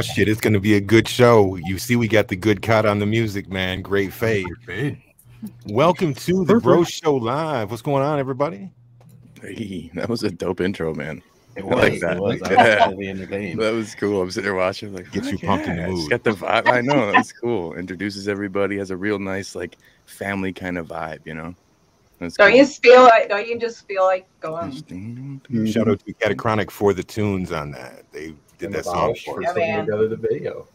Oh shit, it's gonna be a good show. You see, we got the good cut on the music, man. Great fade. Welcome to the Bro Show Live. What's going on, everybody? Hey, that was a dope intro, man. It I like was, that. it was. I Yeah. was in the game. That was cool. I'm sitting there watching, like, Gets you "Fuck pumped in the mood. Got the vibe. I know that's cool. Introduces everybody. Has a real nice, like, family kind of vibe. You know. That's Don't cool. you feel like? Don't you just feel like going? Shout out to Catachronic for the tunes on that. They did And that the song for for. Yeah, man. together the video.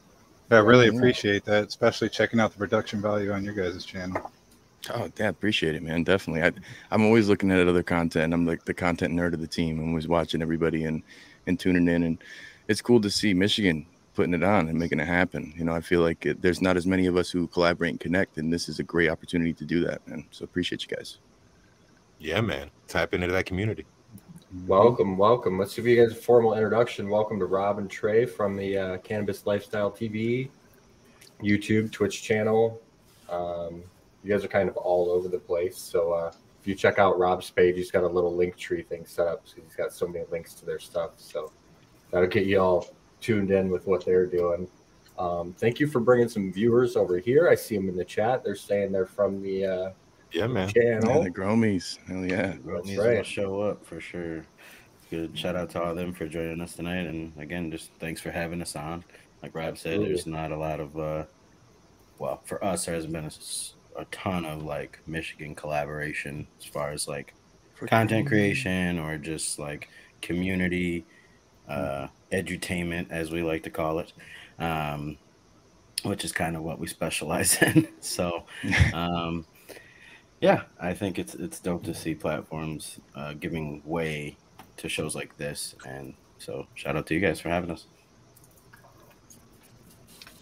I really appreciate that, especially checking out the production value on your guys' channel. Oh, yeah, appreciate it, man. Definitely. I, I'm always looking at other content. I'm like the content nerd of the team. I'm always watching everybody and and tuning in, and it's cool to see Michigan putting it on and making it happen. You know, I feel like it, there's not as many of us who collaborate and connect, and this is a great opportunity to do that, man. So appreciate you guys. Yeah, man. Tap into that community. Welcome, welcome. Let's give you guys a formal introduction. Welcome to Rob and Trey from the uh, Cannabis Lifestyle TV, YouTube, Twitch channel. Um, you guys are kind of all over the place. So uh, if you check out Rob's page, he's got a little link tree thing set up. So he's got so many links to their stuff. So that'll get you all tuned in with what they're doing. Um, thank you for bringing some viewers over here. I see them in the chat. They're saying they're from the uh, Yeah, man. Yeah, channel. the Gromies. Hell yeah. That's Needs right. to show up for sure. Good shout out to all of them for joining us tonight, and again, just thanks for having us on. Like Rob said, there's not a lot of, uh, well, for us, there hasn't been a ton of like Michigan collaboration as far as like content creation or just like community uh, edutainment, as we like to call it, um, which is kind of what we specialize in. so, um, yeah, I think it's it's dope to see platforms uh, giving way to shows like this, and so shout out to you guys for having us.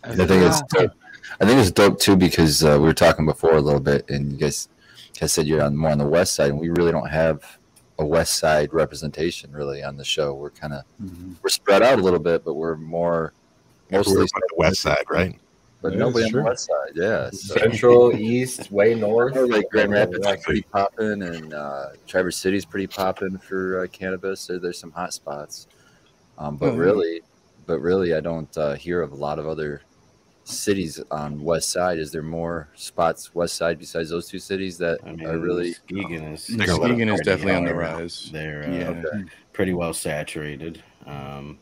I think it's dope. I think it's dope too because uh, we were talking before a little bit, and you guys, I said you're on more on the west side, and we really don't have a west side representation really on the show. We're kind of we're spread out a little bit, but we're more Everywhere mostly on the west side, right? But Yeah, nobody on the west side. Yeah, so- Central, East, way north. I like Grand Rapids is pretty popping, and uh, Traverse City's pretty popping for uh, cannabis. So there's some hot spots, um, but Mhm. really, but really, I don't uh, hear of a lot of other cities on West Side. Is there more spots West Side besides those two cities that I mean, are really? Muskegon is Muskegon is definitely on the rise. They're uh, Yeah. pretty well saturated um,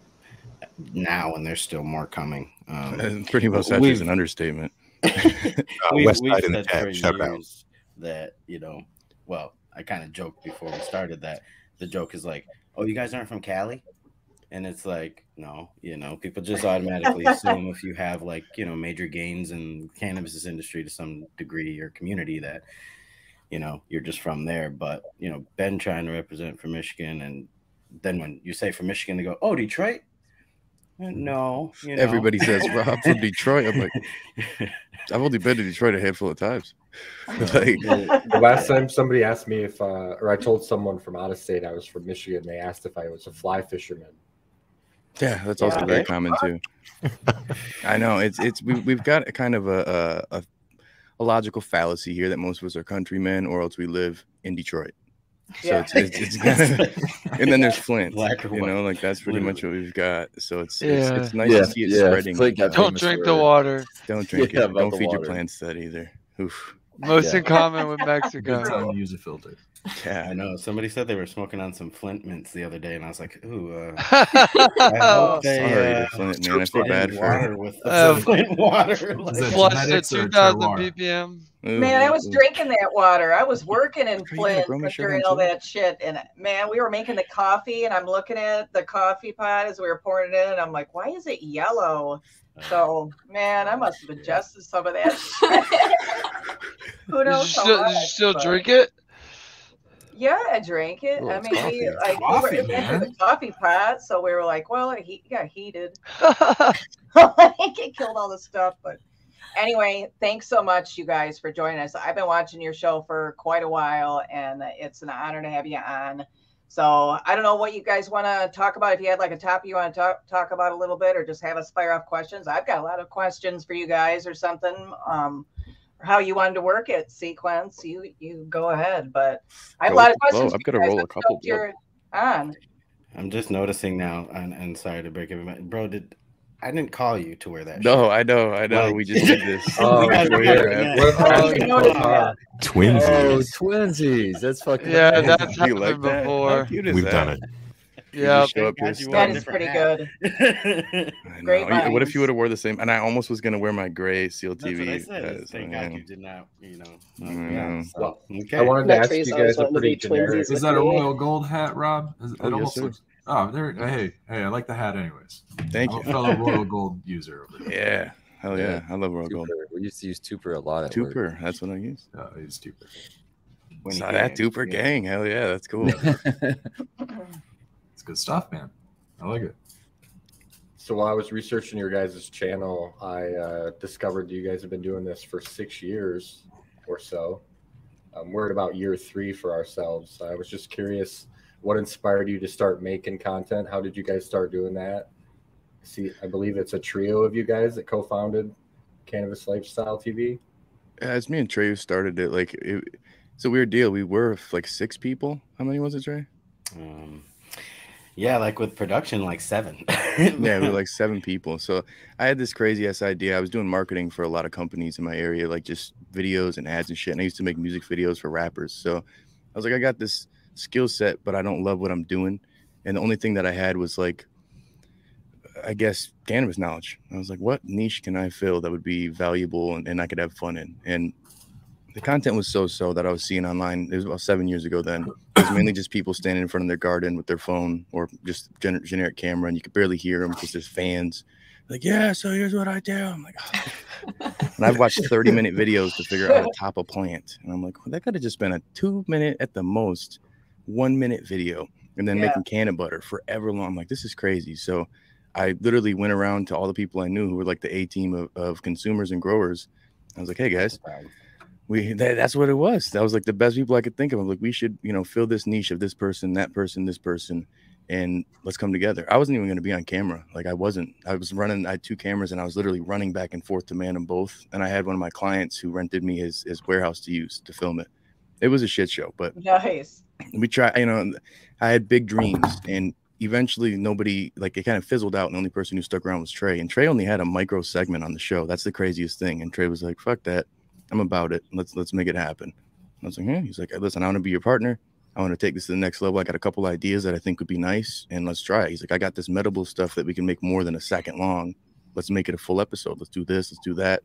now, and there's still more coming. Um, Pretty well said is an understatement. Uh, we, West we've Side in the said for chat. Shout out. years that you know, well, I kind of joked before we started that the joke is like, "Oh, you guys aren't from Cali," and it's like, no, you know, people just automatically assume if you have like you know major gains in cannabis industry to some degree or community that you know you're just from there. But you know, Ben trying to represent for Michigan, and then when you say from Michigan, they go, "Oh, Detroit." No, you know. Everybody says Rob from Detroit. I'm like, I've only been to Detroit a handful of times. like, The last time somebody asked me if, uh, or I told someone from out of state I was from Michigan, they asked if I was a fly fisherman. yeah, that's also Yeah. very common too. I know it's it's we, we've got a kind of a, a a logical fallacy here that most of us are countrymen or else we live in Detroit. So Yeah. it's, it's, it's kinda, and then there's Flint. Black or you know, like that's pretty much what we've got. So it's Yeah. it's, it's nice Yeah, to see it yeah, spreading. Flint got Don't drink the water. Don't drink Yeah, it. Don't the feed your plants that either. Oof. Most Yeah. in common with Mexico. use a filter. Yeah. I know somebody said they were smoking on some Flint mints the other day, and I was like, "Ooh, uh, I hope they, Sorry, uh, Flint, man. I feel bad for water with Uh, Flint water." Is Like, that flushed at 2000 ppm. Man, I was mm-hmm. drinking that water. I was working in Flint during all that shit. And man, we were making the coffee, and I'm looking at the coffee pot as we were pouring it in, and I'm like, why is it yellow? Uh. So, man, I must have ingested some of that shit. Who Did you knows? still, did you still but- drink it? Yeah, I drank it. Well, I mean, coffee. we, like coffee, we were into the coffee pot, so we were like, well, it heat, got heated. I think it killed all the stuff. But anyway, thanks so much, you guys, for joining us. I've been watching your show for quite a while, and it's an honor to have you on. So I don't know what you guys want to talk about. If you had like a topic you want to talk talk about a little bit, or just have us fire off questions. I've got a lot of questions for you guys, or something. Um, or how you wanted to work it sequence. You you go ahead, but I have a lot of the flow. I've gotta roll a I'm couple stoked You're on. I'm just noticing now, and, and sorry to break everybody, bro. Did I didn't call you to wear that? No, I know, I know. Like- we just did this. Oh, We gotta before get it, yeah. at- What if I I didn't notice. Twinsies. Oh, twinsies! That's fucking. Yeah, amazing. that's happened like that? Before. cute We've that? done it. Yeah. just show up Thank here God you That wore is a pretty good. hat. I know. Great What if you would have wore the same? And I almost was gonna wear my gray Seal That's what I TV. said. Thank. God you did not. You know. Mm. Yeah. So, Well, okay. I wanted to ask you guys a pretty generic. Is that a royal gold hat, Rob? Is, it Oh, yes, almost sir. looks. Oh, there. Hey, hey, I like the hat, anyways. Thank I'm you. a fellow royal gold user over there. Yeah. Hell yeah. Yeah. I love Royal Gold. We used to use Tupur a lot. At work. Tupur. That's what I use. Uh, he's stupid. When he Saw that came, Tupur yeah. gang. Hell yeah. That's cool. It's good stuff, man. I like it. So while I was researching your guys' channel, I uh, discovered you guys have been doing this for six years or so. Um, we're at about year three for ourselves. I was just curious, what inspired you to start making content? How did you guys start doing that? See, I believe it's a trio of you guys that co-founded Cannabis Lifestyle TV. Yeah, it's me and Trey who started it. Like, it, it's a weird deal. We were like six people. How many was it, Trey? Um, yeah, like with production, like seven. yeah, we were like seven people. So I had this crazy ass idea. I was doing marketing for a lot of companies in my area, like just videos and ads and shit. And I used to make music videos for rappers. So I was like, I got this skill set, but I don't love what I'm doing. And the only thing that I had was like, I guess cannabis knowledge. I was like, what niche can I fill that would be valuable and, and I could have fun in? And the content was so so that I was seeing online. It was about seven years ago then. It was mainly just people standing in front of their garden with their phone or just gener- generic camera, and you could barely hear them because there's fans. Like, yeah, so here's what I do. I'm like, "Oh." and I've watched 30 minute videos to figure out how to top a plant. And I'm like, well, that could have just been a two minute at the most, one minute video, and then Yeah. making canna butter forever long. I'm like, this is crazy. So I literally went around to all the people I knew who were like the A team of, of consumers and growers. I was like, hey guys, we that, that's what it was. That was like the best people I could think of. I'm like, we should, you know, fill this niche of this person, that person, this person, and let's come together. I wasn't even going to be on camera. Like I wasn't. I was running. I had two cameras, and I was literally running back and forth to man them both. And I had one of my clients who rented me his his warehouse to use to film it. It was a shit show, but Nice. We try. You know, I had big dreams, and eventually nobody like it kind of fizzled out. And the only person who stuck around was Trey. And Trey only had a micro segment on the show. That's the craziest thing. And Trey was like, "Fuck that, I'm about it. Let's let's make it happen." I was like, "Yeah." He's like, "Listen, I want to be your partner. I want to take this to the next level. I got a couple ideas that I think would be nice, and let's try it." He's like, "I got this medable stuff that we can make more than a second long. Let's make it a full episode. Let's do this. Let's do that."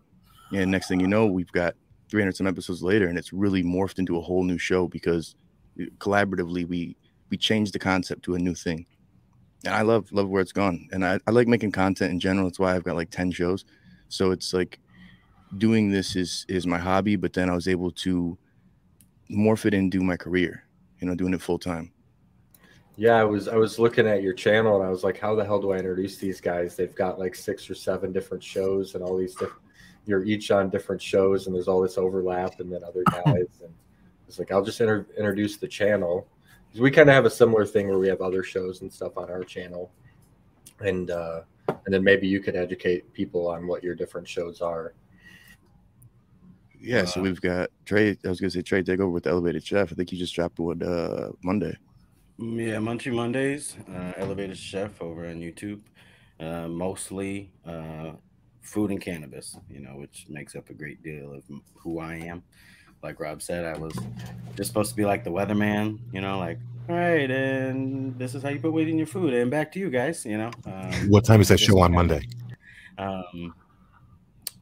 And next thing you know, we've got 300 some episodes later, and it's really morphed into a whole new show because collaboratively we we changed the concept to a new thing. And I love love where it's gone. And I, I like making content in general. That's why I've got like 10 shows. So it's like doing this is is my hobby, but then I was able to morph it into my career, you know, doing it full time. Yeah, I was I was looking at your channel and I was like, how the hell do I introduce these guys? They've got like six or seven different shows and all these different. You're each on different shows and there's all this overlap and then other guys and it's like I'll just inter- introduce the channel because we kind of have a similar thing where we have other shows and stuff on our channel and uh and then maybe you could educate people on what your different shows are. Yeah, so we've got Trey. I was gonna say Trey take over with elevated chef. I think you just dropped one uh Monday. Mm, Yeah, Munchie Mondays, uh, Elevated Chef over on YouTube. Uh, mostly uh, food and cannabis, you know, which makes up a great deal of who I am. Like Rob said, I was just supposed to be like the weatherman, you know, like, all right, and this is how you put weight in your food, and back to you guys, you know. Um, What time is that show on Monday? Um,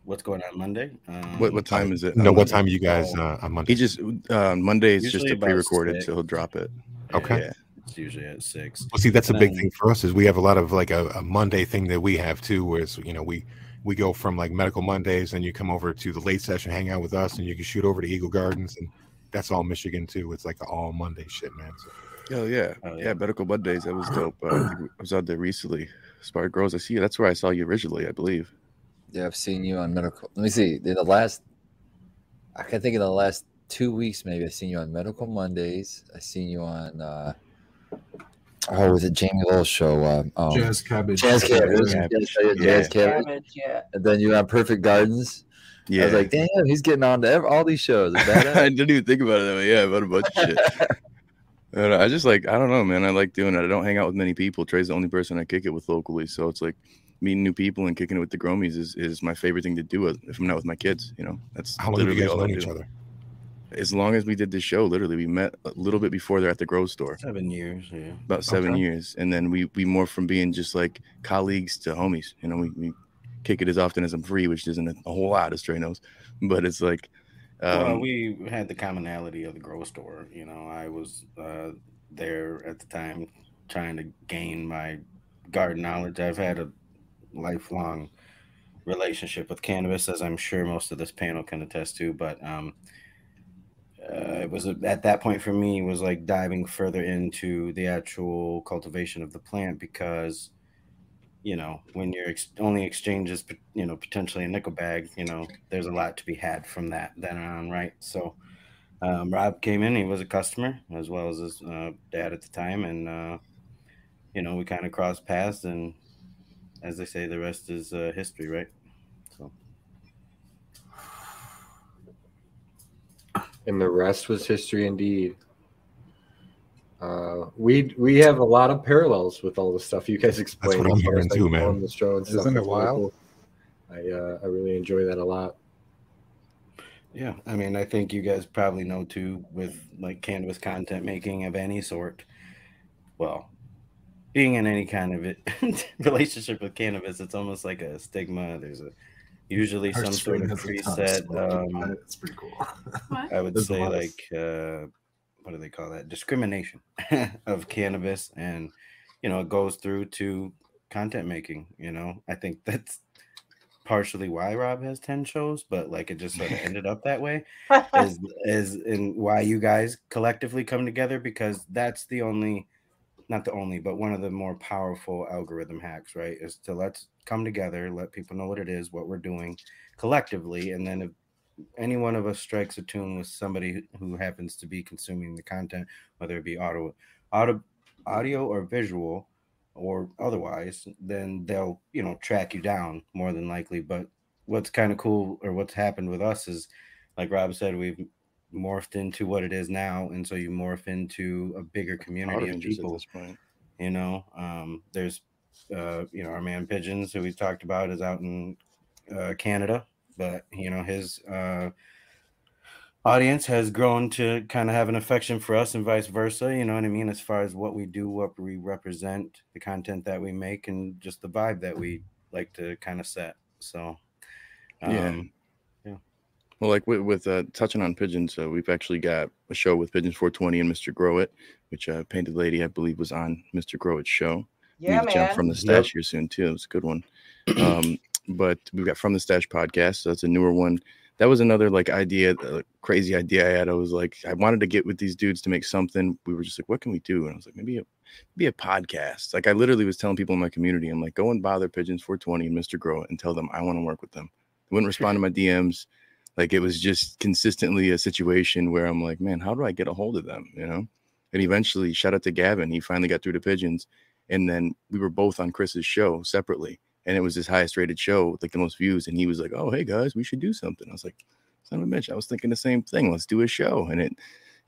what's going on Monday? Um, What what time is it? No, on what time are you guys uh, on Monday? He just uh, Monday is just a pre-recorded, six. so he'll drop it. Okay. Yeah. It's usually at six. Well, see, that's a big then- thing for us is we have a lot of like a, a Monday thing that we have too, where it's, you know we we go from like medical Mondays and you come over to the late session, hang out with us, and you can shoot over to Eagle Gardens, and that's all Michigan too. It's like all Monday shit, man. So, Oh yeah. Oh, yeah, yeah. Medical Mondays. That was dope. Uh, I was out there recently. Spark Girls, I see you. That's where I saw you originally, I believe. Yeah, I've seen you on medical. Let me see. In the last, I can think in the last two weeks, maybe I've seen you on Medical Mondays. I've seen you on. uh Oh, was it Jamie Lowell's show? Um, um, Jazz cabbage. Jazz Cabbage. Cabbage. Yes, yeah, Yeah. Jazz Cabbage. Cabbage, yeah. And then you on Perfect Gardens. Yeah. I was like, damn, he's getting on to ev- all these shows. I didn't even think about it that way. Yeah, about a bunch of shit. I I just like I don't know, man. I like doing it. I don't hang out with many people. Trey's the only person I kick it with locally, so it's like meeting new people and kicking it with the Gromies is, is my favorite thing to do if I'm not with my kids. You know, that's how long have you literally guys all I known each do. other? As long as we did this show, literally, we met a little bit before they're at the Grove store. Seven years, yeah. about seven Okay. years, and then we we morphed from being just like colleagues to homies. You know, we, we kick it as often as I'm free, which isn't a, a whole lot, of Trey knows, but it's like, um, well, we had the commonality of the grow store. You know, I was uh, there at the time trying to gain my garden knowledge. I've had a lifelong relationship with cannabis, as I'm sure most of this panel can attest to. But um, uh, it was at that point for me was like diving further into the actual cultivation of the plant because you know when your ex- only exchange is you know potentially a nickel bag you know there's a lot to be had from that then on right? So um, rob came in he was a customer as well as his uh, dad at the time and uh, you know we kind of crossed paths and as they say the rest is uh, history right so and the rest was history indeed. Uh, we we have a lot of parallels with all the stuff you guys explained. That's what I'm as far hearing too, man. The show and stuff. Isn't it That's really wild? cool. I uh, I really enjoy that a lot. Yeah, I mean, I think you guys probably know too with like cannabis content making of any sort. Well, being in any kind of it relationship with cannabis, it's almost like a stigma. There's a usually Our some sort of has of preset. Um. It's pretty cool. I would There's say like uh, what do they call that? Discrimination of cannabis, and you know it goes through to content making. You know, I think that's partially why Rob has ten shows, but like it just sort of ended up that way is is in why you guys collectively come together because that's the only not the only but one of the more powerful algorithm hacks right is to let's come together let people know what it is what we're doing collectively and then if any one of us strikes a tune with somebody who happens to be consuming the content whether it be auto auto audio or visual or otherwise, then they'll, you know, track you down more than likely. But what's kind of cool or what's happened with us is, like Rob said, we've morphed into what it is now. And so you morph into a bigger community of people this point. you know um there's uh you know our man pigeons who we talked about is out in uh canada but you know his uh audience has grown to kind of have an affection for us and vice versa you know what i mean as far as what we do what we represent the content that we make and just the vibe that we like to kind of set so um yeah Well, like with, with uh, touching on pigeons, uh, we've actually got a show with Pigeons 420 and Mr. Grow It, which uh, Painted Lady, I believe, was on Mr. Grow It show. Yeah, have Jump man. from the stash here soon too. It was a good one. Um, but we've got from the stash podcast. So that's a newer one. That was another like idea, uh, crazy idea I had. I was like, I wanted to get with these dudes to make something. We were just like, what can we do? And I was like, maybe a maybe a podcast. Like I literally was telling people in my community, I'm like, go and bother Pigeons 420 and Mr. Grow It and tell them I want to work with them. They wouldn't respond to my DMs. Like it was just consistently a situation where I'm like, man, how do I get a hold of them? You know? And eventually, shout out to Gavin. He finally got through to Pigeons. And then we were both on Chris's show separately. And it was his highest rated show, like the most views. And he was like, Oh, hey guys, we should do something. I was like, son of a bitch, I was thinking the same thing. Let's do a show. And it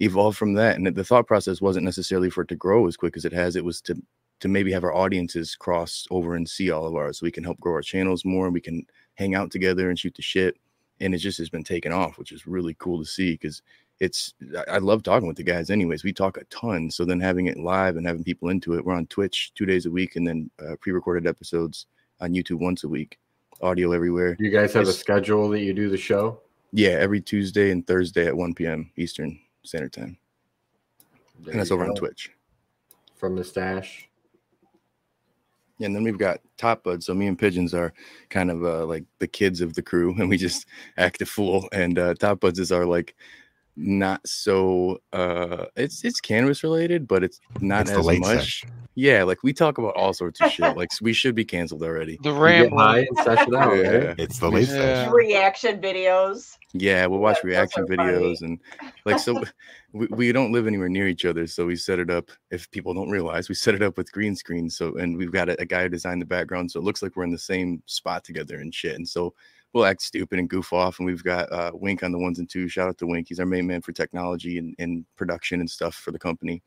evolved from that. And the thought process wasn't necessarily for it to grow as quick as it has. It was to to maybe have our audiences cross over and see all of ours so we can help grow our channels more. and We can hang out together and shoot the shit. And it just has been taken off, which is really cool to see because it's I- love talking with the guys anyways. We talk a ton. So then having it live and having people into it. We're on Twitch two days a week and then uh, pre-recorded episodes on YouTube once a week. Audio everywhere. You guys have a schedule that you do the show? Yeah, every Tuesday and Thursday at 1 p.m. Eastern Standard Time. There And that's over on. Twitch. From the stash. And then we've got Top Bud. So me and Pigeons are kind of uh, like the kids of the crew, and we just act a fool. And uh, Top Buds is our like not so uh it's it's cannabis related, but it's not It's the as late much. sesh. Yeah, like we talk about all sorts of shit. Like we should be canceled already. The You get rambling. high and sesh it out, right? Yeah. It's the We- late Yeah. Reaction videos. Yeah, we'll watch Yeah, those reaction are funny. videos and like so we, we don't live anywhere near each other, so we set it up. If people don't realize, we set it up with green screen. So and we've got a, a guy who designed the background, so it looks like we're in the same spot together and shit. And so we'll act stupid and goof off. And we've got uh, Wink on the ones and twos. Shout out to Wink. He's our main man for technology and, and production and stuff for the company.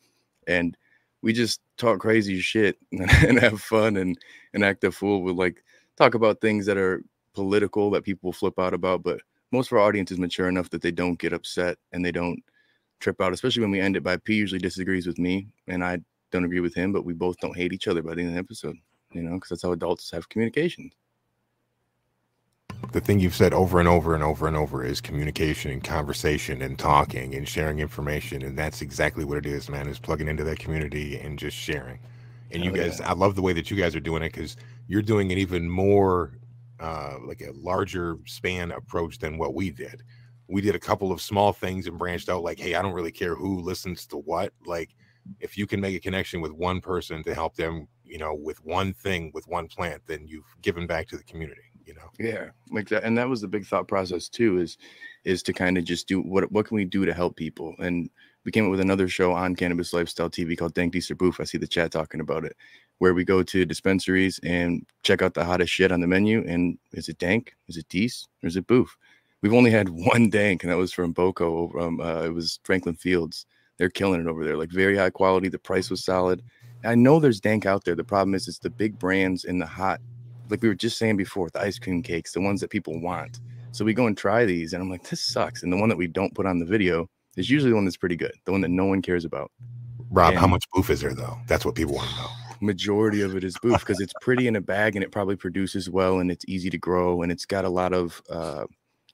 And we just talk crazy shit and have fun and and act a fool. We'll like talk about things that are political that people flip out about, but most of our audience is mature enough that they don't get upset and they don't trip out, especially when we end it by P usually disagrees with me and I don't agree with him, but we both don't hate each other by the end of the episode, you know, because that's how adults have communication. The thing you've said over and over and over and over is communication and conversation and talking and sharing information and that's exactly what it is man is plugging into that community and just sharing. And you Hell guys i love the way that you guys are doing it because you're doing an even more uh like a larger span approach than what we did. We did a couple of small things and branched out like hey i don't really care who listens to what. Like if you can make a connection with one person to help them you know with one thing with one plant then you've given back to the community you know Yeah, like that, and that was the big thought process too. Is is to kind of just do what what can we do to help people? And we came up with another show on Cannabis Lifestyle TV called Dank Dees or Boof. I see the chat talking about it, where we go to dispensaries and check out the hottest shit on the menu. And is it dank? Is it Dees? Or is it Boof? We've only had one dank, and that was from Boco. From uh, it was Franklin Fields. They're killing it over there. Like very high quality. The price was solid. I know there's dank out there. The problem is it's the big brands in the hot like we were just saying before, the ice cream cakes, the ones that people want. So we go and try these, and I'm like, this sucks. And the one that we don't put on the video is usually the one that's pretty good, the one that no one cares about. Rob, how much boof is there though? That's what people want to know. Majority of it is boof because it's pretty in a bag and it probably produces well and it's easy to grow and it's got a lot of uh,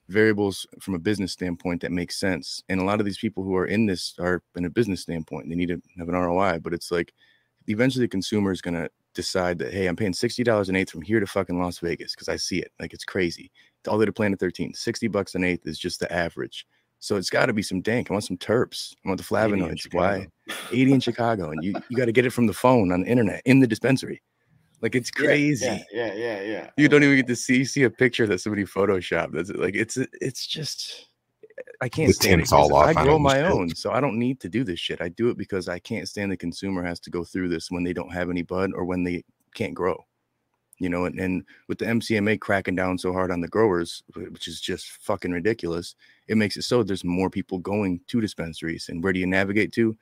variables from a business standpoint that makes sense. And a lot of these people who are in this are in a business standpoint. They need to have an ROI, but it's like eventually the consumer is going to decide that, hey, I'm paying $60 an eighth from here to fucking Las Vegas because I see it. Like it's crazy. All the way to Planet 13, 60 bucks an eighth is just the average. So it's got to be some dank. I want some terps. I want the 80 flavonoids. Why? 80 in Chicago. And you, you got to get it from the phone on the internet in the dispensary. Like it's crazy. Yeah, yeah, yeah, yeah. You don't even get to see see a picture that somebody photoshopped. That's like it's it's just I can't The stand it. all off I grow my shit. own, so I don't need to do this shit. I do it because I can't stand the consumer has to go through this when they don't have any bud or when they can't grow. You know, and, and with the MCMA cracking down so hard on the growers, which is just fucking ridiculous, it makes it so there's more people going to dispensaries. And where do you navigate to?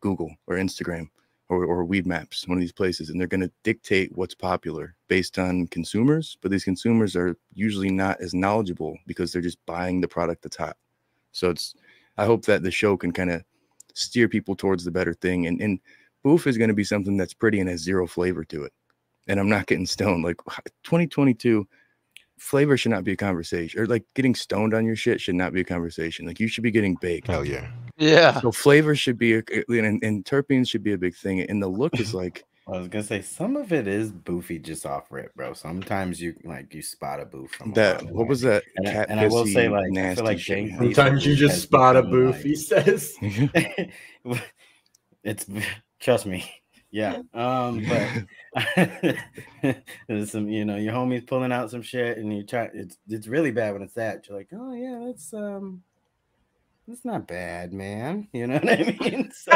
Google or Instagram or, or Weedmaps, one of these places, and they're going to dictate what's popular based on consumers. But these consumers are usually not as knowledgeable because they're just buying the product that's hot. So it's, I hope that the show can kind of steer people towards the better thing. And and boof is going to be something that's pretty and has zero flavor to it. And I'm not getting stoned. Like 2022, flavor should not be a conversation, or like getting stoned on your shit should not be a conversation. Like you should be getting baked. Hell yeah. Yeah. So flavor should be, a, and, and terpenes should be a big thing. And the look is like, I was gonna say some of it is boofy just off rip, bro. Sometimes you like you spot a boof from that. mile What was that? And I- and I will say, pissy, like, I feel like shit, Jake man. Lee- Sometimes you just spot a boof, like- he says. it's trust me yeah um but there's some you know your homies pulling out some shit and you try it's it's really bad when it's that you're like oh yeah that's um that's not bad man you know what i mean so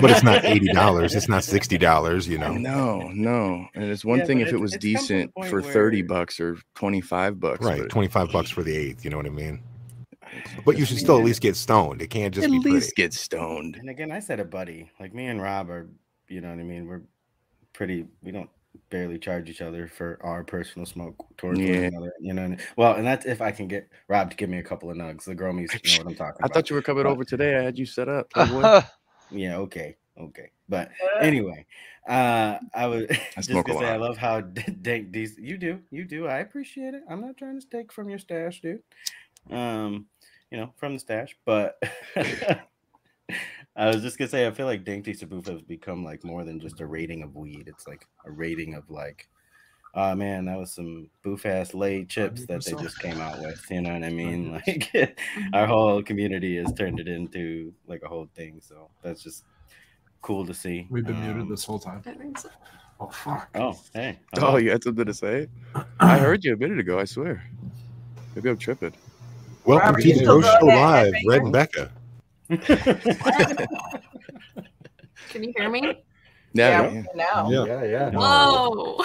But it's not eighty dollars. It's not sixty dollars. You know. No, no. And it's one Yeah, thing if it it's- was it's come to the decent point for 30 bucks or 25 bucks. Right. Twenty five bucks for the eighth. You know what I mean? But you should still at least get stoned. It can't just at be least pretty. get stoned. and again i said a buddy like me and rob are you know what i mean we're pretty we don't barely charge each other for our personal smoke towards one Yeah. another you know I mean? well and that's if i can get rob to give me a couple of nugs the gromies know what i'm talking I about thought you were coming But- over today. I had you set up. Yeah, okay, okay. But anyway, uh I was just smoke a gonna say I love how d- dank these you do, you do. I appreciate it. I'm not trying to take from your stash, dude. Um, you know, from the stash, but I was just gonna say I feel like Dank Dees or Boof has become like more than just a rating of weed. It's like a rating of like, oh man, that was some boof ass laid chips that they just came out with. You know what I mean? Like our whole community has turned it into like a whole thing. So that's just cool to see. We've been muted Um, this whole time. Oh fuck. Oh, hey. Oh, you had something to say? I heard you a minute ago. I swear. Maybe I'm tripping. Welcome Robert, to the still Show Live, Red finger? and Becca. Can you hear me? Yeah, Yeah, yeah. now. Yeah, yeah. Whoa.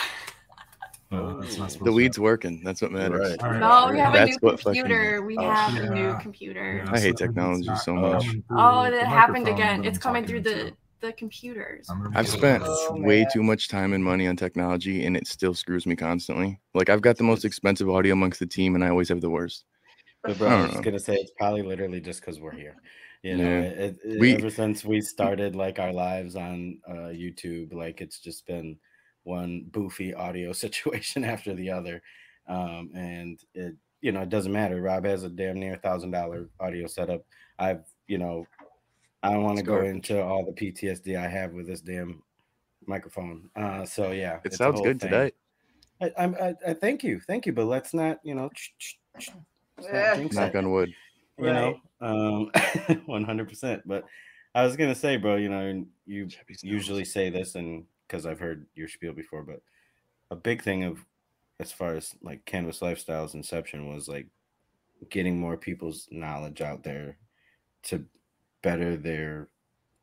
Uh, it's not supposed The weed's working. That's what matters. Right. All right. No, we have a That's new what fucking- computer. We Oh, have a new computer. Yeah, I hate so it's technology not so much. Oh, the it happened again. It's coming through the the computers. I'm gonna I've spent Oh, way man. too much time and money on technology, and it still screws me constantly. Like I've got the most expensive audio amongst the team, and I always have the worst. But bro, I I was gonna say it's probably literally just because we're here. You know, Yeah. it, it- We- ever since we started like our lives on uh, YouTube, like it's just been one boofy audio situation after the other, um, and it you know it doesn't matter. Rob has a damn near thousand dollar audio setup. I've you know I don't want to go garbage. into all the PTSD I have with this damn microphone. Uh, so yeah, It sounds good thing. today. I, I'm- I, I thank you, thank you, but let's not you know. let's not Yeah. jinx it Knock on wood. You know um 100% but i was gonna say bro you know you usually say this and because i've heard your spiel before but a big thing of as far as like Cannabis Lifestyles inception was like getting more people's knowledge out there to better their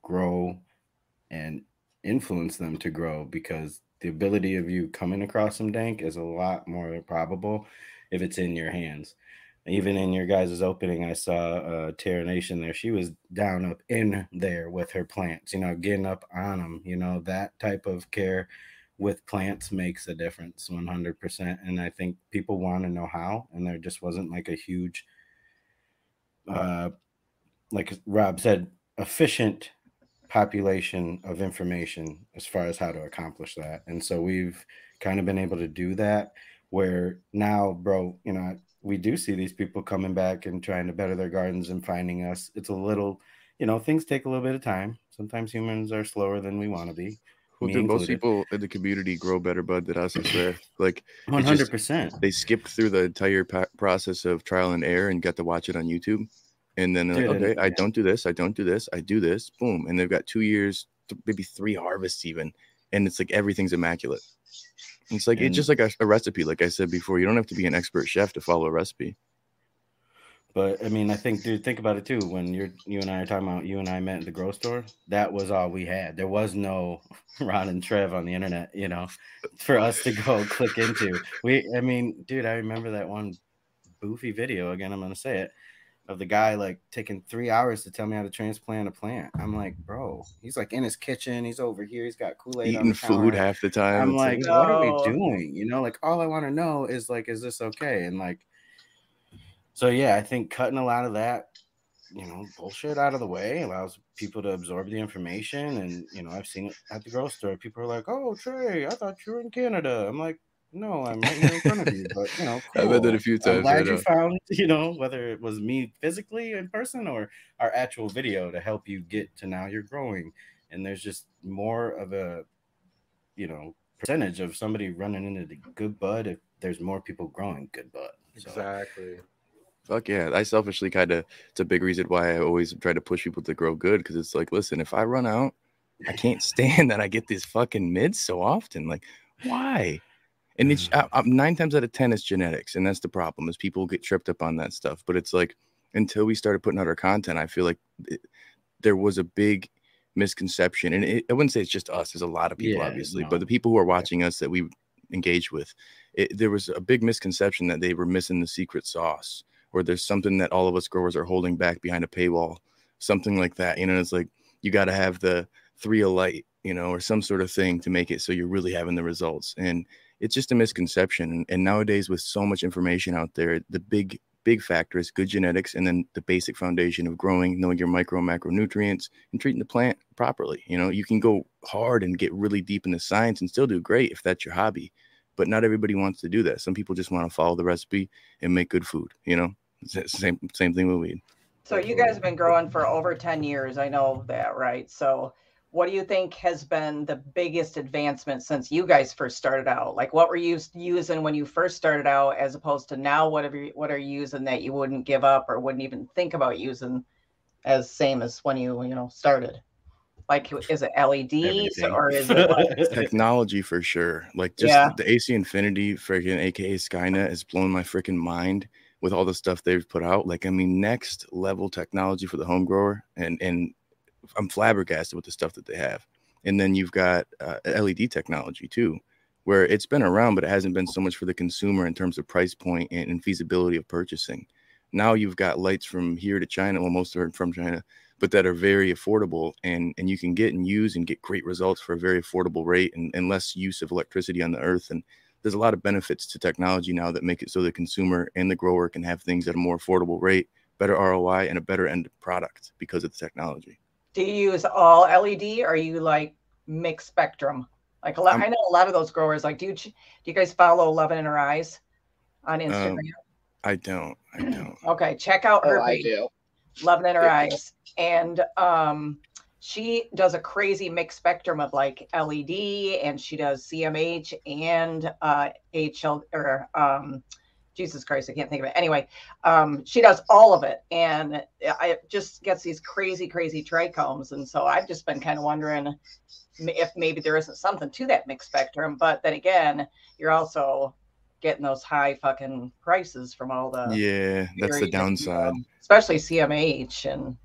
grow and influence them to grow because the ability of you coming across some dank is a lot more probable if it's in your hands even in your guys' opening, I saw uh, Terra Nation there. She was down up in there with her plants, you know, getting up on them. You know, that type of care with plants makes a difference 100%. And I think people want to know how, and there just wasn't like a huge, uh, like Rob said, efficient population of information as far as how to accomplish that. And so we've kind of been able to do that where now, bro, you know, we do see these people coming back and trying to better their gardens and finding us. It's a little, you know, things take a little bit of time. Sometimes humans are slower than we want to be. Well, dude, most people in the community grow better bud than us. I swear. Like it One just- hundred percent. they skipped through the entire pa- process of trial and error and got to watch it on YouTube. And then like, okay, I don't do this, I don't do this, I do this, boom. And they've got two years, th- maybe three harvests even. And it's like everything's immaculate. It's like And- it's just like a, a recipe. Like I said before, you don't have to be an expert chef to follow a recipe. But I mean, I think, dude, think about it too. When you're you and I are talking about you and I met in the grocery store, that was all we had. There was no Ron and Trev on the internet, you know, for us to go click into. We, I mean, dude, I remember that one boofy video again. I'm gonna say it of the guy like taking three hours to tell me how to transplant a plant. I'm like, bro, he's like in his kitchen. He's over here. He's got Kool Aid Eating food half the time. I'm like, like, what are we doing? You know, like all I want to know is like, is this okay? And like, so yeah, I think cutting a lot of that, you know, bullshit out of the way allows people to absorb the information. And you know, I've seen it at the grocery store. People are like, "Oh, Trey, I thought you were in Canada." I'm like, "No, I'm right here in front of you." But you know, I've had that a cool. few I'm times, glad right you on. found, you know, whether it was me physically in person or our actual video to help you get to now you're growing. And there's just more of a you know percentage of somebody running into the good bud if there's more people growing good bud. So, Exactly. Fuck yeah. I selfishly kind of, it's a big reason why I always try to push people to grow good because it's like, listen, if I run out, I can't stand that I get these fucking mids so often. Like, why? And it's I, I'm nine times out of 10, it's genetics. And that's the problem is people get tripped up on that stuff. But it's like, until we started putting out our content, I feel like it, there was a big misconception. And it, I wouldn't say it's just us, there's a lot of people, Yeah, obviously, no. but the people who are watching us that we engage with, it, there was a big misconception that they were missing the secret sauce or there's something that all of us growers are holding back behind a paywall, something like that. You know, it's like you got to have the three a light, you know, or some sort of thing to make it so you're really having the results. And it's just a misconception. And, nowadays, with so much information out there, the big, big factor is good genetics and then the basic foundation of growing, knowing your micro and macronutrients and treating the plant properly. You know, you can go hard and get really deep in the science and still do great if that's your hobby. But not everybody wants to do that. Some people just want to follow the recipe and make good food, you know? Same same thing with weed. So you guys have been growing for over 10 years. I know that, right? So what do you think has been the biggest advancement since you guys first started out? Like what were you using when you first started out as opposed to now whatever you- what are you using that you wouldn't give up or wouldn't even think about using as same as when you, you know, started? Like is it LEDs Everything. or is it what? Technology for sure. Like just Yeah. the AC Infinity freaking aka Skynet has blown my freaking mind with all the stuff they've put out. Like I mean next level technology for the home grower and and I'm flabbergasted with the stuff that they have. And then you've got uh, LED technology too, where it's been around, but it hasn't been so much for the consumer in terms of price point and, and feasibility of purchasing. Now you've got lights from here to China. Well, most are from China, but that are very affordable and, and you can get and use and get great results for a very affordable rate and, and less use of electricity on the earth. And there's a lot of benefits to technology now that make it so the consumer and the grower can have things at a more affordable rate, better ROI, and a better end product because of the technology. Do you use all LED or are you like mixed spectrum? Like a lot, I'm- I know a lot of those growers. Like, do you do you guys follow Eleven in Her Eyes on Instagram? Um, I don't. I don't. okay, check out her Oh, I do. Eleven in Her Yeah. Eyes, and um, she does a crazy mixed spectrum of like LED, and she does CMH and uh, HL or um, Jesus Christ, I can't think of it. Anyway, um, she does all of it, and I it just gets these crazy, crazy trichomes. And so I've just been kind of wondering if maybe there isn't something to that mixed spectrum. But then again, you're also getting those high fucking prices from all the Yeah, that's the downside. especially CMH and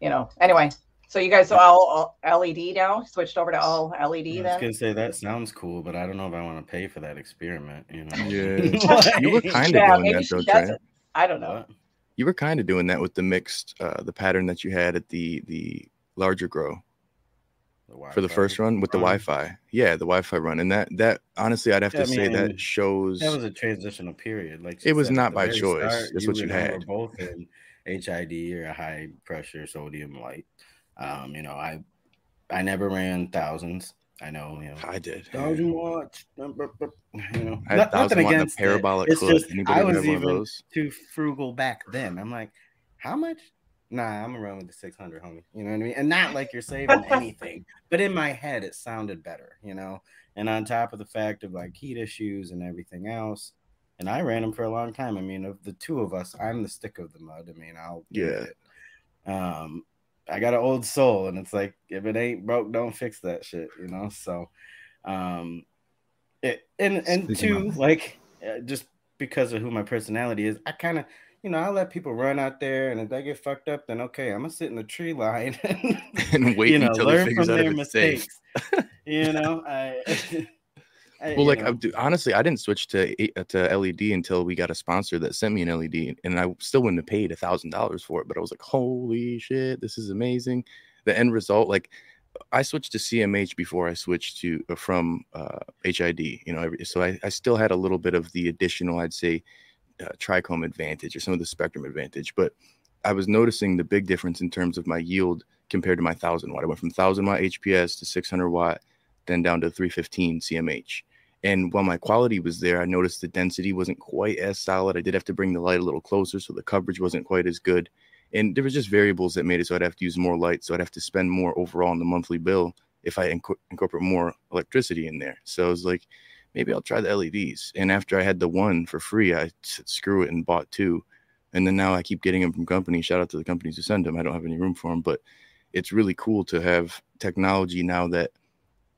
you know. Anyway, so you guys are all, all LED now, switched over to all LED I was then. gonna say that sounds cool, but I don't know if I want to pay for that experiment. You know? Yeah. You were kind of Yeah, doing that she though, Trey. I don't know. What? You were kind of doing that with the mixed, uh, the pattern that you had at the the larger grow The for the first run with the? Wi-Fi. Yeah, the Wi-Fi run, and that that honestly, I'd have Yeah, to I say that shows. That was a transitional period. Like It was said, not by choice. start, That's what you and I were had. both in HID or a high pressure sodium light. Um, you know, I I never ran thousands. I know, you know, I did. thousand watts. bu- bu- You know, I had not- thousand nothing watt and a against it. parabolic It's hood. just Anybody I was have one of even those? too frugal back then. I'm like, how much? Nah, I'm gonna run with the 600, homie. You know what I mean? And not like you're saving anything, but in my head, it sounded better, you know. And on top of the fact of like heat issues and everything else, and I ran them for a long time. I mean, of the two of us, I'm the stick of the mud. I mean, I'll give Yeah. it. Um, I got an old soul, and it's like if it ain't broke, don't fix that shit, you know. So, um, it and and Speaking two, like uh, just because of who my personality is, I kind of you know, I let people run out there, and if they get fucked up, then okay, I'm gonna sit in the tree line And wait you know, until learn from out their mistakes. you know, I. I- Well, like do, honestly, I didn't switch to uh, to LED until we got a sponsor that sent me an LED, and I still wouldn't have paid a thousand dollars for it. But I was like, "Holy shit, this is amazing!" The end result, like, I switched to CMH before I switched to uh, from uh, HID. You know, every, so I, I still had a little bit of the additional, I'd say, uh, trichome advantage or some of the spectrum advantage, but I was noticing the big difference in terms of my yield compared to my thousand watt. I went from thousand watt HPS to 600 watt, then down to 315 CMH. And while my quality was there, I noticed the density wasn't quite as solid. I did have to bring the light a little closer, so the coverage wasn't quite as good. And there was just variables that made it so I'd have to use more light, so I'd have to spend more overall on the monthly bill if I inco- incorporate more electricity in there. So I was like, maybe I'll try the LEDs. And after I had the one for free, I said, screw it and bought two. And then now I keep getting them from companies. Shout out to the companies who send them. I don't have any room for them, but it's really cool to have technology now that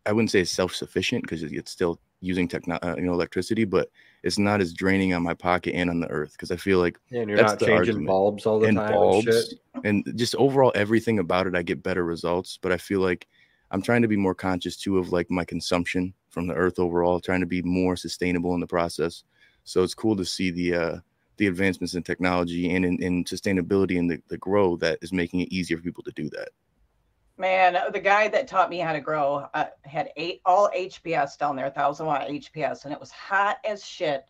I wouldn't say it's self-sufficient because it's still using techno, uh, you know, electricity, but it's not as draining on my pocket and on the earth because I feel like Yeah, and you're that's not the changing argument. bulbs all the and time and bulbs shit. and just overall everything about it. I get better results, but I feel like I'm trying to be more conscious too of like my consumption from the earth overall, trying to be more sustainable in the process. So it's cool to see the uh, the advancements in technology and in, in sustainability and the, the grow that is making it easier for people to do that. Man, the guy that taught me how to grow uh, had eight all HPS down there, thousand watt HPS, and it was hot as shit.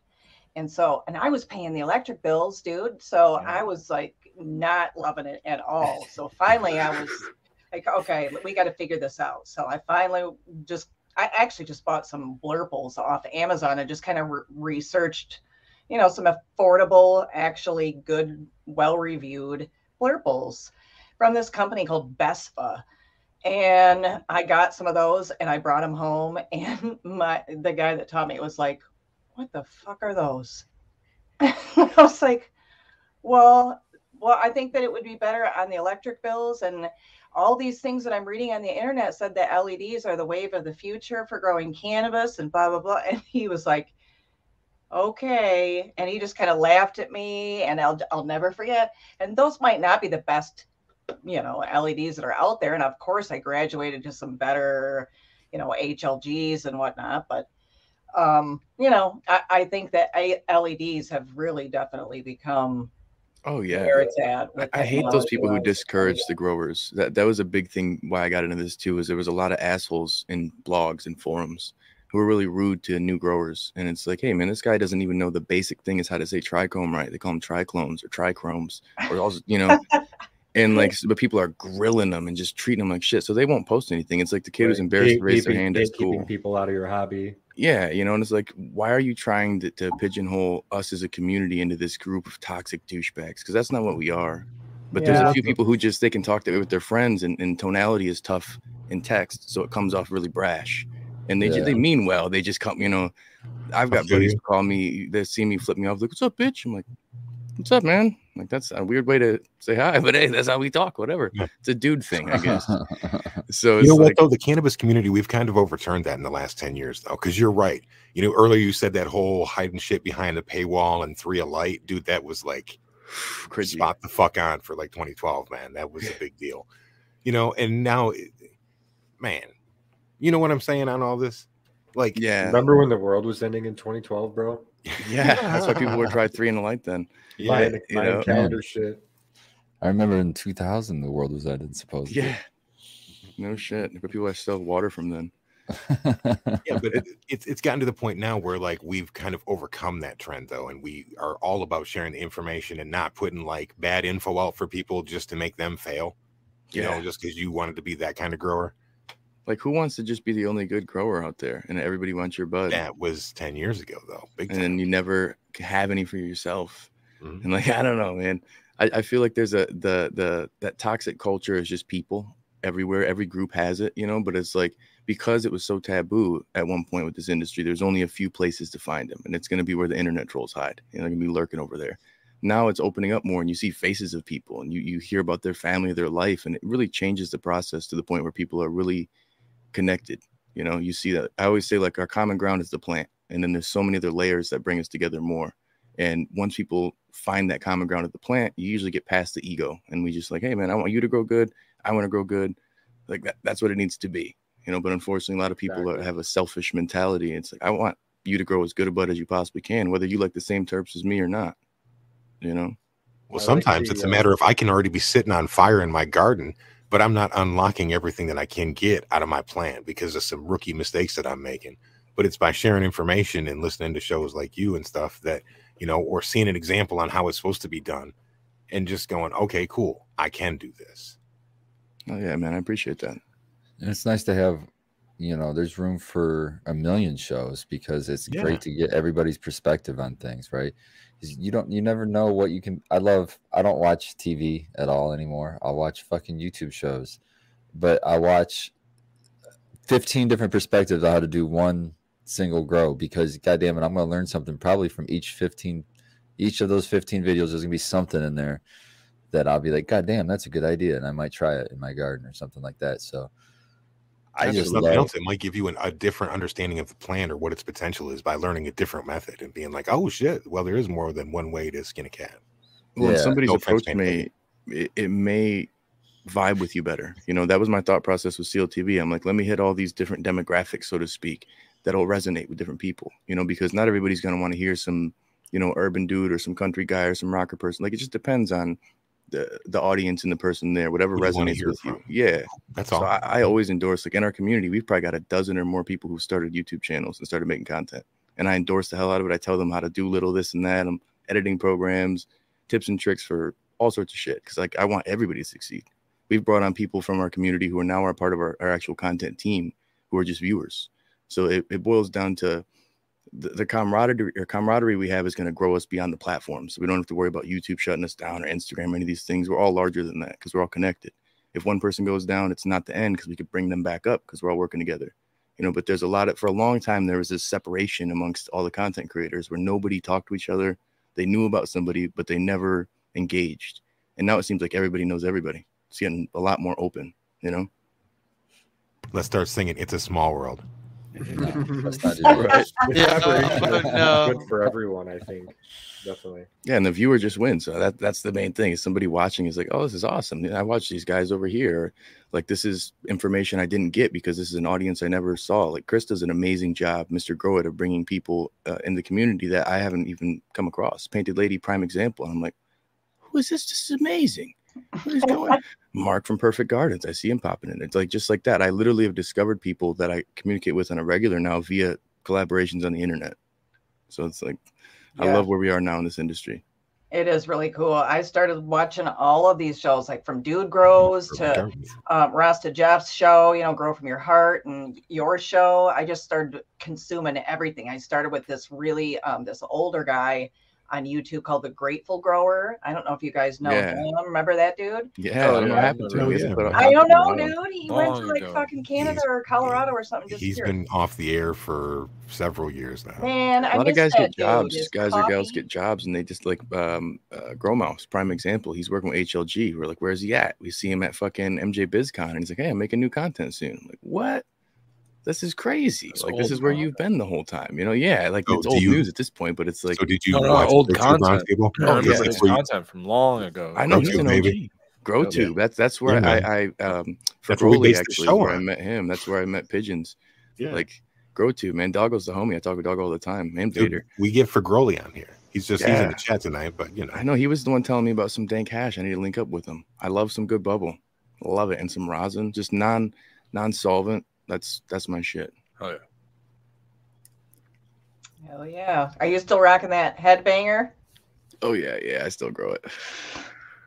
And so, and I was paying the electric bills, dude. So I was like not loving it at all. So finally, I was like, okay, we got to figure this out. So I finally just, I actually just bought some blurples off Amazon and just kind of re- researched, you know, some affordable, actually good, well reviewed blurples from this company called Bestva and I got some of those and I brought them home and my the guy that taught me was like, "What the fuck are those?" I was like, "Well, well, I think that it would be better on the electric bills and all these things that I'm reading on the internet said that LEDs are the wave of the future for growing cannabis and blah blah blah." And he was like, "Okay," and he just kind of laughed at me, and I'll I'll never forget. And those might not be the best you know LEDs that are out there, and of course I graduated to some better, you know HLGs and whatnot. But um, you know I, I think that A- LEDs have really definitely become Oh yeah, where it's at. I, hate those people who discourage the growers. That that was a big thing why I got into this too. Is there was a lot of assholes in blogs and forums who were really rude to new growers, and it's like, hey man, this guy doesn't even know the basic thing is how to say trichome right. They call them triclones or trichromes or also you know. And like, but people are grilling them and just treating them like shit. So they won't post anything. It's like the kid who's embarrassed to raise their hand. Keeping cool. people out of your hobby. Yeah, you know, and it's like, why are you trying to, to pigeonhole us as a community into this group of toxic douchebags? Because that's not what we are. But there's a few people who just they can talk to with their friends, and, and tonality is tough in text, so it comes off really brash. And they Yeah. they mean well. They just come, you know. I've got buddies you. call me, they see me flip me off, like, "What's up, bitch?" I'm like, "What's up, man?" Like that's a weird way to say hi, but hey, that's how we talk. Whatever. Yeah. It's a dude thing, I guess. So You know what though? The cannabis community, we've kind of overturned that in the last 10 years though, because you're right. You know, earlier you said that whole hiding shit behind the paywall and three a light, dude. That was like crazy. spot the fuck on for like 2012, man. That was a big deal. You know, and now, eh, man, you know what I'm saying on all this? Like, Yeah, Remember when the world was ending in 2012, bro? Yeah. That's why people would try three in a light then. yeah, Buying, you know. calendar shit. I remember in 2000 the world was ended supposedly. Yeah. No shit. But people are still water from then. yeah, but it, it's it's gotten to the point now where like we've kind of overcome that trend though, and we are all about sharing the information and not putting like bad info out for people just to make them fail. You know, Yeah. just because you wanted to be that kind of grower. Like who wants to just be the only good grower out there and everybody wants your bud? That was ten years ago though. Big And time. then you never have any for yourself. Mhm. And like I don't know, man. I, I feel like there's a the the that toxic culture is just people everywhere. Every group has it, you know, but it's like because it was so taboo at one point with this industry, there's only a few places to find them, and it's gonna be where the internet trolls hide. You know, they're gonna be lurking over there. Now it's opening up more and you see faces of people and you, you hear about their family, their life, and it really changes the process to the point where people are really connected. You know, you see that I always say like our common ground is the plant, and then there's so many other layers that bring us together more. And once people find that common ground at the plant, you usually get past the ego, and we just like, hey man, I want you to grow good. I want to grow good. Like that, that's what it needs to be, you know. But unfortunately, a lot of people Exactly. have a selfish mentality. It's like I want you to grow as good a bud as you possibly can, whether you like the same terps as me or not. You know. Well, I like sometimes the, it's a uh, matter of I can already be sitting on fire in my garden, but I'm not unlocking everything that I can get out of my plan because of some rookie mistakes that I'm making. But it's by sharing information and listening to shows like you and stuff that, you know, or seeing an example on how it's supposed to be done and just going, okay, cool, I can do this. Oh yeah, man, I appreciate that. And it's nice to have, you know, there's room for a million shows because it's Yeah. great to get everybody's perspective on things, right? You don't, you never know what you can. I love, I don't watch TV at all anymore. I'll watch fucking YouTube shows, but I watch 15 different perspectives on how to do one single grow because, goddamn it, I'm going to learn something probably from each 15, each of those 15 videos. There's going to be something in there that I'll be like, God damn, that's a good idea. And I might try it in my garden or something like that. So, I And just nothing love else, it might give you an, a different understanding of the plant or what its potential is by learning a different method and being like, oh shit, well, there is more than one way to skin a cat. Well, when Yeah. somebody's No offense, approached me, it, it may vibe with you better. You know, that was my thought process with CLTV. I'm like, let me hit all these different demographics, so to speak, that'll resonate with different people. You know, because not everybody's gonna want to hear some, you know, urban dude or some country guy or some rocker person. Like it just depends on the the audience and the person there, whatever resonates with you. Yeah. That's So all. I, I always endorse like in our community, we've probably got a dozen or more people who started YouTube channels and started making content. And I endorse the hell out of it. I tell them how to do little this and that. I'm editing programs, tips and tricks for all sorts of shit. Cause like I want everybody to succeed. We've brought on people from our community who are now are part of our, our actual content team who are just viewers. So it, it boils down to the, the camaraderie or camaraderie we have is going to grow us beyond the platform. So we don't have to worry about YouTube shutting us down or Instagram or any of these things. We're all larger than that because we're all connected. If one person goes down, it's not the end because we could bring them back up because we're all working together. You know, but there's a lot of for a long time there was this separation amongst all the content creators where nobody talked to each other. They knew about somebody, but they never engaged. And now it seems like everybody knows everybody. It's getting a lot more open, you know? Let's start singing It's a Small World. Let's not. Right. Yeah, Oh, good, no. good for everyone, I think. Definitely. Yeah, and the viewer just wins. So that that's the main thing. Is somebody watching is like, oh, this is awesome. I watched these guys over here. Like this is information I didn't get because this is an audience I never saw. Like Chris does an amazing job, Mr. Grow It, of bringing people uh, in the community that I haven't even come across. Painted Lady, prime example. And I'm like, who is this? This is amazing. What is going? Mark from Perfect Gardens. I see him popping in. It's like just like that. I literally have discovered people that I communicate with on a regular now via collaborations on the internet. So it's like I love where we are now in this industry. It is really cool. I started watching all of these shows, like from Dude Grows to um, Rasta Jeff's show, you know, Grow from Your Heart, and your show. I just started consuming everything. I started with this really, um, this older guy on YouTube called the Grateful Grower. I don't know if you guys know Yeah. him. Remember that dude? Yeah, Oh, I don't know what happened to him. know He just him. put out I don't know, dude. He went to like ago. fucking Canada He's- or Colorado or something. He's disappeared. been off the air for several years now. Man, a lot of guys get jobs. His Guys or gals get jobs, and they just like um, uh, Grow Mouse, prime example. He's working with HLG. We're like, where's he at? We see him at fucking MJ BizCon, and he's like, hey, I'm making new content soon. I'm like, what? This is crazy. That's like, this is where you've been the whole time. You know, yeah, like So it's old you- news at this point, but it's like, so did you No, no, watch old content. Roundtable? I Oh, yeah. his That's you- content from long ago. I know Grow he's an OG. baby. Grow Yeah. That's that's where Yeah, I, I um for That's where Broly based actually show where I met him. That's where I met Pigeons. Yeah. Like Grow Tube, man. Doggo's the homie. I talk with Doggo all the time. And Dude, Vader. we get for Growly on here. He's just he's in the chat tonight, but you know, I know he was the one telling me about some dank hash. I need to link up with him. I love some good bubble. Love it. And some rosin. Just non non solvent. That's that's my shit. Oh yeah. Hell yeah. Are you still rocking that headbanger? Oh yeah, yeah. I still grow it.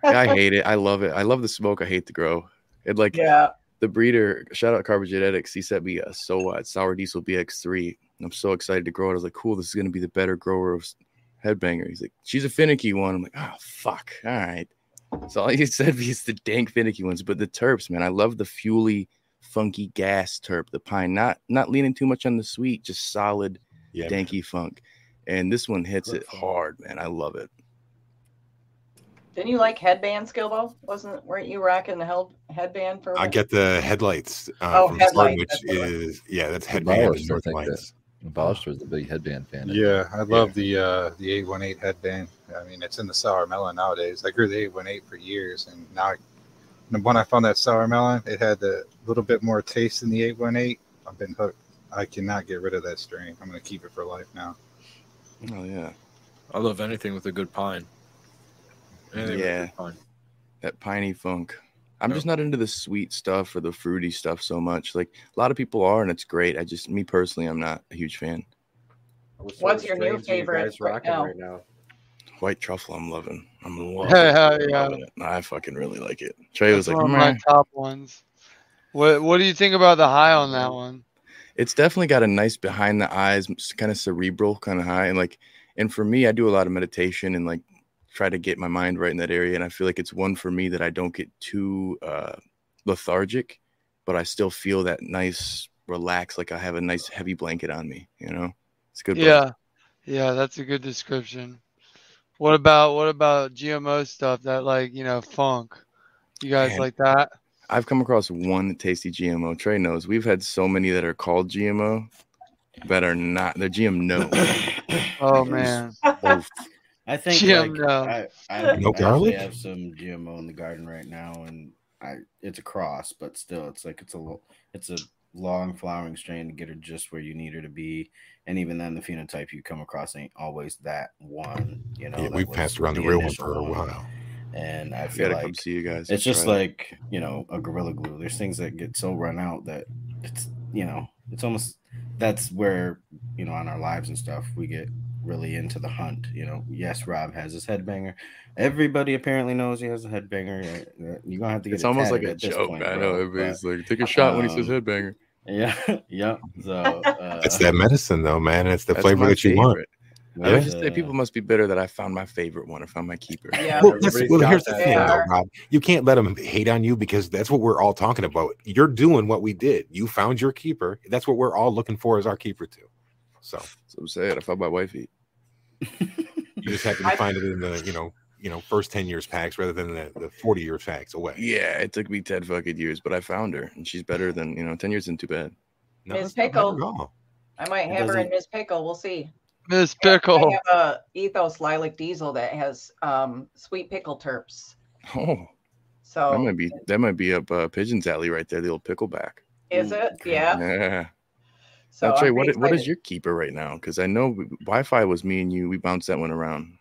I hate it. I love it. I love the smoke. I hate the grow. It like Yeah. the breeder, shout out Karma Genetics. He sent me a so what sour diesel BX3. I'm so excited to grow it. I was like, cool, this is gonna be the better grower of headbanger. He's like, she's a finicky one. I'm like, oh fuck. All right. So all he said is the dank finicky ones, but the terps, man. I love the fuely, funky gas terp, the pine, not not leaning too much on the sweet, just solid yeah, man. danky funk. And this one hits it fun. hard, man. I love it. Didn't you like headband, Skilbo? Wasn't weren't you rocking the held headband for? a I while? get the headlights uh, Oh, from Spartan, headlight, which that's what is yeah, that's headband Bauer and stuff North. Lights. Ballister was a big headband fan. Yeah, I love the uh, the 818 headband. I mean, it's in the sour melon nowadays. I grew the 818 for years, and now I, when I found that sour melon, it had a little bit more taste than the 818. I've been hooked. I cannot get rid of that strain. I'm going to keep it for life now. Oh yeah, I love anything with a good pine. Anything with yeah. good pine. That piney funk. I'm just not into the sweet stuff or the fruity stuff so much. Like a lot of people are, and it's great. I just, me personally, I'm not a huge fan. What What's your new strains are you favorite guys right oh. now? right now? White truffle, I'm loving. I'm loving, Hell it, yeah. I fucking really like it. Trey was like, one of my top ones. What What do you think about the high on that one? it's definitely got a nice behind the eyes, kind of cerebral, kind of high, and like, and for me, I do a lot of meditation and like try to get my mind right in that area, and I feel like it's one for me that I don't get too uh, lethargic, but I still feel that nice relax, like I have a nice heavy blanket on me. You know, it's a good. Yeah, yeah, that's a good description. What about what about GMO stuff? That like you know funk. You guys Man. like that? I've come across one tasty GMO. Trey knows we've had so many that are called GMO that are not. They're GM no. Oh man. I think GM like, no. I, I, No I garlic? actually have some GMO in the garden right now, and I it's a cross, but still, it's like it's a lo- it's a long flowering strain to get her just where you need her to be, and even then, the phenotype you come across ain't always that one. You know, Yeah, we've passed around the real one for a while. and I feel like I feel gotta come see you guys. it's just Try it. like you know a gorilla glue. There's things that get so run out that it's you know it's almost that's where you know on our lives and stuff we get really into the hunt. You know, yes, Rob has his headbanger. Everybody apparently knows he has a headbanger. Uh, You're gonna have to get It's almost like a joke. point, I bro, know but- everybody's like, take a shot when he says um, headbanger. Yeah, yeah. So uh, It's that medicine, though, man. It's the flavor that you want. favorite. I would just say people must be bitter that I found my favorite one. I found my keeper. Yeah. Well, well here's the thing, though, Rob. You can't let them hate on you because that's what we're all talking about. You're doing what we did. You found your keeper. That's what we're all looking for as our keeper too. So So I'm saying I found my wifey. you just happen to find it in the you know you know first ten years packs rather than the, the forty years packs away. Yeah, it took me 10 fucking years, but I found her and she's better than, you know, 10 years isn't too bad. No, Miss that's not bad Pickle. I might have her in doesn't- Miss Pickle. We'll see. Miss I Pickle. have a Ethos Lilac Diesel that has um, sweet pickle terps. Oh, so that might be that might be up uh, Pigeon's alley right there, the old pickleback. is it? Yeah. Yeah. So now, Trey, I'm what pretty what is your keeper right now? Because I know Wi-Fi was me and you. We bounced that one around.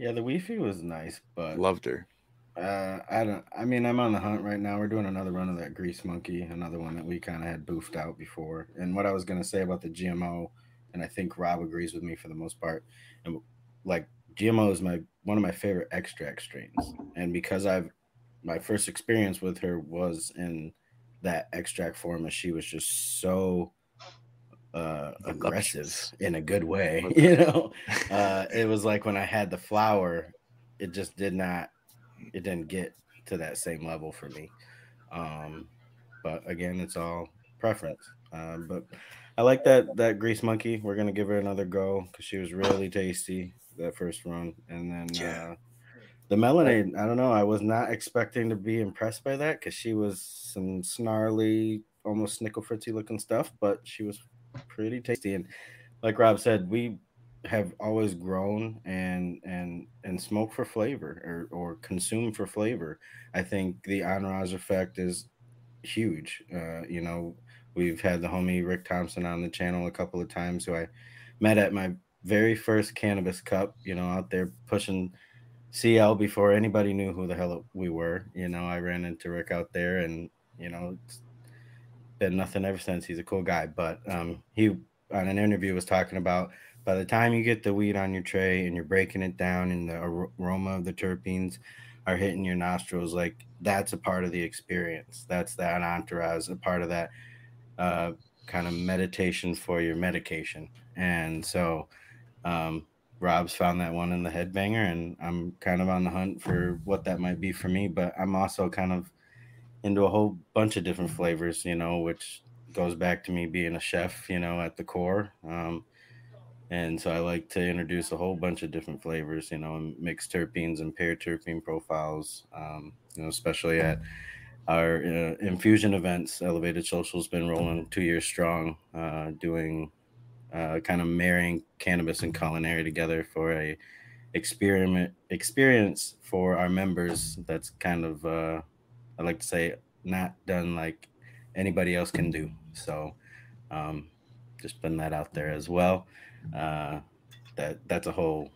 Yeah, the Wi-Fi was nice, but Loved her. Uh, I don't. I mean, I'm on the hunt right now. We're doing another run of that grease monkey, another one that we kind of had boofed out before. And what I was gonna say about the GMO, and I think Rob agrees with me for the most part. And like GMO is my one of my favorite extract strains, and because I've my first experience with her was in that extract form, and she was just so uh aggressive in a good way you know uh it was like when i had the flower it just did not it didn't get to that same level for me. Um, but again, it's all preference. Um, but I like that that grease monkey. We're gonna give her another go because she was really tasty that first run, and then Yeah. uh, the melonade. I don't know. I was not expecting to be impressed by that because she was some snarly, almost snickle fritzy looking stuff, but she was pretty tasty. And like Rob said, we have always grown and and and smoke for flavor or or consume for flavor. I think the entourage effect is huge. Uh, you know, we've had the homie Rick Thompson on the channel a couple of times who I met at my very first cannabis cup, you know, out there pushing CL before anybody knew who the hell we were. You know, I ran into Rick out there and, you know, been nothing ever since. He's a cool guy. But um, he, on an interview, was talking about by the time you get the weed on your tray and you're breaking it down and the ar- aroma of the terpenes are hitting your nostrils, like that's a part of the experience. That's that entourage, a part of that uh, kind of meditation for your medication. And so, um, Rob's found that one in the headbanger, and I'm kind of on the hunt for what that might be for me. But I'm also kind of into a whole bunch of different flavors, you know, which goes back to me being a chef, you know, at the core. Um, and so I like to introduce a whole bunch of different flavors, you know, and mixed terpenes and paired terpene profiles, um, you know, especially at our uh, infusion events, Elevated Social's been rolling two years strong, uh, doing uh, kind of marrying cannabis and culinary together for a experiment experience for our members. That's kind of uh, I like to say not done like anybody else can do. So um, just putting that out there as well. Uh, that that's a whole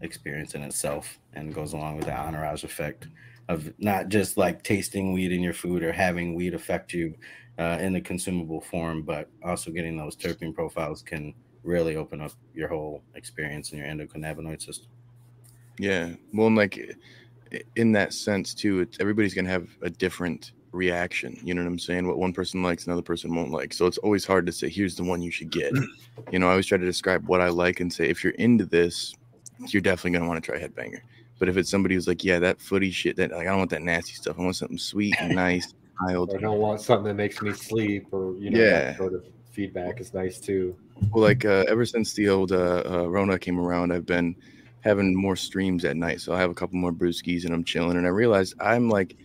experience in itself and goes along with the entourage effect of not just like tasting weed in your food or having weed affect you uh, in the consumable form, but also getting those terpene profiles can really open up your whole experience in your endocannabinoid system. Yeah. Well, and like in that sense too, it's everybody's gonna have a different reaction. You know what I'm saying? What one person likes, another person won't like. So it's always hard to say, here's the one you should get. You know, I always try to describe what I like and say, if you're into this, you're definitely gonna want to try headbanger. But if it's somebody who's like, yeah, that footy shit, that like I don't want that nasty stuff. I want something sweet and nice, mild. I don't want something that makes me sleep or you know Yeah. that sort of feedback is nice too. Well, like uh, ever since the old uh, uh, Rona came around, I've been having more streams at night. So I have a couple more brewskis and I'm chilling. And I realized I'm like,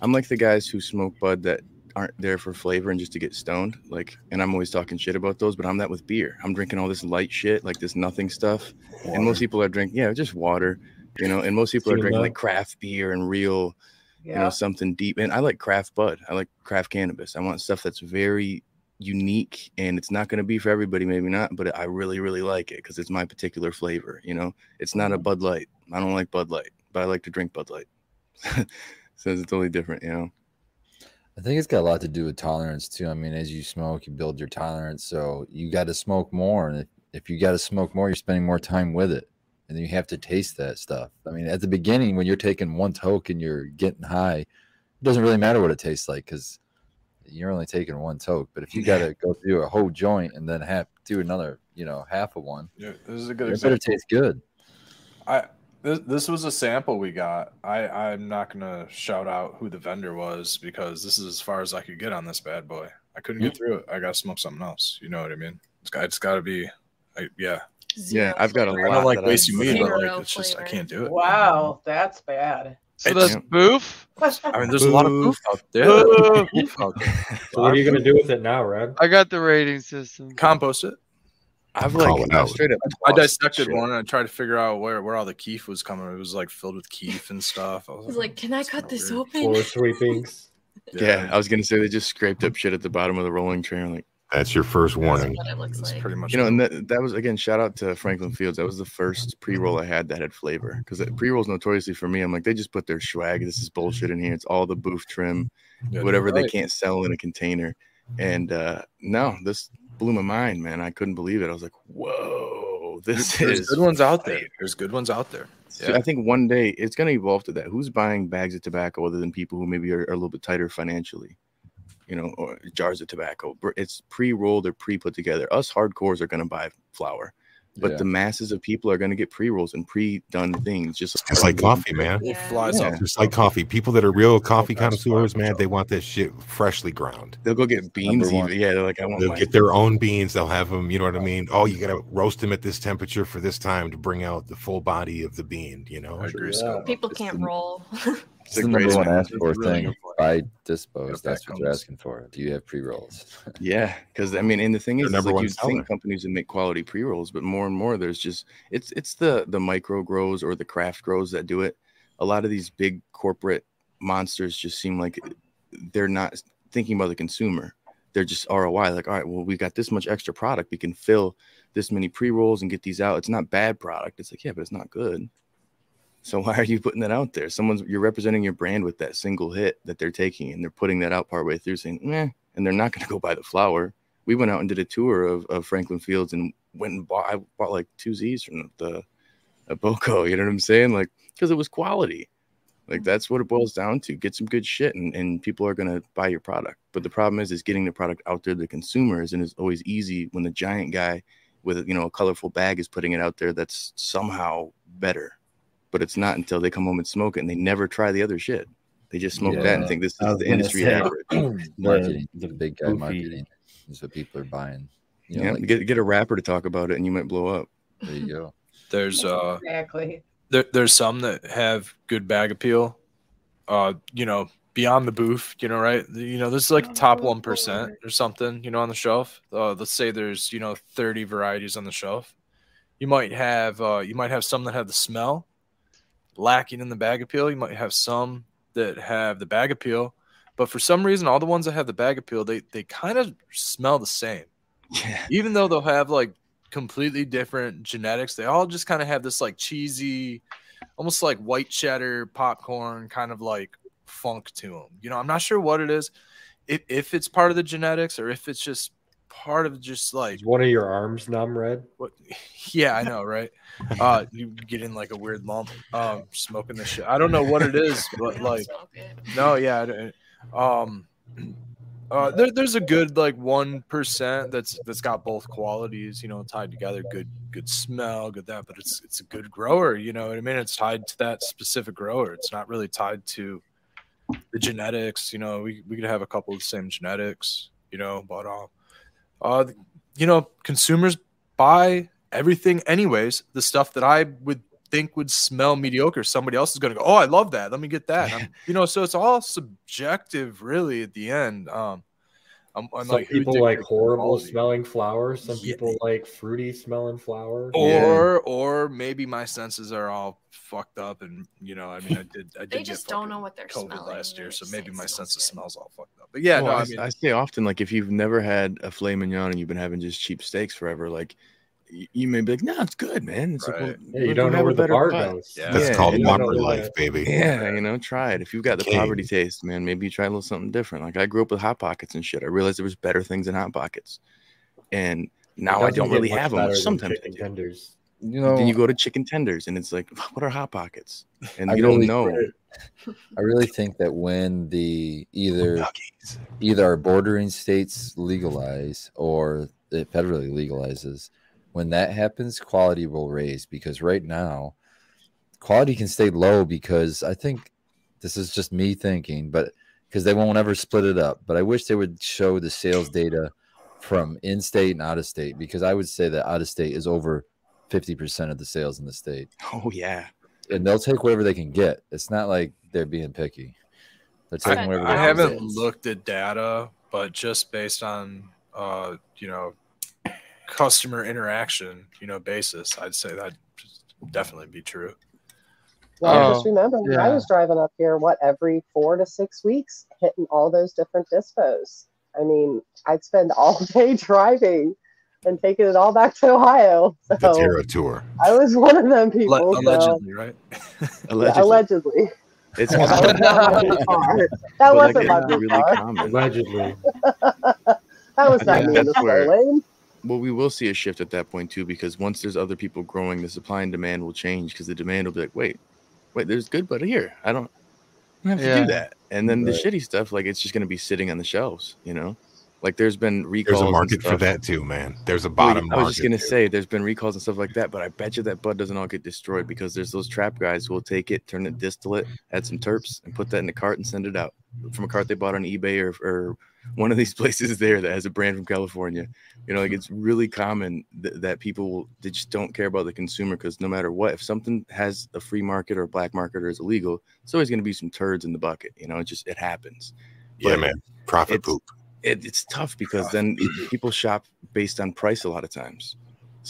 I'm like the guys who smoke bud that aren't there for flavor and just to get stoned. Like, and I'm always talking shit about those, but I'm that with beer. I'm drinking all this light shit, like this nothing stuff. And most people are drinking, yeah, just water, you know. And most people are drinking like craft beer and real, you know, something deep. And I like craft bud. I like craft cannabis. I want stuff that's very unique and it's not going to be for everybody maybe not but i really really like it because it's my particular flavor you know it's not a mm-hmm. bud light i don't like bud light but i like to drink bud light so it's totally different you know I think it's got a lot to do with tolerance too. I mean, as you smoke, you build your tolerance. So you got to smoke more, and if, if you got to smoke more, you're spending more time with it, and then you have to taste that stuff. I mean, at the beginning, when you're taking one toke and you're getting high, it doesn't really matter what it tastes like because you're only taking one toke. But if you got to go through a whole joint and then have do another, you know, half of one, Yeah, this is a good it better taste good. I this, this was a sample we got. I I'm not gonna shout out who the vendor was because this is as far as I could get on this bad boy. I couldn't get mm-hmm. through it. I gotta smoke something else. You know what I mean? It's got it's got to be, I, yeah. yeah i've got a lot don't like that I- wasting weed, but like it's just I can't do it. Wow, that's bad. So that's boof. I mean, there's a lot of Boo. boof out there. Boo. Boof out there. So what are you gonna do with it now, Red? I got the rating system. Compost it. i've like it I out. straight up I dissected shit. one and I tried to figure out where, where all the keef was coming. It was like filled with keef and stuff. I was He's like, can I cut kinda this weird." open? Floor sweepings. yeah i was gonna say they just scraped up shit at the bottom of the rolling tray I'm like That's your first That's warning. what it looks That's like. pretty much you know and that, that was again shout out to franklin fields that was the first pre-roll i had that had flavor because pre-rolls notoriously for me i'm like they just put their swag this is bullshit in here it's all the boof trim Yeah, whatever they can't sell in a container and uh no this blew my mind man i couldn't believe it i was like whoa this There's is good ones out there. There's good ones out there. So Yeah. I think one day it's going to evolve to that. Who's buying bags of tobacco other than people who maybe are, are a little bit tighter financially? You know, or jars of tobacco. It's pre-rolled or pre-put together. Us hardcores are going to buy flour, but Yeah. the masses of people are going to get pre-rolls and pre-done things. Just It's like coffee, man. It flies Yeah. off. Just like coffee. People that are real coffee that's connoisseurs, man, they want this shit freshly ground. They'll go get beans. Even. Yeah, they're like, I want They'll my get their own beans. They'll have them. You know what I mean? Oh, you gotta roast them at this temperature for this time to bring out the full body of the bean. You know? I agree. Yeah. People It's can't the- roll. It's the number one one. asked for It's really thing. Good for Buy dispos. That's back what you're asking for. Do you have pre rolls? Yeah, because I mean, and the thing is, is number like you think companies would make quality pre rolls, but more and more, there's just it's it's the the micro grows or the craft grows that do it. A lot of these big corporate monsters just seem like they're not thinking about the consumer. They're just ROI. Like, all right, well, we got this much extra product. We can fill this many pre rolls and get these out. It's not bad product. It's like, yeah, but it's not good. So why are you putting that out there? Someone's you're representing your brand with that single hit that they're taking, and they're putting that out partway through, saying, "eh," and they're not going to go buy the flower. We went out and did a tour of, of Franklin Fields and went and bought. I bought like two Z's from the a Boco. You know what I'm saying? Like because it was quality. Like that's what it boils down to. Get some good shit, and, and people are gonna buy your product. But the problem is, is getting the product out there to the consumers, and it's always easy when the giant guy with you know a colorful bag is putting it out there. That's somehow better but it's not until they come home and smoke it and they never try the other shit. They just smoke that and think this is was the industry say, average. marketing, the the, big guy goofy- marketing is what people are buying. You know, Yeah, like, get get a rapper to talk about it and you might blow up. there you go. There's uh Exactly. there, there's some that have good bag appeal. Uh, you know, beyond the booth, you know, right? You know, this is like top one percent or something, you know, on the shelf. Uh, let's say there's you know thirty varieties on the shelf. You might have uh, you might have some that have the smell lacking in the bag appeal. You might have some that have the bag appeal, but for some reason, all the ones that have the bag appeal, they they kind of smell the same. Yeah. Even though they'll have like completely different genetics, they all just kind of have this like cheesy, almost like white cheddar popcorn kind of like funk to them. You know, I'm not sure what it is, if if it's part of the genetics or if it's just part of just like Is one of your arms numb, Red? what yeah i know right? Uh you get in like a weird lump um smoking this shit. I don't know what it is but like no yeah um uh there, there's a good like one percent that's that's got both qualities you know tied together good good smell good that but it's it's a good grower you know what i mean? It's tied to that specific grower. It's not really tied to the genetics you know? We, we could have a couple of the same genetics you know but um uh you know consumers buy everything anyways. The stuff that i would think would smell mediocre somebody else is going to go oh i love that. Let me get that. You know so it's all subjective really at the end. Um I'm, I'm Some like people like horrible quality? smelling flowers. Some Yeah. people like fruity smelling flowers. or or maybe my senses are all fucked up and you know i mean i did i did They just don't know what they're COVID smelling. last year so maybe my sense of smells smells all fucked up but yeah Well, no I, i mean I say often, like if you've never had a filet mignon and you've been having just cheap steaks forever, like y- you may be like, "No, it's good, man." It's like, well, Yeah, you don't know have a where the better bar cut. goes. Yeah. That's Yeah, called you lumber life, that. baby. Yeah, you know, try it. If you've got the King. poverty taste, man, maybe you try a little something different. Like I grew up with hot pockets and shit. I realized there was better things than hot pockets, and now I don't really have them. better Which than sometimes I chicken do. tenders. You know, Then you go to chicken tenders, and it's like, what are hot pockets? And I you really- don't know. I really think that when the either either our bordering states legalize or it federally legalizes, when that happens, quality will raise because right now, quality can stay low because I think this is just me thinking, but because they won't ever split it up. But I wish they would show the sales data from in state and out of state because I would say that out of state is over 50% of the sales in the state. Oh yeah, And they'll take whatever they can get. It's not like they're being picky. They're I, taking whatever they I haven't looked at data, but just based on uh, you know customer interaction, you know, basis, I'd say that definitely be true. Well, Oh, just remember when I was driving up here, what every four to six weeks, hitting all those different dispos. I mean, I'd spend all day driving and taking it all back to Ohio. The So Terra Tour. I was one of them Le- people. so- allegedly, right? Yeah, allegedly. allegedly. It's Yeah, that was not my big car. That like, wasn't my really car. common. Allegedly. That was I not think me in the that's where- lane. Well, we will see a shift at that point too, because once there's other people growing, the supply and demand will change. Because the demand will be like, wait, wait, there's good butter here. I don't, I don't have to Yeah. do that. And then the shitty stuff, like it's just going to be sitting on the shelves. You know, like there's been recalls. There's a market for that too, man. There's a Well, bottom I was just gonna too. say there's been recalls and stuff like that, but I bet you that bud doesn't all get destroyed because there's those trap guys who will take it, turn it, distill it, add some terps, and put that in a cart and send it out from a cart they bought on eBay or, or one of these places there that has a brand from California. You know, like mm-hmm. it's really common th- that people will, they just don't care about the consumer because no matter what, if something has a free market or a black market or is illegal, it's always going to be some turds in the bucket. You know, it just it happens. Yeah, man. Profit it's- poop. it, it's tough because then people shop based on price a lot of times.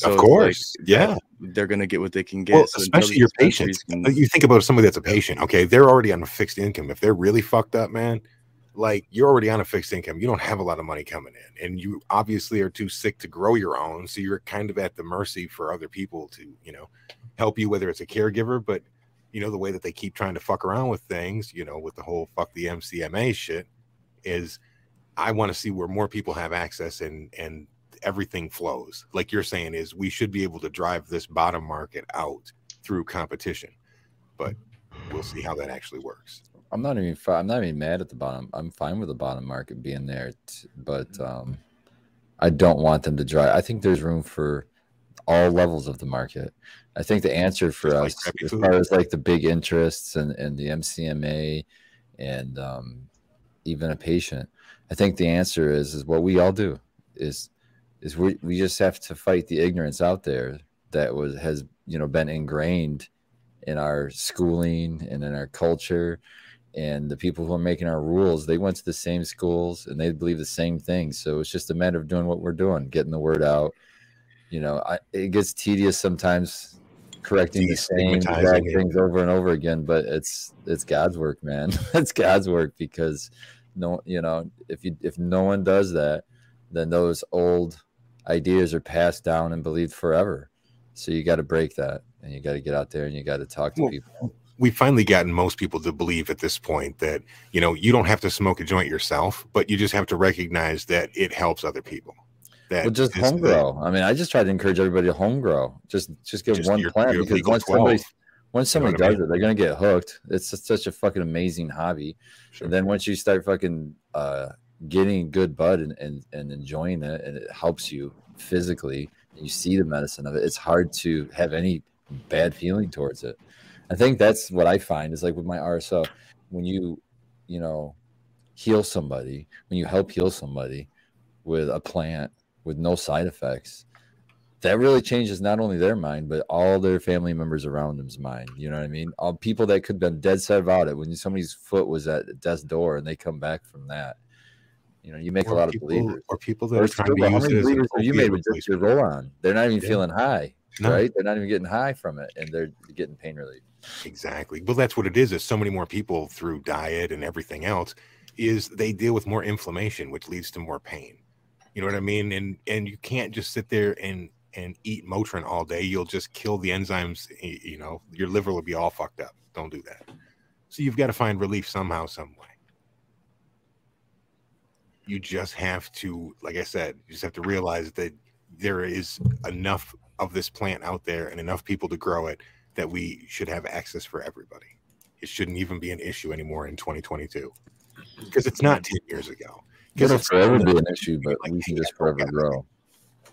Of it's course, yeah. They're gonna get what they can get. Well, So especially your patients. can- You think about somebody that's a patient. Okay, they're already on a fixed income. If they're really fucked up, man, like you're already on a fixed income. You don't have a lot of money coming in, and you obviously are too sick to grow your own. So you're kind of at the mercy for other people to, you know, help you. Whether it's a caregiver, but you know the way that they keep trying to fuck around with things, you know, with the whole fuck the MCMA shit, is I want to see where more people have access and and everything flows. Like you're saying, is we should be able to drive this bottom market out through competition, but we'll see how that actually works. I'm not even. I'm not even mad at the bottom. I'm fine with the bottom market being there, t- but Mm-hmm. um, I don't want them to drive. I think there's room for all levels of the market. I think the answer for Just us, crappy as far as like the big interests and, and the MCMA, and um, even a patient, I think the answer is is what we all do is is we we just have to fight the ignorance out there that was has you know been ingrained in our schooling and in our culture and the people who are making our rules, they went to the same schools and they believe the same things. So it's just a matter of doing what we're doing, getting the word out. You know, I, it gets tedious sometimes correcting the same exact things over and over again, but it's it's God's work, man. it's God's work because no, you know, if you if no one does that, then those old ideas are passed down and believed forever. So you got to break that, and you got to get out there and you got to talk to Well, people. We've finally gotten most people to believe at this point that you know you don't have to smoke a joint yourself, but you just have to recognize that it helps other people. That Well, just home grow. I mean, I just try to encourage everybody to home grow. Just just get Just one your- plant your because once 12, somebody once you know somebody I does mean? it, they're gonna get hooked. It's just such a fucking amazing hobby. And then once you start fucking uh, getting good bud and, and and enjoying it, and it helps you physically, and you see the medicine of it, it's hard to have any bad feeling towards it. I think that's what I find is like with my RSO, when you, you know, heal somebody, when you help heal somebody with a plant with no side effects, that really changes not only their mind, but all their family members around them's mind. You know what I mean? All people that could have been dead set about it when somebody's foot was at death's door and they come back from that. You know, you make Or a lot people- of believers. or people that Or are trying to use it as a believers have you made with just your roll on? They're not even Yeah. feeling high, No. right? They're not even getting high from it, and they're getting pain relief. Exactly. Well, that's what it is. Is so many more people through diet and everything else is they deal with more inflammation, which leads to more pain. You know what I mean? And and you can't just sit there and and eat Motrin all day. You'll just kill the enzymes. You know, your liver will be all fucked up. Don't do that. So you've got to find relief somehow, some way. You just have to, like I said, you just have to realize that there is enough of this plant out there and enough people to grow it that we should have access for everybody. It shouldn't even be an issue anymore in 2022 because it's not 10 years ago. It'll it's forever be an issue, but we can just forever grow.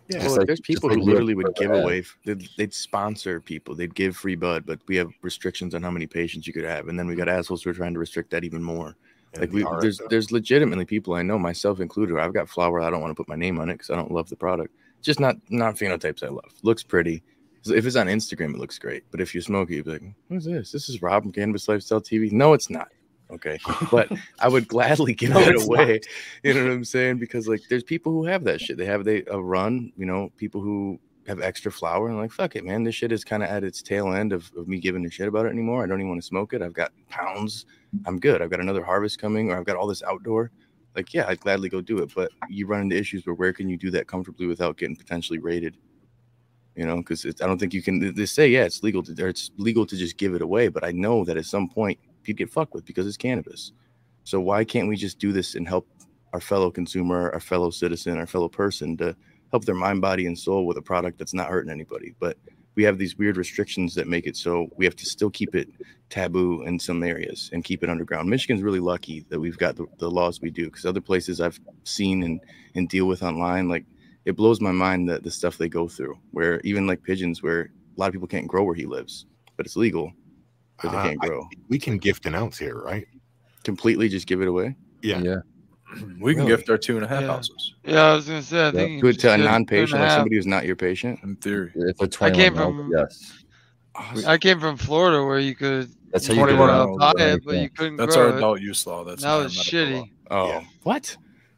Yeah, well, like- there's people who you literally would give forever. away. They'd, they'd sponsor people. They'd give free bud, but we have restrictions on how many patients you could have, and then we got assholes who are trying to restrict that even more. like we, the there's RSO. there's legitimately people I know, myself included. I've got flower. I don't want to put my name on it because I don't love the product. Just not not phenotypes I love. Looks pretty. If it's on Instagram, it looks great. But if you smoke it, you'd be like, "Who's this? This is Rob from Cannabis Lifestyle TV." No, it's not. Okay, but I would gladly give No, it away. not. You know what I'm saying? Because like, there's people who have that shit. They have they a run. You know, people who have extra flour and like, fuck it, man. This shit is kind of at its tail end of, of me giving a shit about it anymore. I don't even want to smoke it. I've got pounds. I'm good. I've got another harvest coming, or I've got all this outdoor. Like, yeah, I'd gladly go do it. But you run into issues where where can you do that comfortably without getting potentially raided? You know, because I don't think you can. They say yeah, it's legal to it's legal to just give it away, but I know that at some point you'd get fucked with because it's cannabis. So why can't we just do this and help our fellow consumer, our fellow citizen, our fellow person to help their mind, body, and soul with a product that's not hurting anybody? But we have these weird restrictions that make it so we have to still keep it taboo in some areas and keep it underground. Michigan's really lucky that we've got the, the laws we do because other places I've seen and, and deal with online, like it blows my mind that the stuff they go through, where even like pigeons, where a lot of people can't grow where he lives, but it's legal, but they Uh, can't I- grow. we can gift an ounce here, right? Completely just give it away. Yeah. Yeah. We can Really? gift our two and a half Yeah. houses. Yeah, I was gonna say. I think you Do it should to a get two and non-patient, like somebody who's not your patient. In theory, If a I 21 came year old, from yes. I came from Florida where you could That's how you you do could it. buy it, but you couldn't That's grow our it. adult use law. That's that not our was shitty. law. Oh, Yeah. what?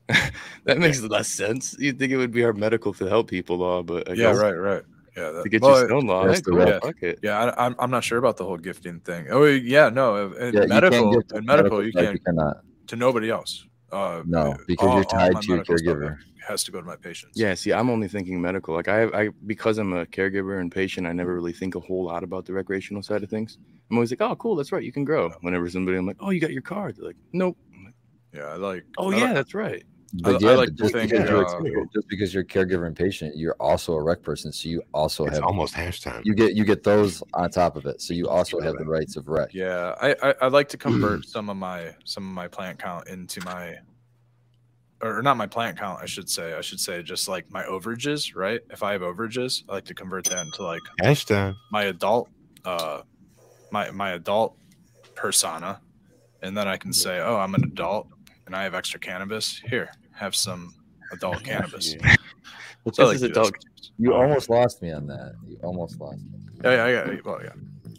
that makes less sense. You'd think it would be our medical to help people law, but I Yeah, guess right, right. Yeah, that, to get well, your stone law, that's cool, rep. fuck. Yeah, I, I'm I'm not sure about the whole gifting thing. Oh yeah, no, in Yeah, medical, in a medical, you can't You cannot. to nobody else. Uh, No, uh, because all- you're tied to your caregiver. Has to go to my patients. Yeah, see, I'm only thinking medical. Like I, I, because I'm a caregiver and patient, I never really think a whole lot about the recreational side of things. I'm always like, oh, cool, that's right, you can grow. Whenever somebody, I'm like, oh, you got your card. They're like, nope. Like, yeah, I like. oh I yeah, like- that's right. But I yeah, like just think, because you're uh, just because you're a caregiver and patient, you're also a rec person, so you also It's have almost hash time. you get you get those on top of it, so you also have the rights of rec. Yeah, I, I I like to convert some of my some of my plant count into my or not my plant count, I should say. I should say just like my overages, right? If I have overages, I like to convert that into like Hash time. my adult uh my my adult persona and then I can say, "Oh, I'm an adult and I have extra cannabis. Here, have some adult cannabis." Yeah. Well, So this is like to do adult. You um, almost lost me on that. You almost lost me. Oh, yeah, yeah, yeah. Well, yeah.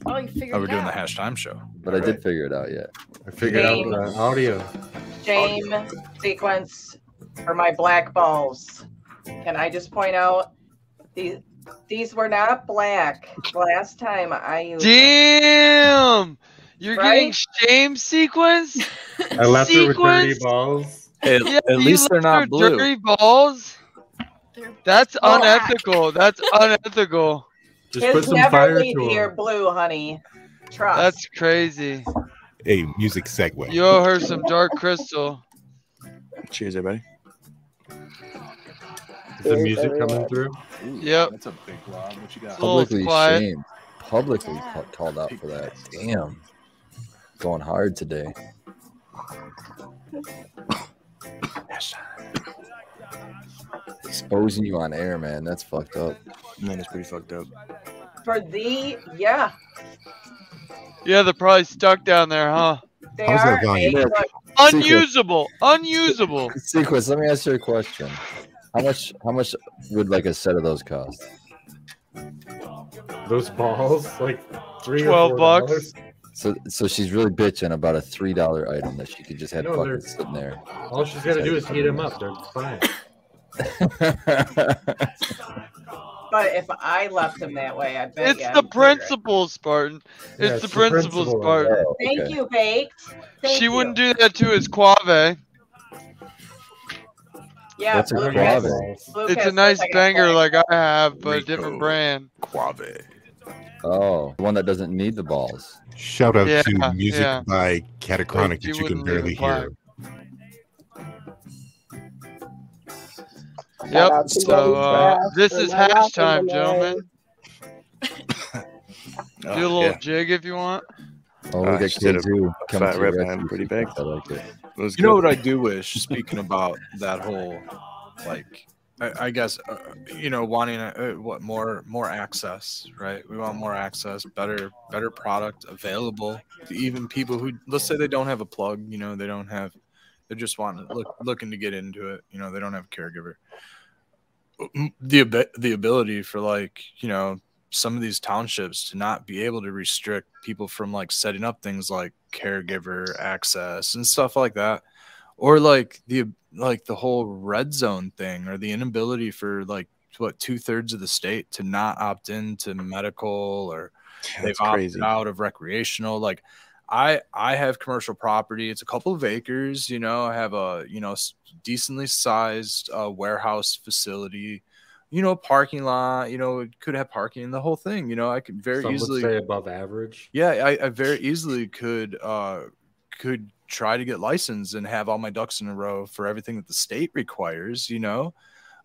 Oh, you figured Oh, we're it doing the hash time show. But I did figure it out yet. I figured out the audio. Shame sequence for my black balls. Can I just point out these these were not black last time I used them. Damn! You're getting shame sequence? I left her with dirty Sequence? balls. At, Yeah, at least they're not blue. Dirty balls? That's unethical. That's unethical. Just His put some never fire leave to here him. blue, honey. Trust. That's crazy. A music segue. You owe her some dark crystal. Cheers, everybody. Is the music coming through? Yep. That's a big lob. What you got? Publicly quiet. shamed. Publicly ca- called out for that. Damn. Going hard today. Exposing you on air, man. That's fucked up. Man, it's pretty fucked up. for the yeah. Yeah, they're probably stuck down there, huh? They How's are that volume? a- Unusable. Unusable. Sequence, let me ask you a question. How much how much would like a set of those cost? Those balls, like three twelve or four bucks. dollars. So so she's really bitching about a three dollar item that she could just have No, fucking sitting there. All she's got to do is heat them up. They're fine. But if I left him that way, I bet It's you the I'd clear it. principle, Spartan. Yeah, It's it's the the principle, principle, Spartan. Oh, Thank you, baked. Thank She you. wouldn't do that to his Quave. Yeah, What's a Blue Quave? Cast- It's a nice like banger flag. like I have, but a different brand. Quave. Oh, the one that doesn't need the balls. Shout out Yeah, to music yeah. by Catachronic Like, that you can barely hear. Yep. So uh, this is my hash time, gentlemen. Oh, Do a little yeah. jig if you want. Oh, we Ah, got she did a- K2 a coming fat to rep your behind rescue. pretty big. I like it. It was You know what I do wish? Speaking about that whole, like, I, guess, uh, you know, wanting uh, what more more access, right? We want more access, better better product available to even people who, let's say, they don't have a plug. You know, they don't have, they're just wanting look looking to get into it. You know, they don't have a caregiver. Mm, The the ability for like you know some of these townships to not be able to restrict people from like setting up things like caregiver access and stuff like that or like the like the whole red zone thing or the inability for like what two-thirds of the state to not opt into medical or they've opted crazy. out of recreational like i i have commercial property it's a couple of acres you know i have a you know decently sized uh, warehouse facility you know parking lot you know it could have parking the whole thing you know i could very Some easily above average. yeah I, I very easily could uh could try to get licensed and have all my ducks in a row for everything that the state requires you know?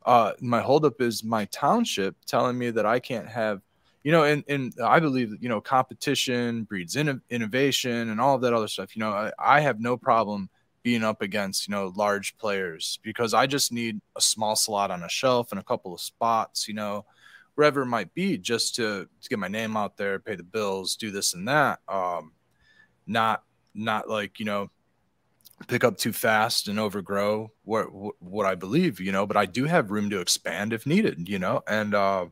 Uh my holdup is my township telling me that i can't have you know and and i believe that you know competition breeds inno- innovation and all of that other stuff you know? I, I have no problem being up against you know large players because i just need a small slot on a shelf and a couple of spots you know? Wherever it might be just to, to get my name out there pay the bills do this and that um not not like you know pick up too fast and overgrow what what I believe, you know, but I do have room to expand if needed, you know, and uh,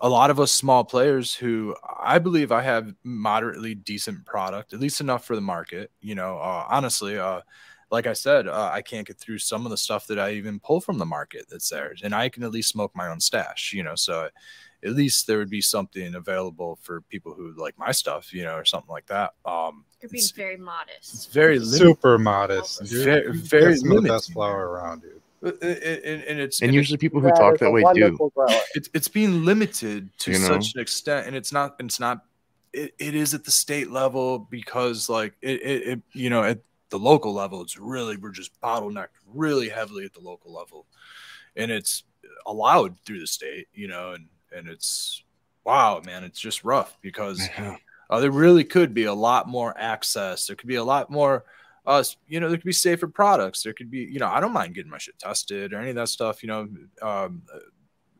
a lot of us small players who I believe I have moderately decent product, at least enough for the market, you know. Uh, honestly, uh, like I said, uh, I can't get through some of the stuff that I even pull from the market that's there, and I can at least smoke my own stash, you know. So at least there would be something available for people who like my stuff, you know, or something like that. Um, You're being very modest. it's very limited. Super modest. dude. Very, very That's some the limited. best flower around, dude. Uh, uh, And, and it's And it- usually people who That talk that way do. it's it's being limited to You know? such an extent and it's not it's not it, it is at the state level because like it, it, it you know at the local level it's really we're just bottlenecked really heavily at the local level and it's allowed through the state you know and and it's wow man it's just rough because uh, there really could be a lot more access there could be a lot more uh you know there could be safer products there could be you know i don't mind getting my shit tested or any of that stuff you know um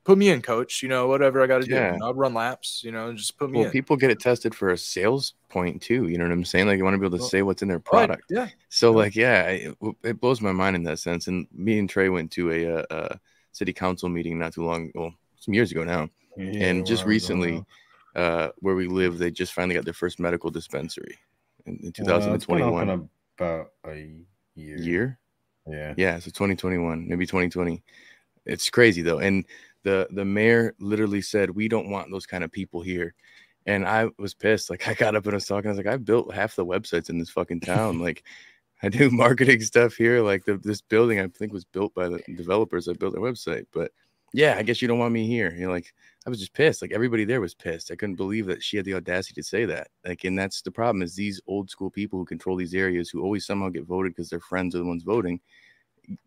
put me in coach you know whatever i got to do Yeah. you know, i'll run laps you know just put me Well, in people get it tested for a sales point too. You know what I'm saying? Like you want to be able to Well, say what's in their Right, product. yeah So like, yeah, it, it blows my mind in that sense. And me and Trey went to a, uh uh city council meeting not too long, well, some years ago now, and just recently, uh, where we live, they just finally got their first medical dispensary in, in Well, it's been 2021. about a year. Year? Yeah. Yeah, so 2021, maybe 2020. It's crazy though. And the the mayor literally said, "We don't want those kind of people here." And I was pissed. Like I got up and I was talking. I was like, "I built half the websites in this fucking town. like, I do marketing stuff here. Like the, this building, I think was built by the developers that built their website. But yeah, I guess you don't want me here. You know, like I was just pissed. Like everybody there was pissed. I couldn't believe that she had the audacity to say that. Like, and that's the problem is these old school people who control these areas who always somehow get voted because their friends are the ones voting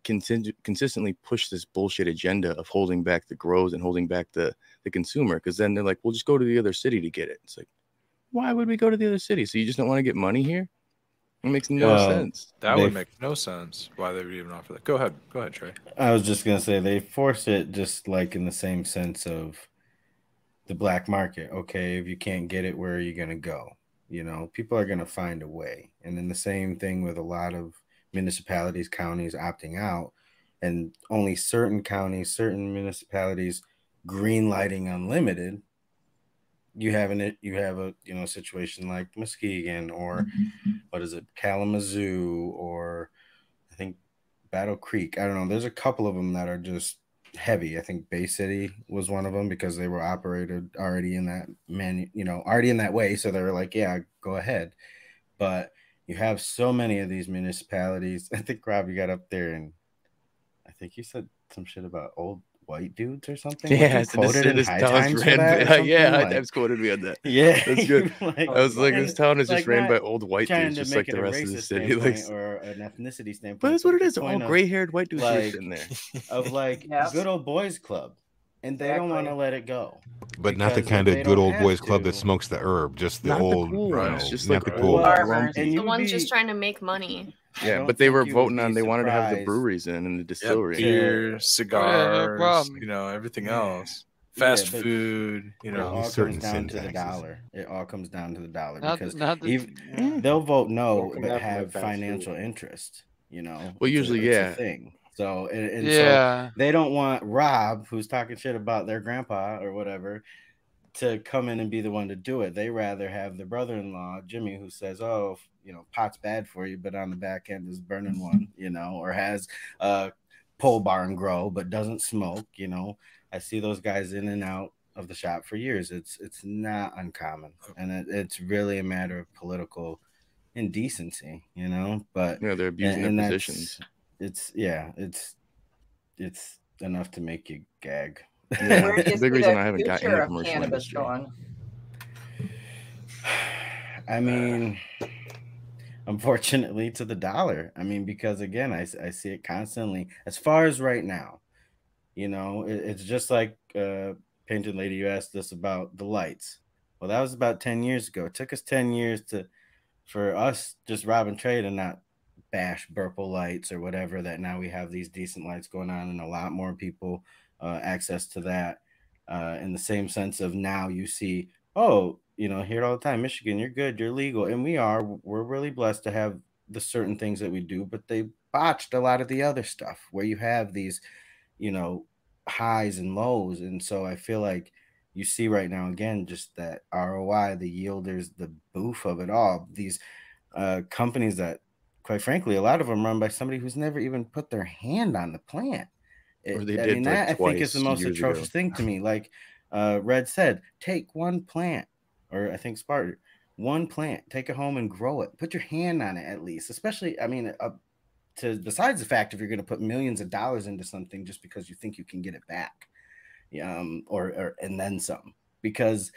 contin- consistently push this bullshit agenda of holding back the grows and holding back the the consumer because then they're like we'll just go to the other city to get it it's like why would we go to the other city so you just don't want to get money here it makes no Well, sense That They- would make no sense. Why they would even offer that? Go ahead. Go ahead, Trey. I was just gonna say they force it just like in the same sense of the black market. Okay, if you can't get it, where are you gonna go? You know, people are gonna find a way. And then the same thing with a lot of municipalities, counties opting out, and only certain counties, certain municipalities green lighting unlimited. You have an you have a you know situation like Muskegon or mm-hmm. what is it, Kalamazoo or I think Battle Creek. I don't know. There's a couple of them that are just heavy. I think Bay City was one of them because they were operated already in that man, you know, already in that way. So they were like, yeah, go ahead. But you have so many of these municipalities. I think Rob, you got up there and I think you said some shit about old white dudes or something. Yeah you so this, quoted in this High town's Times ran that by, yeah something? High Like- Times quoted me on that Yeah, that's good like- i was like this town is like just ran by old white dudes just like the rest of the city like or an ethnicity standpoint. but that's what it is the all gray-haired white dudes like, in there of like Yes. good old boys club, and they don't want to let it go. But not the kind of good old have boys club that smokes the herb, just the Not the old, cool you ones, know, just not like the cool. old And The ones would just trying to make money. Yeah but they were voting on they wanted to have the breweries in and the Yep, distillery beer, cigars, problem. you know, everything Yeah. else. Fast Yeah, food, you know, It all certain comes down to the dollar. It all comes down to the dollar Not, because not the, even yeah. they'll vote no, but down from, like, have financial food. interest. You know, Well, It's a- usually, it's yeah. thing. So and, and so they don't want Rob, who's talking shit about their grandpa or whatever, to come in and be the one to do it. They rather have the brother-in-law Jimmy, who says, "Oh, you know, pot's bad for you," but on the back end is burning one, you know, or has a pole barn grow but doesn't smoke. You know, I see those guys in and out of the shop for years. It's it's not uncommon, and it, it's really a matter of political indecency, you know. But know they're abusing and their that's- positions it's yeah, it's it's enough to make you gag. Yeah. Where do you Big reason I haven't got future any of commercial cannabis industry. going? I mean, unfortunately, to the dollar. I mean, because again, I, I see it constantly. As far as right now, you know, it, it's just like uh, Painted Lady. You asked us about the lights. Well, that was about ten years ago. It took us ten years to, for us, just rob and trade and not bash blurple lights or whatever. That now we have these decent lights going on, and a lot more people uh, access to that. Uh, in the same sense of now you see, oh, you know, hear it all the time, Michigan, you're good, you're legal, and we are. We're really blessed to have the certain things that we do, but they botched a lot of the other stuff where you have these, you know, highs and lows, and so I feel like you see right now again just that ROI, the yielders, the boof of it all. These uh, companies that, quite frankly, a lot of them run by somebody who's never even put their hand on the plant. Or It- they I did, mean, like, that I think is the most years ago. atrocious thing to me. Like uh, Red said, take one plant, or I think Spartan, one plant, take it home and grow it. Put your hand on it at least, especially. I mean, uh, to besides the fact if you're going to put millions of dollars into something just because you think you can get it back, um, or, or and then some, because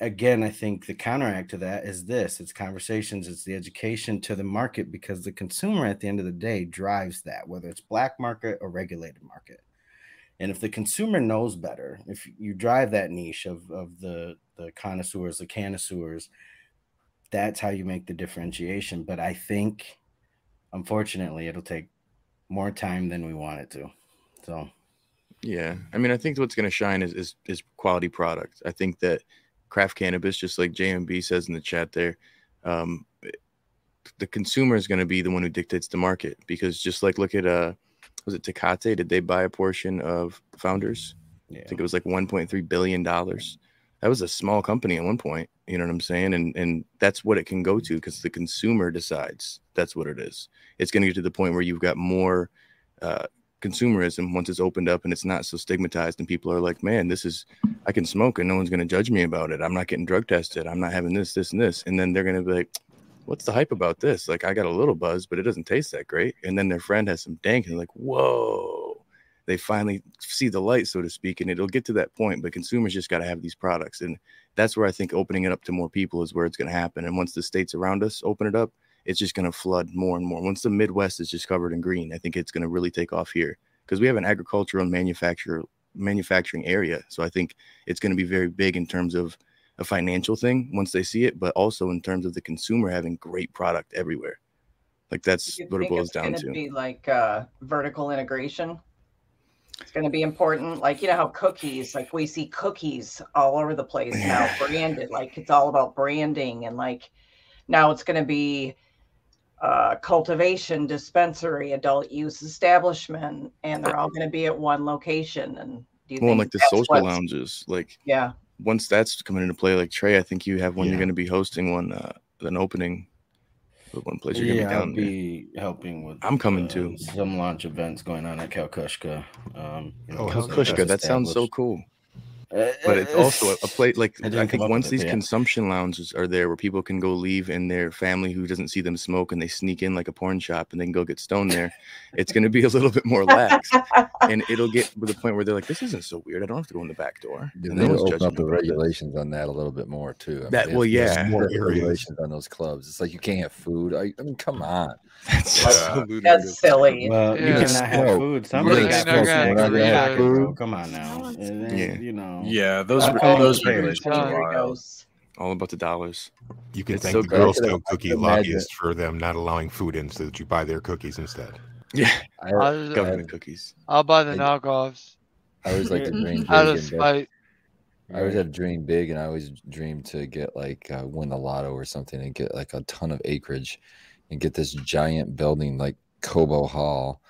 again, I think the counteract to that is this: it's conversations, it's the education to the market, because the consumer at the end of the day drives that, whether it's black market or regulated market. And if the consumer knows better, if you drive that niche of, of the the connoisseurs, the connoisseurs, that's how you make the differentiation. But I think, unfortunately, it'll take more time than we want it to. So Yeah, I mean, I think what's going to shine is, is is quality product. I think that craft cannabis, just like JMB says in the chat there, um, the consumer is going to be the one who dictates the market because just like look at uh, was it Tecate? Did they buy a portion of Founders? Yeah. I think it was like 1.3 billion dollars. that was a small company at one point. You know what I'm saying? And and that's what it can go to because the consumer decides that's what it is. It's going to get to the point where you've got more uh, consumerism once it's opened up and it's not so stigmatized and people are like, man, this is I can smoke and no one's going to judge me about it. I'm not getting drug tested. I'm not having this, this, and this. And then they're going to be like, what's the hype about this? Like I got a little buzz, but it doesn't taste that great. And then their friend has some dank and like, whoa. They finally see the light, so to speak, and it'll get to that point. But consumers just got to have these products, and that's where I think opening it up to more people is where it's going to happen. And once the states around us open it up, it's just going to flood more and more. Once the Midwest is just covered in green, I think it's going to really take off here because we have an agricultural and manufacturer manufacturing area. So I think it's going to be very big in terms of a financial thing once they see it, but also in terms of the consumer having great product everywhere. Like that's what it boils it's down going to. to be like uh, vertical integration? It's going to be important. Like, you know how cookies, like we see cookies all over the place now, branded. Like, it's all about branding. And like, now it's going to be uh, cultivation, dispensary, adult use establishment, and they're all going to be at one location. And do you well, think like the social what's- lounges, like Yeah. once that's coming into play, like Trey, I think you have one. You're going to be hosting one, uh, an opening, of one place. You're going to yeah, be I'll down there. be helping with. I'm coming uh, too. Some launch events going on at Kalkushka. Um, you know, Oh, Kalkushka, that sounds so cool. But it's also a, a place like I I, think once with it, these yeah. consumption lounges are there where people can go leave and their family who doesn't see them smoke and they sneak in like a porn shop and they can go get stoned there, it's going to be a little bit more lax and it'll get to the point where they're like, this isn't so weird. I don't have to go in the back door. They And need no open up the me about this. regulations on that a little bit more too. I That- they well, have to have yeah. More regulations on those clubs. It's like you can't have food. I, I mean, come on. That's so That's silly. Well, you Yeah. cannot have food. we're Somebody not got gonna food. have got food. food. Come on now. It ain't, Yeah. You know. Yeah, those I- re- I those agree. regulations are. All about the dollars. You can It's thank so the good. Girl Scout cookie could imagine- lobbyists for them not allowing food in so that you buy their cookies instead. Yeah, I, I'll, government cookies. I'll buy the I- knockoffs. I always like to dream big. Out of and spite. I always have dreamed big, and I always dream to get like uh, win the lotto or something and get like a ton of acreage and get this giant building like Cobo Hall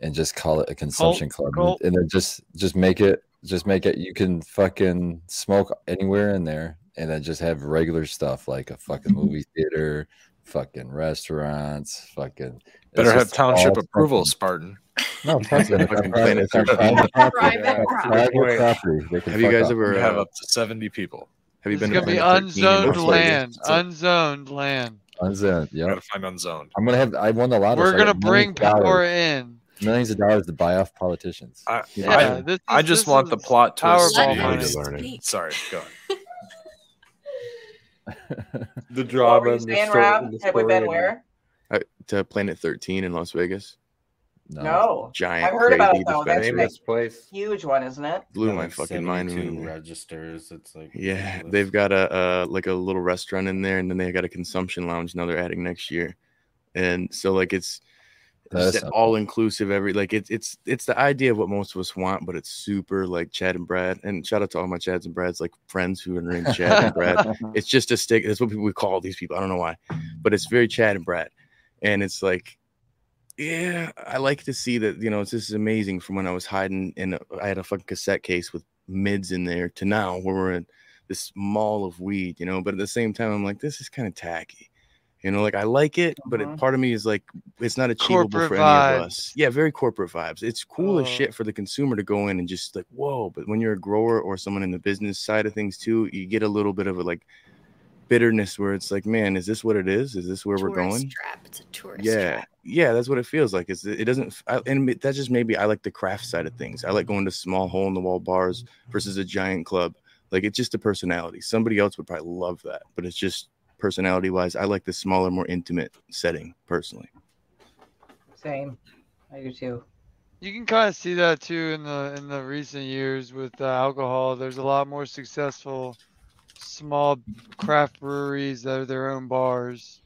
and just call it a consumption club and- and then just just make it just make it you can fucking smoke anywhere in there and then just have regular stuff like a fucking movie theater, fucking restaurants, fucking Better have township approval, fucking- Spartan. No, fuck it. It's Fucking private- Planet it's our 13. private. Private It's our property. private property. Have you guys off. ever You have uh, up to seventy people. have you It's been gonna be Planet 13 in unzoned Las land. Unzoned land. Unzoned, yeah. Gotta find unzoned. I'm gonna have. I won the lotto. We're so gonna bring millions dollars- power in. millions of dollars to buy off politicians. I, Yeah, I, this I just this want the plot twist. To be- money. Let learn it. speak. Sorry, go ahead. The What drama. were you and the saying, story- Rob? and the Have we been where? uh, to Planet 13 in Las Vegas. No. Giant, I've heard about crazy it though. That's dispensary. a Famous place. huge one, isn't it? Blew Got, my like, fucking mind. 72 when- registers. It's like Yeah, ridiculous. they've got a uh, like a little restaurant in there, and then they got a consumption lounge. Now they're adding next year, and so like it's That's all inclusive. Every like it's it's it's the idea of what most of us want, but it's super like Chad and Brad. And shout out to all my Chads and Brads, like friends who are named Chad and Brad. It's just a stick. That's what people we call these people. I don't know why, but it's very Chad and Brad, and it's like. Yeah, I like to see that. You know, it's, this is amazing. From when I was hiding in, a, I had a fucking cassette case with mids in there to now, where we're in this mall of weed. You know, but at the same time, I'm like, this is kind of tacky. You know, like I like it, but it, mm-hmm. part of me is like, it's not achievable Corporate for any of us. Yeah, very corporate vibes. It's cool as Oh. shit for the consumer to go in and just like, whoa. But when you're a grower or someone in the business side of things too, you get a little bit of a like bitterness where it's like, man, is this what it is? Is this where we're Tourist going? Trap. It's a tourist Yeah, trap. yeah, that's what it feels like. It's it doesn't, f- I, and that's just maybe I like the craft side of things. I like going to small hole in the wall bars versus a giant club. Like it's just a personality. Somebody else would probably love that, but it's just personality wise. I like the smaller, more intimate setting personally. Same. I do too. You can kind of see that too in the in the recent years with uh, alcohol. There's a lot more successful small craft breweries that are their own bars,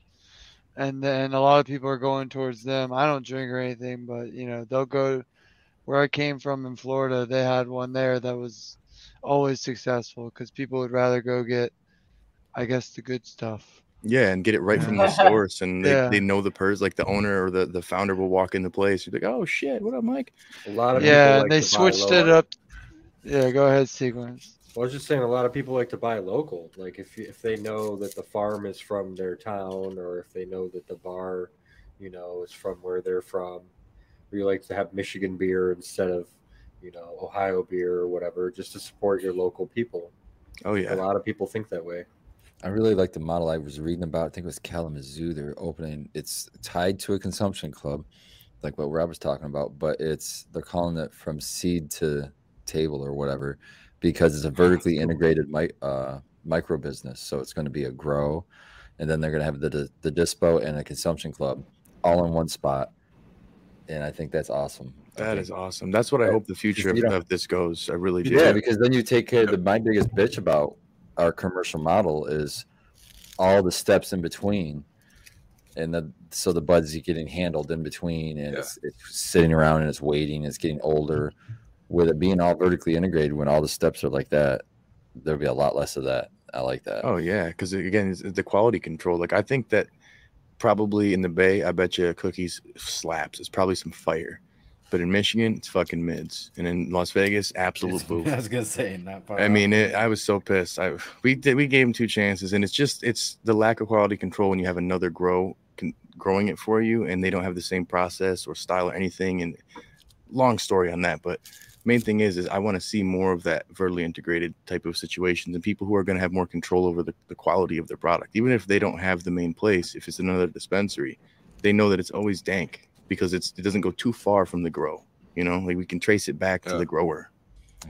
and then a lot of people are going towards them. I don't drink or anything, but you know they'll go where I came from in Florida. They had one there that was always successful because people would rather go get, I guess, the good stuff. Yeah, and get it right from the source, and they, Yeah. they know the person, like the owner or the, the founder will walk in the place. You're like, oh shit, what up, Mike? A lot of Yeah, people and they like to buy switched it up. Yeah, go ahead, sequence. Well, I was just saying, a lot of people like to buy local. Like if if they know that the farm is from their town, or if they know that the bar, you know, is from where they're from, or you like to have Michigan beer instead of, you know, Ohio beer or whatever, just to support your local people. Oh yeah, A lot of people think that way. I really like the model I was reading about. I think it was Kalamazoo. They're opening. It's tied to a consumption club, like what Rob was talking about, but it's they're calling it from seed to table or whatever, because it's a vertically integrated mi- uh, micro business. So it's going to be a grow, and then they're going to have the the, dispo and a consumption club all in one spot, and I think that's awesome. That is awesome. That's what I hope the future of, of this goes. I really do. Yeah, because then you take care of the my biggest bitch about our commercial model is all the steps in between. And the, so the buds are getting handled in between and it's, it's sitting around and it's waiting, it's getting older. With it being all vertically integrated, when all the steps are like that, there'll be a lot less of that. I like that. Oh yeah, because again, it's the quality control. Like I think that probably in the Bay, I bet you cookies slaps. It's probably some fire, but in Michigan, it's fucking mids, and in Las Vegas, absolute boo. I was gonna say not. far I mean, it, I was so pissed. I we did we gave him two chances, and it's just it's the lack of quality control when you have another grow con, growing it for you, and they don't have the same process or style or anything. And long story on that, but main thing is is I want to see more of that vertically integrated type of situations and people who are going to have more control over the, the quality of their product, even if they don't have the main place. If it's another dispensary, they know that it's always dank because it's it doesn't go too far from the grow. You know, like we can trace it back to the grower.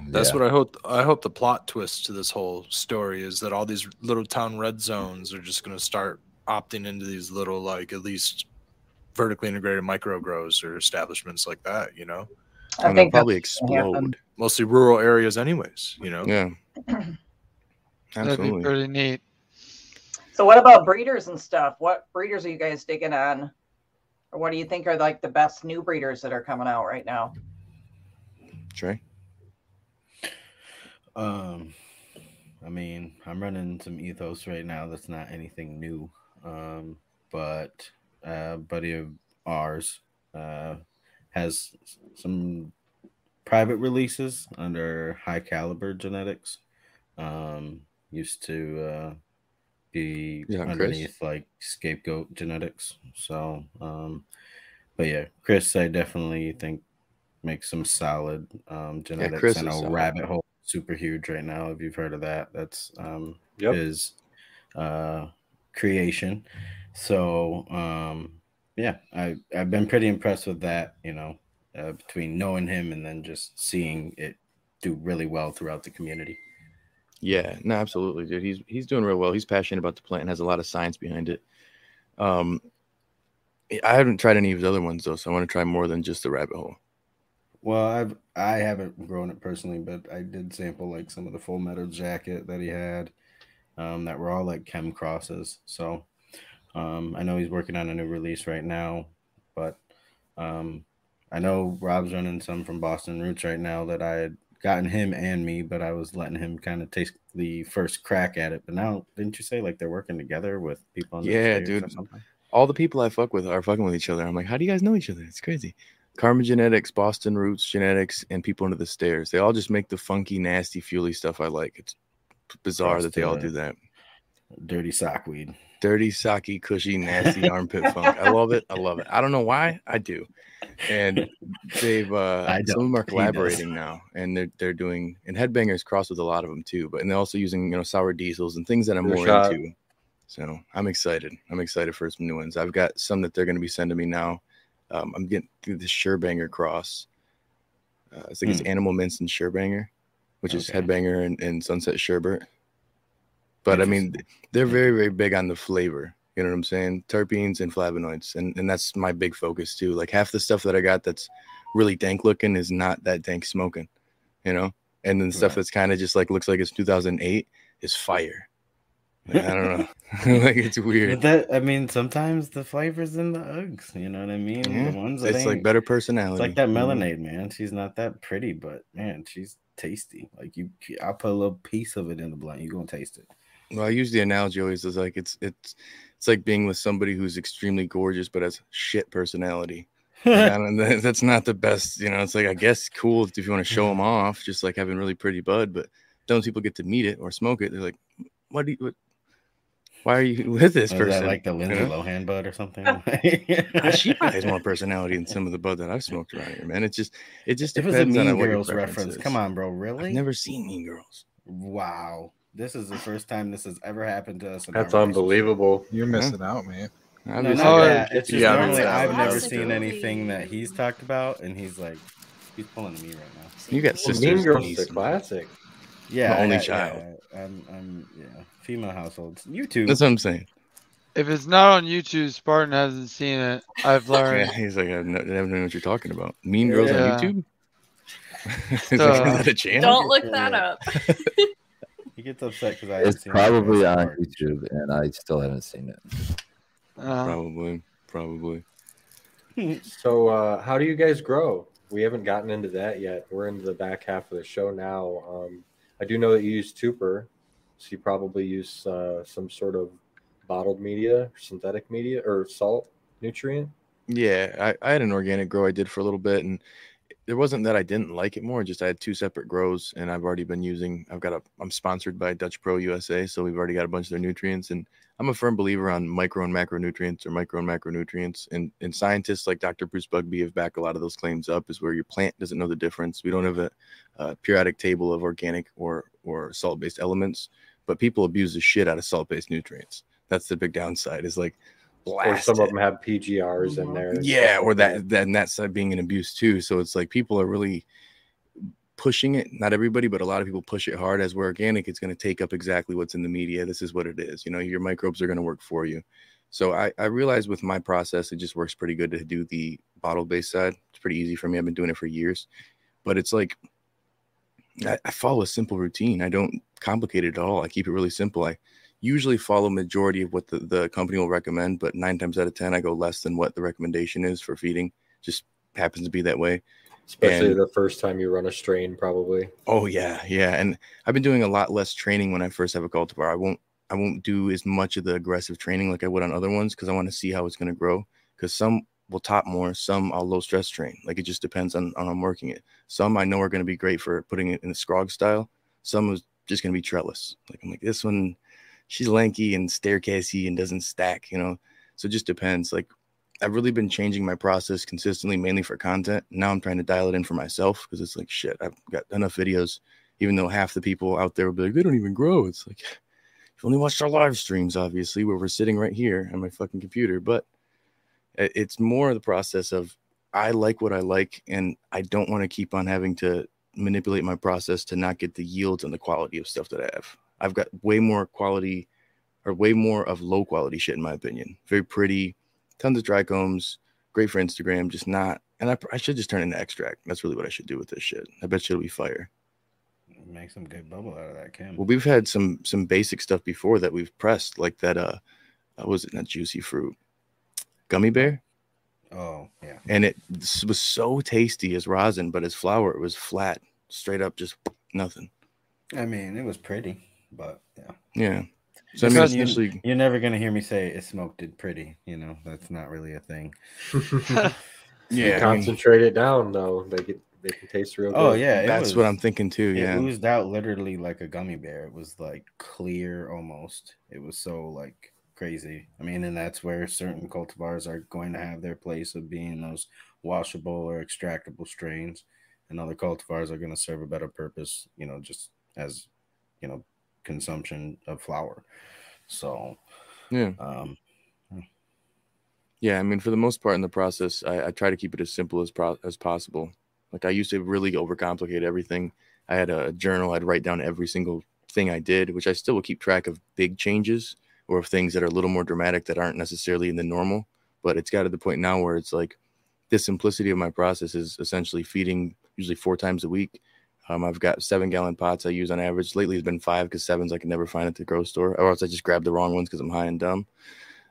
That's Yeah. what I hope. I hope the plot twist to this whole story is that all these little town red zones are just going to start opting into these little, like at least vertically integrated micro grows or establishments like that. You know, I And think probably that's gonna happen. explode. mostly rural areas, anyways. You know. Yeah. That'd be Absolutely. pretty neat. So what about breeders and stuff? What breeders are you guys digging on? Or what do you think are like the best new breeders that are coming out right now? Trey. Um, I mean, I'm running some ethos right now. That's not anything new. Um, but uh, a buddy of ours uh, has some private releases under high caliber genetics. Um, used to uh, be Yeah, Chris. underneath like scapegoat genetics. So, um, but yeah, Chris, I definitely think makes some solid um, genetics. Chris I know. Rabbit Hole super huge right now. If you've heard of that, that's um, Yep. his uh, creation. So um, yeah, I I've been pretty impressed with that. You know, uh, between knowing him and then just seeing it do really well throughout the community. Yeah, no, absolutely, dude. He's he's doing real well. He's passionate about the plant and has a lot of science behind it. Um, I haven't tried any of his other ones though, so I want to try more than just the rabbit hole. Well, I've I haven't grown it personally, but I did sample like some of the full metal jacket that he had, um, that were all like chem crosses. So, um, I know he's working on a new release right now, but um, I know Rob's running some from Boston Roots right now that I had gotten him and me, but I was letting him kind of taste the first crack at it. But now, didn't you say like they're working together with people? On the Yeah, dude. All the people I fuck with are fucking with each other. I'm like, how do you guys know each other? It's crazy. Karma Genetics, Boston Roots Genetics, and people under the stairs. They all just make the funky, nasty, fuely stuff I like. It's bizarre that they all do that. Dirty sock weed. Dirty, socky, cushy, nasty armpit funk. I love it. I love it. I don't know why. I do. And they've uh I some of them are collaborating now and they're they're doing and headbangers cross with a lot of them too, but and they're also using you know sour diesels and things that I'm Good more shot. into. So I'm excited. I'm excited for some new ones. I've got some that they're going to be sending me now. Um, I'm getting through the Sherbanger cross. Uh, I think it's Hmm. Animal Mints and Sherbanger, which is Headbanger and, and Sunset Sherbert. But I mean, they're very, very big on the flavor. You know what I'm saying? Terpenes and flavonoids, and and that's my big focus too. Like half the stuff that I got that's really dank looking is not that dank smoking, you know. And then the stuff Right. that's kind of just like looks like it's 2008 is fire. Like, I don't know, like it's But weird. that I mean, sometimes the flavors in the Uggs, you know what I mean? Yeah, The ones that it's like better It's personality. like that mm-hmm. know? melonade, man. She's not that pretty, but man, she's tasty. Like you, I'll put a little piece of it in the blunt. You gonna taste it? Well, I use the analogy always as like it's it's it's like being with somebody who's extremely gorgeous but has shit personality. Like, I don't- that- that's not the best, you know. It's like I guess cool if you want to show mm-hmm. them off, just like having really pretty bud, but those people get to meet it or smoke it, they're like, "What do you? What, why are you with this person?" that like the You Lindsay know? Lohan bud or something? She probably has more personality than some of the bud that I've smoked around here, man. It just it just If was a on Mean uh, what Girls preference reference, is. come on, bro. Really? I've never seen Mean Girls. Wow. This is the first time this has ever happened to us. in That's unbelievable. You're missing out, man. No, Obviously, not I- that. It's just Yeah, normally I'm- I've never seen anything that he's talked about, and he's like, he's pulling to me right now. You got Well, sisters. mean Girls niece, is a classic. Yeah, My only I- child. yeah, I'm, I'm, yeah, female households. YouTube. That's what I'm saying. If it's not on YouTube, Spartan hasn't seen it. I've learned. Yeah, learned. he's like, I have no, I don't know what you're talking about. Mean Girls Yeah. on YouTube. He's like, Uh, is that a channel? Don't look that up. He gets upset because I. It's seen probably the on. YouTube, and I still haven't seen it. Uh, Probably, probably. So, uh, how do you guys grow? We haven't gotten into that yet. We're into the back half of the show now. Um, I do know that you use Tupur, so you probably use uh, some sort of bottled media, synthetic media, or salt nutrient. Yeah, I, I had an organic grow I did for a little bit, and it wasn't that I didn't like it more. Just I had two separate grows, and I've already been using. I've got a. I'm sponsored by Dutch Pro USA, so we've already got a bunch of their nutrients, and I'm a firm believer on micro and macronutrients or micro and macronutrients. And and scientists like Dr. Bruce Bugbee have backed a lot of those claims up. Is where your plant doesn't know the difference. We don't have a, a periodic table of organic or or salt based elements, but people abuse the shit out of salt based nutrients. That's the big downside. Is like Or some of them have PGRs in there. Yeah, stuff or that, that and that's uh, being an abuse too. So it's like people are really pushing it. Not everybody, but a lot of people push it hard. As we're organic, it's going to take up exactly what's in the media. This is what it is. You know, your microbes are going to work for you. So I, I realized with my process, it just works pretty good to do the bottle based side. It's pretty easy for me. I've been doing it for years, but it's like I, I follow a simple routine. I don't complicate it at all. I keep it really simple. I usually follow majority of what the, the company will recommend, but nine times out of ten, I go less than what the recommendation is for feeding. Just happens to be that way. Especially And- the first time you run a strain, probably. Oh yeah, yeah. And I've been doing a lot less training when I first have a cultivar. I won't I won't do as much of the aggressive training like I would on other ones because I want to see how it's going to grow. Because some will top more, some I'll low stress train. Like it just depends on on I'm working it. Some I know are going to be great for putting it in the scrog style. Some is just going to be trellis. Like I'm like this one, she's lanky and staircasey and doesn't stack. You know, so it just depends. Like I've really been changing my process consistently, mainly for content. Now I'm trying to dial it in for myself because it's like shit. I've got enough videos, even though half the people out there will be like, they don't even grow. It's like you've only watched our live streams, obviously, where we're sitting right here on my fucking computer. But it's more the process of I like what I like, and I don't want to keep on having to manipulate my process to not get the yields and the quality of stuff that I have. I've got way more quality or way more of low quality shit, in my opinion. Very pretty, tons of trichomes, great for Instagram, just not. And I, I should just turn into extract. That's really what I should do with this shit. I bet you it'll be fire. Make some good bubble out of that, Kim. Well, we've had some some basic stuff before that we've pressed, like that. Uh, uh, was it not juicy fruit, gummy bear, Oh yeah. and it was so tasty as rosin, but as flour it was flat, straight up, just nothing. I mean, it was pretty, but yeah. Yeah. So I mean, you, essentially, you're never gonna hear me say it smoked it pretty. You know, that's not really a thing. You yeah. I mean, concentrate it down though. They get they can taste real oh, good. Oh yeah, it that's what I'm thinking too. Yeah, it Yeah. oozed out literally like a gummy bear. It was like clear almost. It was so like crazy. I mean, and that's where certain cultivars are going to have their place of being those washable or extractable strains, and other cultivars are going to serve a better purpose. You know, just as you know, consumption of flour. So, Yeah. um, Yeah, I mean, for the most part in the process, I, I try to keep it as simple as pro- as possible. Like I used to really overcomplicate everything. I had a journal. I'd write down every single thing I did, which I still will keep track of big changes or of things that are a little more dramatic that aren't necessarily in the normal. But it's got to the point now where it's like the simplicity of my process is essentially feeding usually four times a week. Um, I've got seven gallon pots I use on average. Lately, it's been five because sevens I can never find at the grocery store, or else I just grab the wrong ones because I'm high and dumb.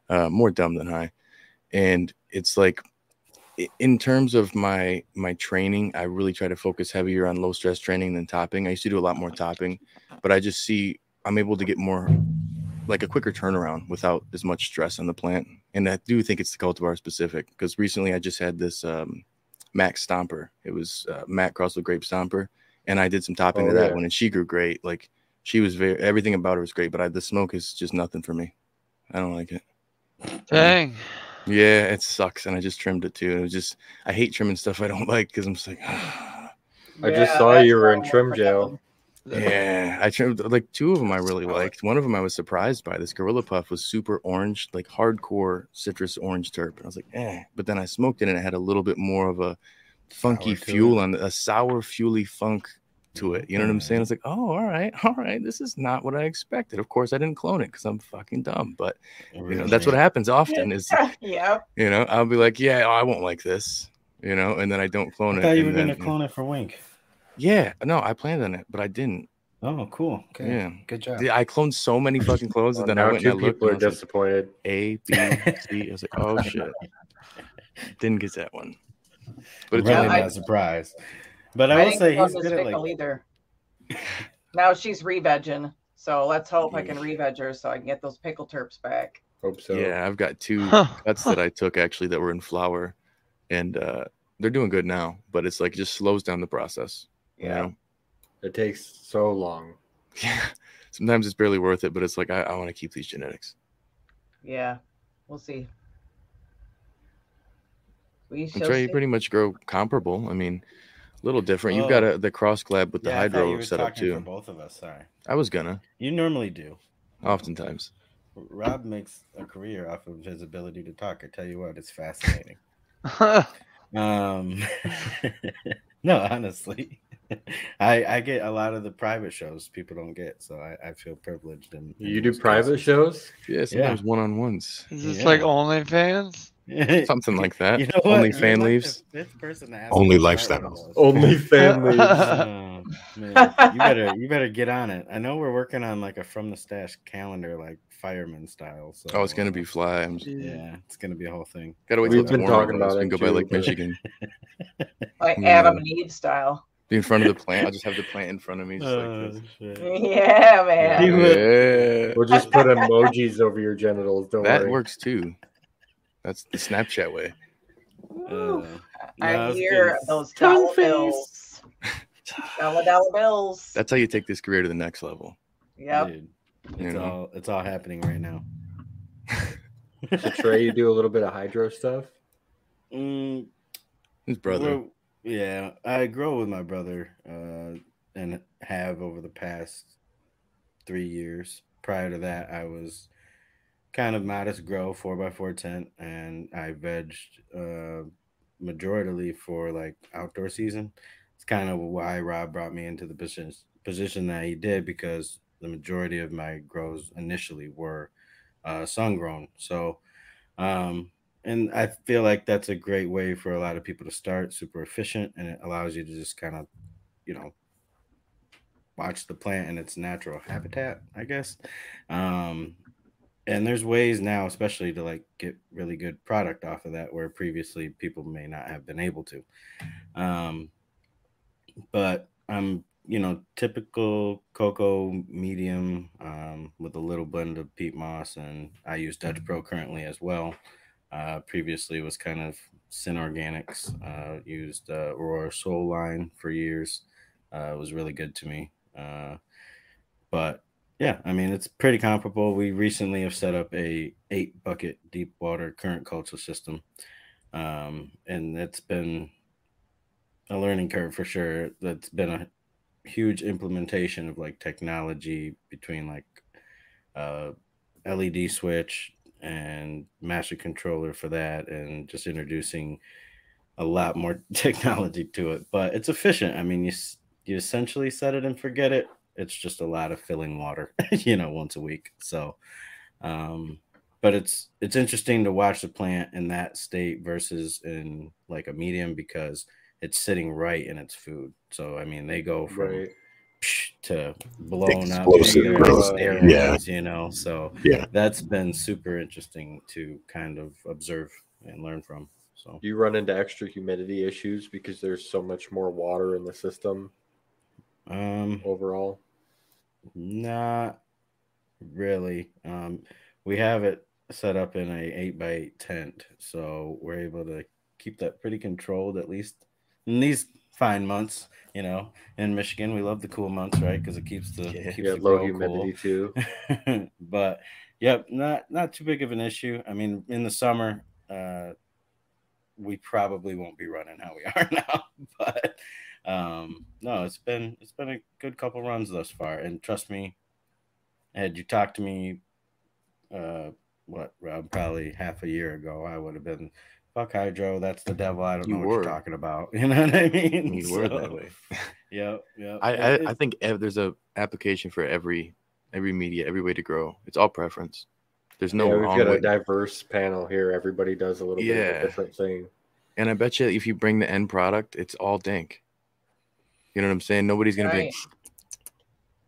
Uh, more dumb than high. And it's like in terms of my my training i really try to focus heavier on low stress training than topping. I used to do a lot more topping but i just see i'm able to get more like a quicker turnaround without as much stress on the plant. And i do think it's the cultivar specific because recently i just had this um mac stomper. It was uh, mac crossed with grape stomper and I did some topping Oh, to that yeah. one, and she grew great. Like she was very everything about her was great, but I, the smoke is just nothing for me. I don't like it. Dang. Yeah, it sucks, and I just trimmed it too. And it was just I hate trimming stuff I don't like because I'm just like. I just saw you were in trim jail. Yeah, I trimmed like two of them I really liked. One of them I was surprised by. This Gorilla Puff was super orange, like hardcore citrus orange terp. And I was like, eh. But then I smoked it and it had a little bit more of a funky Sour fuel it. on the, a sour, fuely funk to it. You know what I'm saying? Mm-hmm. It's like, oh, all right, all right. This is not what I expected. Of course, I didn't clone it because I'm fucking dumb. But you know, that's what happens often. Is yeah. you know, I'll be like, yeah, oh, I won't like this. You know, and then I don't clone I it. thought you were then, gonna clone it for Wink. Yeah, no, I planned on it, but I didn't. Oh, cool. Okay. Yeah, Good job. I cloned so many fucking clones, Well, and then I now went two and I looked. people are I was like, disappointed. A, B, C. I was like, oh shit, didn't get that one. But it's really only not surprised. But I, I will say he's good at like either. now she's re-vegging, so let's hope I can re-veg her so I can get those pickle terps back. Hope so. Yeah, I've got two cuts that I took actually that were in flower, and uh, they're doing good now. But it's like it just slows down the process. You Yeah. know? It takes so long. Yeah. Sometimes it's barely worth it, but it's like I, I want to keep these genetics. Yeah, we'll see. We shall That's right. You pretty much grow comparable. I mean, a little different. You've Oh. got a, the cross collab with the yeah, I thought you hydro were setup talking for too. both of us. Sorry. I was gonna. You normally do. Oftentimes. Rob makes a career off of his ability to talk. I tell you what, it's fascinating. um, no, honestly, I I get a lot of the private shows people don't get, so I, I feel privileged. And You do private shows? Yeah, sometimes one on ones. Is this Yeah. like OnlyFans? Something like that. You know? Only You're fan like leaves. fifth person to ask Only me to start one lifestyles. Only fan leaves. Oh, you better you better get on it. I know we're working on like a from the stash calendar, like fireman style. So Oh, it's gonna be fly. I'm just, yeah, it's gonna be a whole thing. gotta wait We've till it's been warmer, talking about it can go by too, Lake Michigan. like hmm. Adam and Eve style. Be in front of the plant. I'll just have the plant in front of me. Just Oh, like this. Yeah, man. Yeah. We'll just put emojis over your genitals. Don't That worry. works too. That's the Snapchat way. Uh, I no, it's hear those Tongue dollar face. bills. dollar dollar bills. That's how you take this career to the next level. Yep. Dude, You it's know? all it's all happening right now. So Trey, you do a little bit of hydro stuff. Mm, His brother. Well, yeah, I grow with my brother, uh, and have over the past three years. Prior to that, I was kind of modest grow four by four tent, and I vegged uh, majoritarily for like outdoor season. It's kind of why Rob brought me into the position position that he did because the majority of my grows initially were uh, sun grown. So, um, and I feel like that's a great way for a lot of people to start. Super efficient, and it allows you to just kind of, you know, watch the plant in its natural habitat, I guess. Um, and there's ways now, especially to like get really good product off of that, where previously people may not have been able to. Um, but I'm, you know, typical cocoa medium um, with a little blend of peat moss, and I use Dutch Pro currently as well. Uh, previously was kind of Sin Organics. Uh, used uh, Aurora Soul line for years. Uh, it was really good to me. Uh, but yeah, I mean it's pretty comparable. We recently have set up a eight bucket deep water current culture system, um, and it's been a learning curve for sure. That's been a huge implementation of like technology between like uh, LED switch and master controller for that, and just introducing a lot more technology to it. But it's efficient. I mean, you you essentially set it and forget it. It's just a lot of filling water, you know, once a week. So, um, but it's it's interesting to watch the plant in that state versus in like a medium because it's sitting right in its food. So I mean, they go from Right. to blown up Explosive, to bro. Yeah. you know. So Yeah. that's been super interesting to kind of observe and learn from. So Do you run into extra humidity issues because there's so much more water in the system um overall? Not really. Um, we have it set up in a eight by eight tent, so we're able to keep that pretty controlled at least. in these fine months. You know, in Michigan, we love the cool months, right? Because it keeps the keeps Yeah, the low humidity too. cool. but yep, not not too big of an issue. I mean, in the summer, uh, we probably won't be running how we are now, but um, no, it's been it's been a good couple runs thus far, and trust me, had you talked to me, uh, what Rob, probably half a year ago, I would have been. Fuck hydro, that's the devil. I don't You know what were. you're talking about. You know what I mean? You were that way. Yep, yep. I, I, I think ev- there's a application for every every media, every way to grow. It's all preference. There's no yeah, we've got way. a diverse panel here. Everybody does a little bit of a different thing. And I bet you if you bring the end product, it's all dank. You know what I'm saying? Nobody's gonna be Right. like,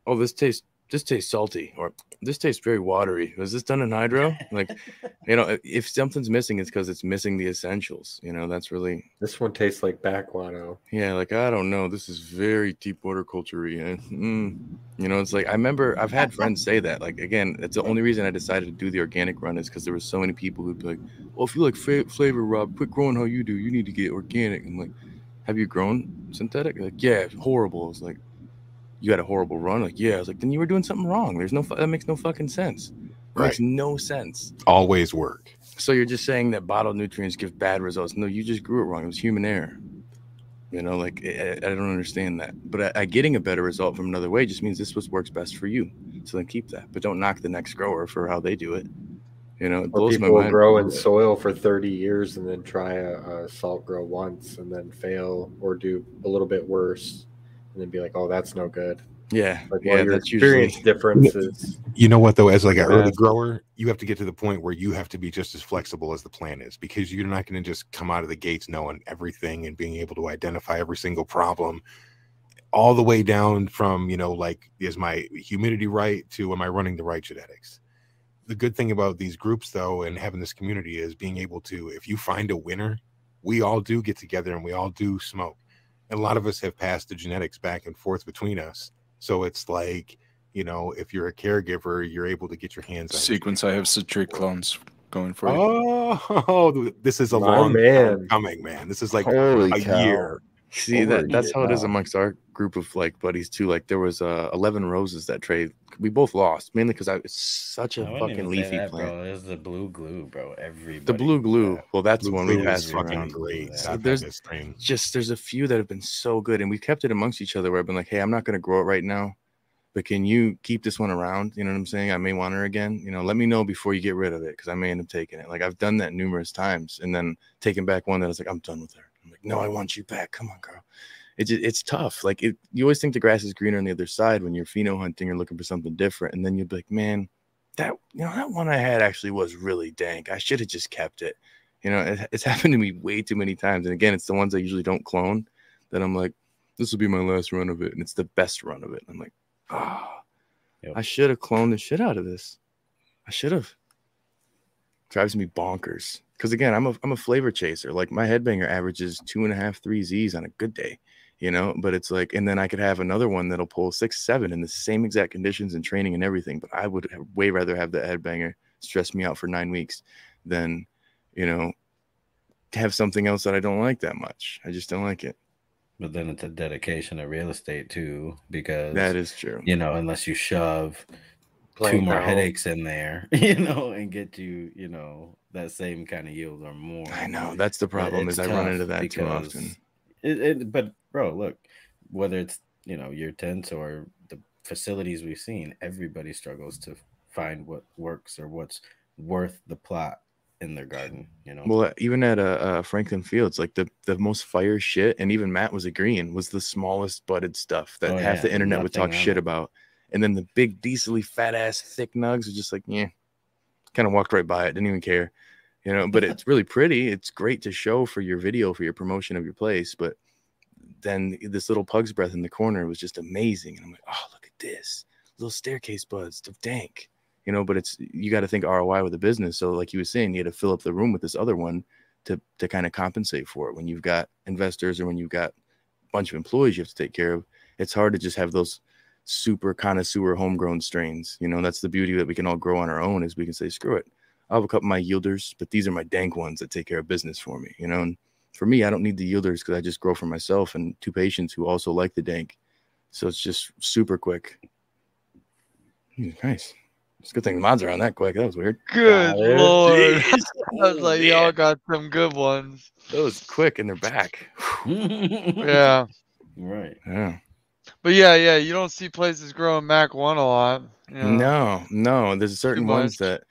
oh, this tastes this tastes salty, or this tastes very watery. Was this done in hydro? Like, you know, if something's missing, it's because it's missing the essentials. You know, that's really This one tastes like backwater. yeah. Like I don't know, this is very deep water culture. Mm. You know, it's like I remember I've had friends say that. Like again, it's the only reason I decided to do the organic run is because there were so many people who'd be like, "Well, if you like fa- flavor, Rob, quit growing how you do. You need to get organic." I'm like, "Have you grown synthetic?" Like, yeah, horrible. It's like, you had a horrible run. Like, yeah. I was like, then you were doing something wrong. There's no that makes no fucking sense. It makes no sense. Always work. So you're just saying that bottled nutrients give bad results. No, you just grew it wrong. It was human error. You know, like I, I don't understand that. But I, I getting a better result from another way just means this was works best for you. So then keep that. But don't knock the next grower for how they do it. You know, it Or blows people will mind. grow in soil for 30 years and then try a, a salt grow once and then fail or do a little bit worse and then be like, oh, that's no good. Yeah, Like, yeah, well, your that's usually experience differences. You know what though, as like an early Massive. grower, you have to get to the point where you have to be just as flexible as the plant is because you're not going to just come out of the gates knowing everything and being able to identify every single problem all the way down from, you know, like is my humidity right to am I running the right genetics? The good thing about these groups though and having this community is being able to if you find a winner, we all do get together and we all do smoke. And a lot of us have passed the genetics back and forth between us. So it's like, you know, if you're a caregiver, you're able to get your hands on. Sequence, I have citric clones going for you. Oh, this is a My long man. coming, man. This is like Holy a cow. year. See Over that that's year how it is now. amongst our group of like buddies too. Like there was uh 11 roses that trade. We both lost mainly because I it's such a I wouldn't fucking even say leafy that, plant. bro. It's the blue glue, bro. Everybody. The blue glue. Well, that's the Blue one we Glue passed fucking around. great. So there's just there's a few that have been so good, and we kept it amongst each other. Where I've been like, hey, I'm not gonna grow it right now, but can you keep this one around? You know what I'm saying? I may want her again. You know, let me know before you get rid of it because I may end up taking it. Like I've done that numerous times, and then taking back one that I was like, I'm done with her. I'm like, no, I want you back. Come on, girl. It just, it's tough. Like it, you always think the grass is greener on the other side when you're pheno hunting or looking for something different, and then you'll be like, man, that you know that one I had actually was really dank. I should have just kept it. You know, it, it's happened to me way too many times. And again, it's the ones I usually don't clone that I'm like, this will be my last run of it, and it's the best run of it. And I'm like, ah, Yep. I should have cloned the shit out of this. I should have. Drives me bonkers. Because again, I'm a I'm a flavor chaser. Like my headbanger averages two and a half, three Z's on a good day, you know. But it's like, and then I could have another one that'll pull six, seven in the same exact conditions and training and everything. But I would have way rather have that headbanger stress me out for nine weeks than, you know, have something else that I don't like that much. I just don't like it. But then it's a dedication to real estate too, because That is true. you know, unless you shove two more headaches in there, you know, and get you, you know, that same kind of yield or more. I know that's the problem it's is I run into that too often. It, it, but bro, look, whether it's you know your tents or the facilities we've seen, everybody struggles to find what works or what's worth the plot in their garden. You know, Well, even at uh, uh, Franklin Fields, like the, the most fire shit, and even Matt was agreeing, was the smallest budded stuff that Oh, half yeah, the internet would talk shit it. about. And then the big, decently fat ass, thick nugs are just like, yeah, kind of walked right by it, didn't even care, you know. But it's really pretty. It's great to show for your video, for your promotion of your place. But then this little pug's breath in the corner was just amazing. And I'm like, oh, look at this little staircase buds of dank, you know. But it's you got to think ROI with a business. So, like you was saying, you had to fill up the room with this other one to to kind of compensate for it. When you've got investors or when you've got a bunch of employees you have to take care of, it's hard to just have those super connoisseur homegrown strains. You know, that's the beauty that we can all grow on our own is we can say, screw it. I'll have a couple of my yielders, but these are my dank ones that take care of business for me, you know, and for me, I don't need the yielders because I just grow for myself and two patients who also like the dank. So it's just super quick. Nice. It's a good thing the mods are on that quick. That was weird. Good Jeez. lord. I was like, man. y'all got some good ones. That was quick and they're back. Yeah. Right. Yeah. But yeah, yeah, you don't see places growing Mac one a lot. You know? No, no. There's certain ones that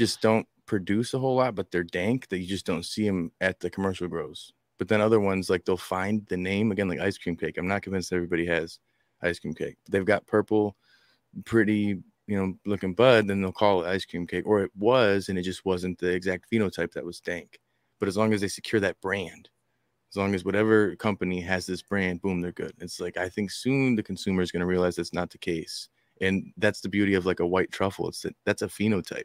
just don't produce a whole lot, but they're dank that you just don't see them at the commercial grows. But then other ones, like they'll find the name again, like ice cream cake. I'm not convinced everybody has ice cream cake. They've got purple, pretty, you know, looking bud, then they'll call it ice cream cake, or it was, and it just wasn't the exact phenotype that was dank. But as long as they secure that brand, as long as whatever company has this brand, boom, they're good. It's like I think soon the consumer is going to realize that's not the case, and that's the beauty of like a white truffle. It's that that's a phenotype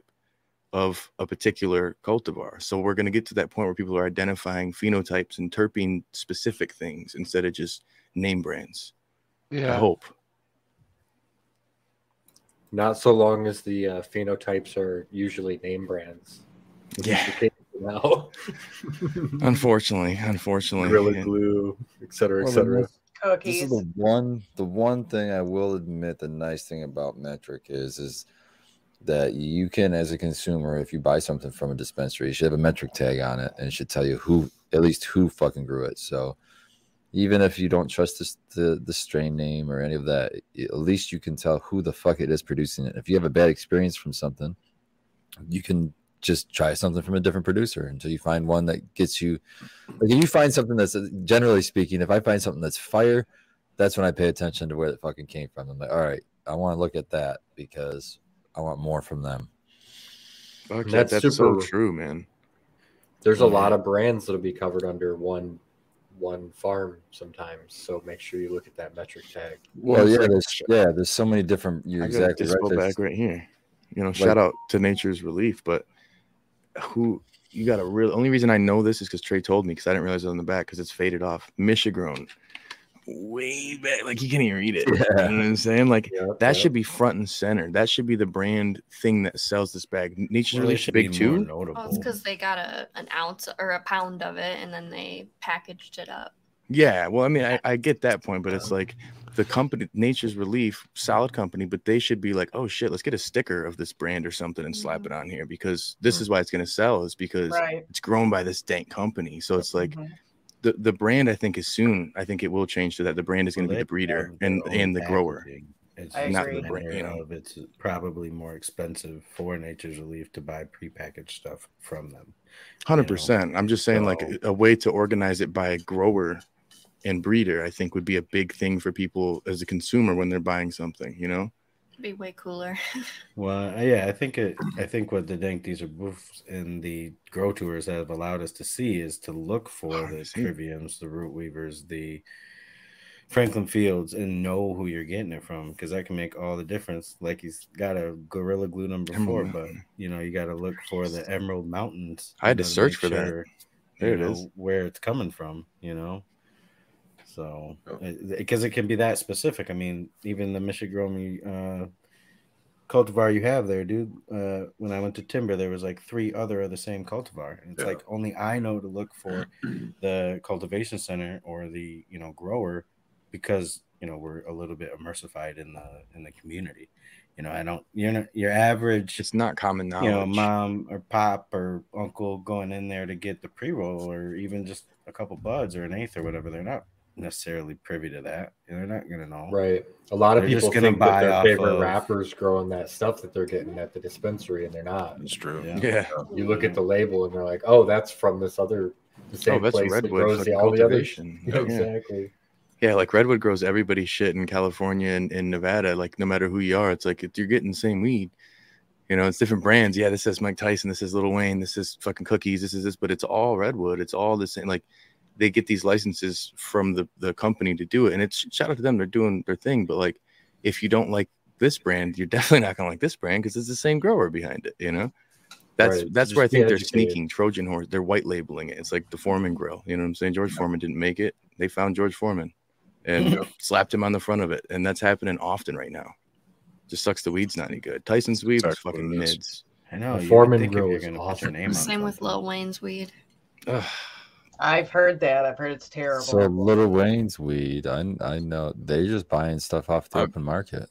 of a particular cultivar. So we're going to get to that point where people are identifying phenotypes and terpene specific things instead of just name brands. Yeah. I hope. Not so long as the uh, phenotypes are usually name brands. Yeah. Now, Unfortunately, unfortunately, Gorilla yeah. Glue, et cetera, et Well, cetera. This is the one the one thing I will admit the nice thing about metric is is that you can as a consumer, if you buy something from a dispensary, you should have a metric tag on it and it should tell you who at least who fucking grew it. So even if you don't trust this, the the strain name or any of that, at least you can tell who the fuck it is producing it. If you have a bad experience from something, you can just try something from a different producer until you find one that gets you like if you find something that's generally speaking if i find something that's fire that's when i pay attention to where it fucking came from i'm like all right i want to look at that because i want more from them Fuck, That's that's super- so true, man. There's a lot of brands that'll be covered under one one farm sometimes. So make sure you look at that metric tag. well, it's yeah like- there's yeah there's so many different you're I exactly dispo right There's- bag right here. You know, Like- shout out to Nature's Relief, but who you got a real only reason I know this is because Trey told me because I didn't realize it was on the back because it's faded off. Michigrown, way back, like you can't even read it. You know what I'm saying? Like Yep, that yep. should be front and center. That should be the brand thing that sells this bag. Nature's Well, Relief should big be more too. notable. Well, it's because they got a an ounce or a pound of it, and then they packaged it up. Yeah, well, I mean, I, I get that point, but it's like the company, Nature's Relief, solid company, but they should be like, oh shit, let's get a sticker of this brand or something and slap it on here because this is why it's going to sell, is because Right. it's grown by this dank company. So it's like Mhm. The, the brand, I think, is soon. I think it will change to that. The brand is going to Well, be the breeder and and the grower. It's I not a the brand. You know, it's probably more expensive for Nature's Relief to buy prepackaged stuff from them. hundred percent. I'm just saying, like So- a way to organize it by grower and breeder, I think would be a big thing for people as a consumer when they're buying something. You know. It'd be way cooler. Well, uh, yeah, I think it. I think what the Dank Dees or Boofs and the Grow Tours have allowed us to see is to look for the see. Triviums, the Root Weavers, the Franklin Fields, and know who you're getting it from because that can make all the difference. Like he's got a Gorilla Glue number Emerald four, but you know you got to look for the Emerald Mountains. I had to search make for that. There you it know, is. Where it's coming from, you know. So, Oh. because it can be that specific. I mean, even the Michigromi uh, cultivar you have there, dude. Uh, when I went to Timber, there was like three other of the same cultivar, and it's Yeah. like only I know to look for the cultivation center or the you know grower because you know we're a little bit immersified in the in the community. You know, I don't. You're not your average. It's not common knowledge. You know, mom or pop or uncle going in there to get the pre roll or even just a couple buds or an eighth or whatever. They're not necessarily privy to that. And they're not gonna know. Right. A lot of They're people gonna think that buy their favorite of- rappers growing that stuff that they're getting at the dispensary, and they're not. It's true. Yeah. Yeah. You look at the label, and they're like, "Oh, that's from this other the oh, same Oh, that's place that redwood grows the, all the other." cultivation. Yeah, Yeah. exactly. Yeah, like redwood grows everybody's shit in California and in Nevada. Like no matter who you are, it's like if you're getting the same weed. You know, it's different brands. Yeah, this is Mike Tyson. This is Lil Wayne. This is fucking cookies. This is this, but it's all redwood. It's all the same. Like they get these licenses from the the company to do it, and it's shout out to them. They're doing their thing. But like, if you don't like this brand, you're definitely not gonna like this brand because it's the same grower behind it. You know. That's Right. that's Just where I think they're educated. sneaking Trojan horse. They're white labeling it. It's like the Foreman grill. You know what I'm saying? George Foreman didn't make it. They found George Foreman and slapped him on the front of it. And that's happening often right now. Just sucks the weed's not any good. Tyson's weed was fucking what mids. I know. The Foreman would think if grill you're is gonna put your awesome. name Same with. Lil Wayne's weed. Ugh, I've heard that. I've heard it's terrible. So Lil Wayne's weed, I I know they're just buying stuff off the open market.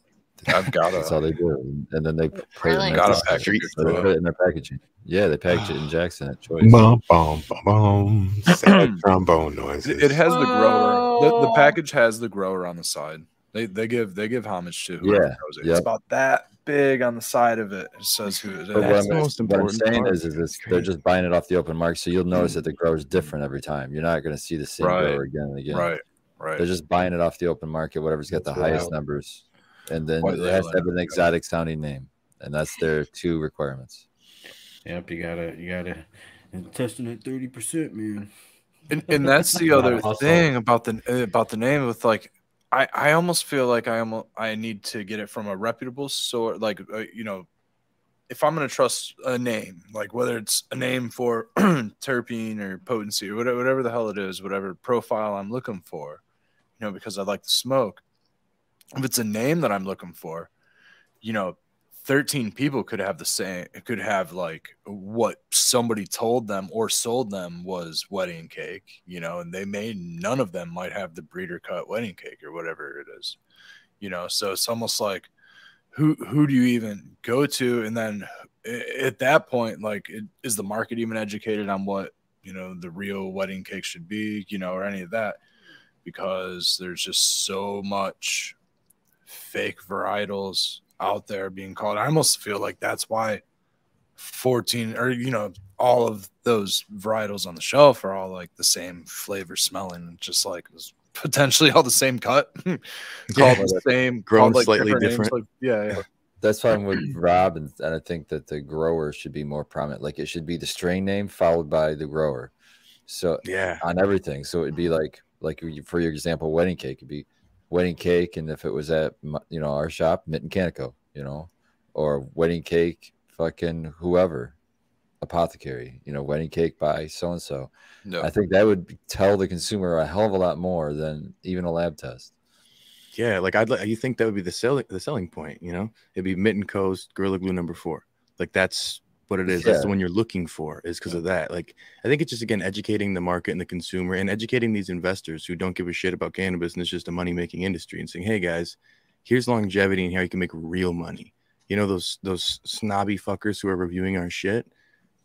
I've got That's all they do, and then they put Really? it in Got their package so they put it. it in their packaging. Yeah, they package it in Jackson at Choice. Bum, bum, bum, bum. Sad trombone noises. It, it has the grower. The, the Oh. package has the grower on the side. They they give they give homage to whoever Yeah, grows it. yep. It's about that big on the side of it. It says who it But what is. I'm, what I'm saying is, is it's, they're just buying it off the open market, so you'll notice that the grower is different every time. You're not going to see the same Right. grower again and again. Right, right. They're just buying it off the open market, whatever's got the highest wild. numbers, and then White it has to have an exotic sounding name, and that's their two requirements. Yep, you gotta, you gotta, and testing at thirty percent, man. and, and that's the other thing about the about the name with like I I almost feel like I almost I need to get it from a reputable source like uh, you know if I'm gonna trust a name like whether it's a name for terpene or potency or whatever whatever the hell it is whatever profile I'm looking for you know because I like to smoke if it's a name that I'm looking for you know 13 people could have the same could have like what somebody told them or sold them was wedding cake you know and they may none of them might have the breeder cut wedding cake or whatever it is you know? So it's almost like who who do you even go to? And then at that point like it, is the market even educated on what you know the real wedding cake should be you know or any of that? Because there's just so much fake varietals out there being called. I almost feel like that's why 14 or you know all of those varietals on the shelf are all like the same flavor smelling just like it's potentially all the same cut called the same grown called, like, slightly names, different. like- yeah yeah That's why I'm with Rob, and, and I think that the grower should be more prominent. Like it should be the strain name followed by the grower. So Yeah. on everything. So it'd be like like for your example, wedding cake it'd be wedding cake, and if it was at you know our shop, Mitten Canico, you know, or wedding cake, fucking whoever, apothecary, you know, wedding cake by so and so. No. I think that would tell the consumer a hell of a lot more than even a lab test. Yeah, like I'd like you think that would be the selling the selling point, you know? It'd be Mitten Coast Gorilla Glue number four. Like that's what it is. That's the one you're looking for, is because of that. Like I think it's just again educating the market and the consumer and educating these investors who don't give a shit about cannabis and it's just a money making industry and saying, Hey guys, here's longevity and how you can make real money. You know, those those snobby fuckers who are reviewing our shit.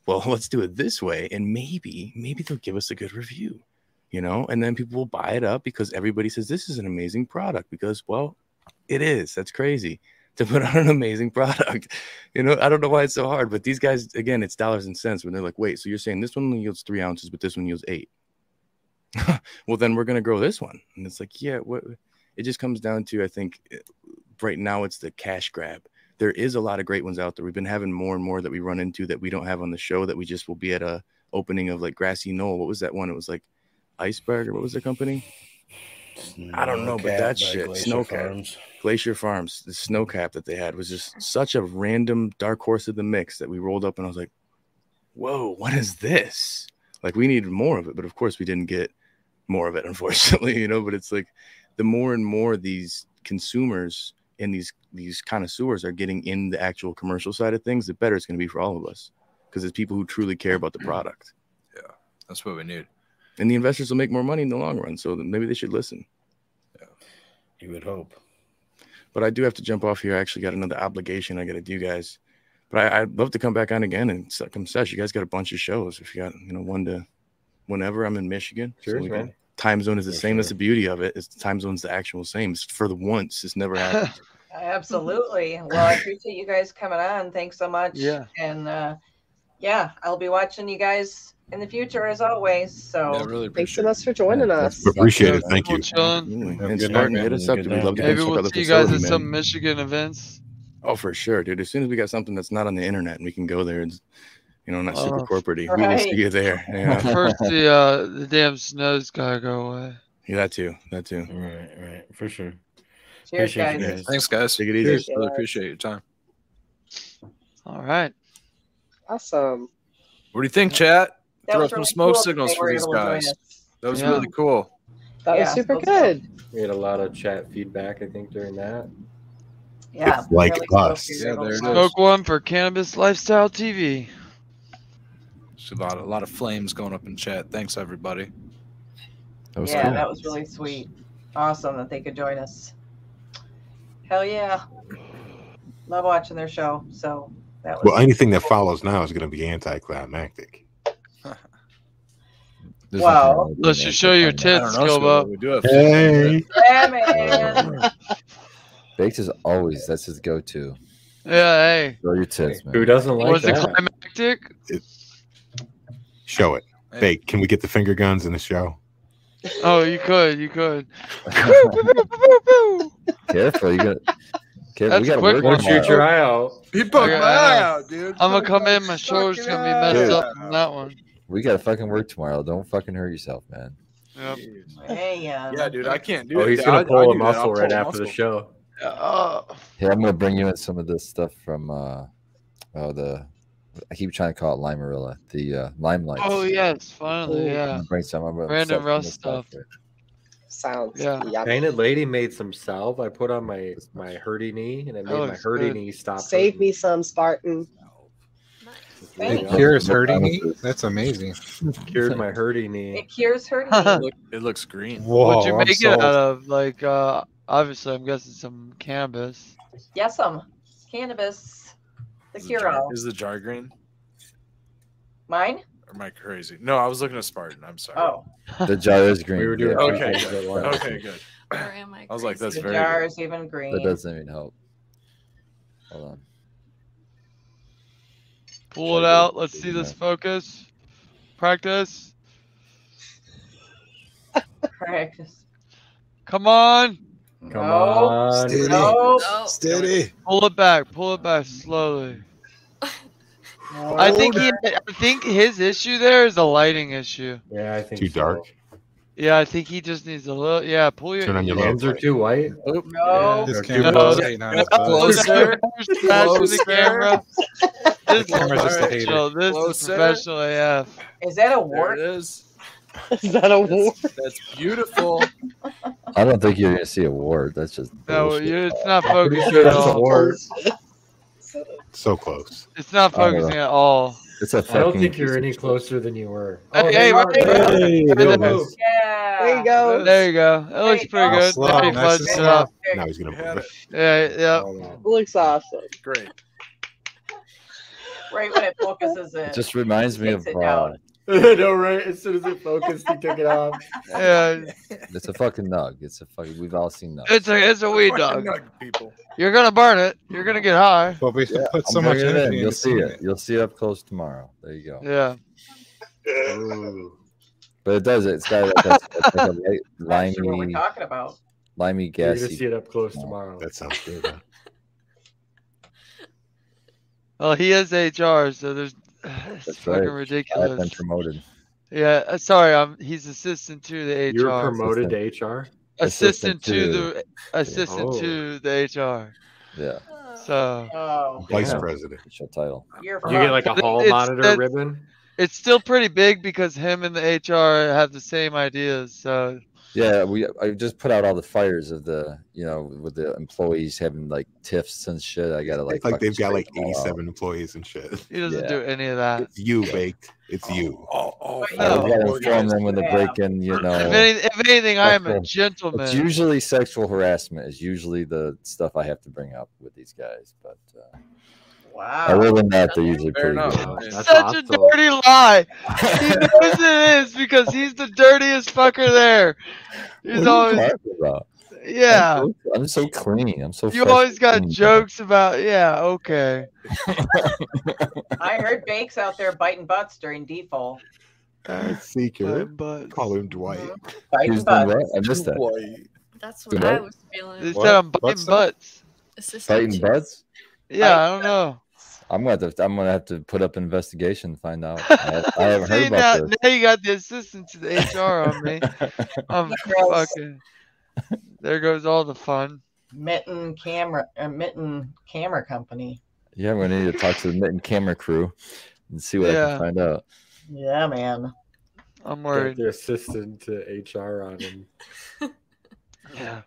Well, let's do it this way, and maybe, maybe they'll give us a good review you know, and then people will buy it up because everybody says this is an amazing product because, well, it is. That's crazy to put out an amazing product. You know, I don't know why it's so hard, but these guys, again, it's dollars and cents when they're like, wait, so you're saying this one yields three ounces, but this one yields eight. well, then we're going to grow this one. And it's like, yeah, what it just comes down to, I think eh, right now it's the cash grab. There is a lot of great ones out there. We've been having more and more that we run into that we don't have on the show that we just will be at a opening of like Grassy Knoll. What was that one? It was like Iceberg or what was the company? I don't know, but that shit, Glacier Snowcap, Farms. Glacier Farms, the Snowcap that they had was just such a random dark horse of the mix that we rolled up and I was like, whoa, what is this? Like we needed more of it, but of course we didn't get more of it, unfortunately, you know. But it's like the more and more these consumers and these these connoisseurs are getting in the actual commercial side of things, the better it's going to be for all of us because it's people who truly care about the product. Yeah, that's what we need. And the investors will make more money in the long run, so maybe they should listen. You would hope. But I do have to jump off here. I actually got another obligation I got to do, guys. But I, I'd love to come back on again and s- come sesh. You guys got a bunch of shows. If you got, you know, one to whenever I'm in Michigan. Cheers, we can- time zone is the For same. That's the beauty of it. it. Is the time zone's the actual same. It's for the once. It's never happened. Absolutely. Well, I appreciate you guys coming on. Thanks so much. Yeah. And uh, yeah, I'll be watching you guys in the future as always. So really Thanks so much for joining us. Appreciate it. Thank you. Absolutely. Have a And good Spartan, night, hit us up. Good. We'd love to Maybe we'll see you guys at some Michigan events. Oh, for sure, dude. As soon as we got something that's not on the internet and we can go there, and you know, not super Oh, corporate, we will see you there. Yeah. First, the uh, the damn snow's gotta go away. yeah, that too. That too. Right, right, for sure. cheers, guys. guys. Thanks, guys. Take it easy. Cheers. Really appreciate your time. All right. Awesome. What do you think, chat? That Throw some really smoke cool signals for these able to join guys. That was Yeah. really cool. That Yeah, was super so- good. We had a lot of chat feedback, I think, during that. Yeah. like really us. if Yeah, there to it join. is. Smoke one for Cannabis Lifestyle TV. See a lot, a lot of flames going up in chat. Thanks everybody. That was yeah, cool. that was really sweet. Awesome that they could join us. Hell yeah. Love watching their show. So that was Well, anything that follows now is going to be anticlimactic. There's Wow. nothing wrong Let's just show your tits, I don't know, Skilbo. Skilbo, we do have Hey. Yeah, man. Bakes is always that's his go-to. Yeah, hey. Show your tits, man. Who doesn't like Was it that? climactic? Show it. Hey, can we get the finger guns in the show? Oh, you could, you could. Careful, you got. Careful, That's we got a quick work one. Don't shoot your eye out. He poked Yeah, my I eye know. out, dude. I'm gonna come in. My shoulder's gonna be messed Dude. up from that one. We got to fucking work tomorrow. Don't fucking hurt yourself, man. Yep. Hey, yeah. Yeah, dude, I can't do Oh, it. he's gonna pull do a muscle I'll right pull a after the muscle. show. Uh, Hey, I'm gonna bring you in some of this stuff from uh oh the I keep trying to call it Limarilla, the uh limelight. oh yes, finally, Ooh. I'm yeah. bring some I'm Random set Russ of this stuff. Here. Sounds Yeah. yummy. Painted Lady made some salve. I put on my my hurdy knee, and it made my looks hurdy good. knee stop. Save hurting. me some, Spartan. Really It nice. cures hurting knee. That's amazing. Cured my hurdy knee. It cures her knee. It, look, it looks green. What'd you I'm make it sold. out of? Like, uh, obviously, I'm guessing some cannabis. Yes, um, cannabis. The Is the, cure jar, all. is the jar green? Mine? Or am I crazy? No, I was looking at Spartan. I'm sorry. Oh, The jar is green. We were doing yeah. Okay, good. Okay, good. Or am I? I was like, crazy? that's the very jar good. is even green. That doesn't even help. Hold on. Pull it out. Let's see this focus. Practice. Practice. Come on. Come No. on. Steady. No. Steady. Pull it back. Pull it back slowly. I think he. I think his issue there is a lighting issue. Yeah, I think Too so. dark. Yeah, I think he just needs a little. Yeah, pull your. Turn on your yeah. Hands are too white. Oh, No. This They're camera too is low. hating on Yeah, us, bud. Closer. Smash the camera. This is camera's just a hater. professional. This is Closer. professional AF. Is that a there wart? it is. Is that a war? That's, that's beautiful. I don't think you're gonna see a wart. That's just No, bullshit. you, it's not Pretty focusing sure at that's a all. wart. So close. It's not I don't know. focusing at all. It's a I don't think you're any closer than you were. Hey, Oh, hey, there you are. right there. Hey, there there. Yeah. There you go. There you go. It looks you pretty good. Slow, Now he nice and it up. Now he's gonna Had move it. it. Yeah, yeah. Hold. Looks awesome. Great. Right when it focuses it. It just reminds me of it uh, down. I know, right? As soon as it focused, he took it off. Yeah, it's a fucking nug. It's a fucking. We've all seen nugs. it's a it's a weed dog. Nug, people. You're gonna burn it. You're gonna get high. But we Yeah, put I'm so much bringing it in. You'll see seeing it. You'll see it up close tomorrow. There you go. Yeah. Ooh. But it does. It's got like a, it's like a light, Not sure what we're limey, talking about. limey, You're gonna see it up close tomorrow. That sounds good. huh? Well, he is HR, so there's it's That's fucking right. I've been ridiculous. promoted. Yeah, uh, sorry, I'm he's assistant to the HR. You were promoted to HR. assistant assistant to to- the assistant Oh. to the HR. Yeah, So Oh, Vice Damn. president. it's your title. you're You get like a hall it's- monitor that's- ribbon. it's still pretty big because him and the HR have the same ideas. So Yeah, we. I just put out all the fires of the, you know, with the employees having like tiffs and shit. I gotta like. It's like they've got like straighten it all out. 87 employees and shit. he doesn't Yeah. do any of that. It's you, baked. It's you. Oh, oh, But I No. gotta oh, inform them when they break in. You know, If, any, if anything, I am a gentleman. it's usually sexual harassment is usually the stuff I have to bring up with these guys. But uh, wow. other than that, they're usually Fair pretty enough. good. Yeah. that's Such a dirty lie. He knows it is because he's the dirtiest fucker there. What He's are you always talking about? yeah. I'm so, I'm so clean. I'm so. You always got clean. jokes about yeah. Okay. I heard Bakes out there biting butts during default. Uh, secret. But Call him Dwight. Biting Who's butts. what? I missed that. White. That's Do what I what? was they feeling. said I'm biting What's butts. Assistant Fighting chief. butts. Yeah, I don't know. I'm gonna have to. I'm gonna have to put up an investigation to find out. I, have, I haven't heard See, now, about this. now you got the assistant to the HR on me. I'm fucking. There goes all the fun. Mitten camera, uh, Mitten camera company. Yeah, we're gonna need to talk to the Mitten camera crew and see what I can find out. Yeah, man. I'm worried. Get worried. the assistant to HR on him. Yeah.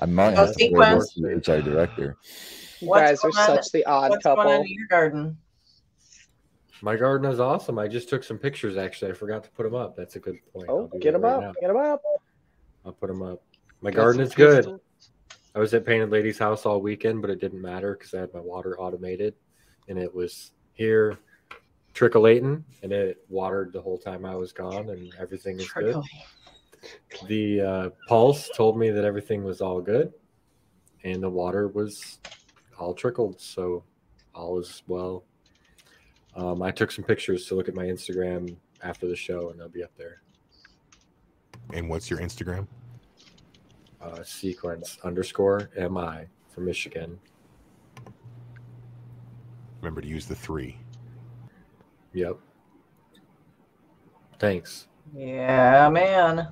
I might Oh, have to go work with the HR director. You What's guys are on- such the odd What's going on couple. in your garden? My garden is awesome. I just took some pictures. Actually, I forgot to put them up. That's a good point. Oh, get them right up. now. Get them up. I'll put them up. My Got garden is good. crystals? I was at Painted Lady's house all weekend, but it didn't matter because I had my water automated, and it was here trickling, and it watered the whole time I was gone, and everything is good. The uh, pulse told me that everything was all good, and the water was all trickled, so all is well. Um, I took some pictures to look at my Instagram after the show, and they'll be up there. And what's your Instagram? Uh, sequence underscore mi for Michigan. Remember to use the three. Yep. Thanks. Yeah, man.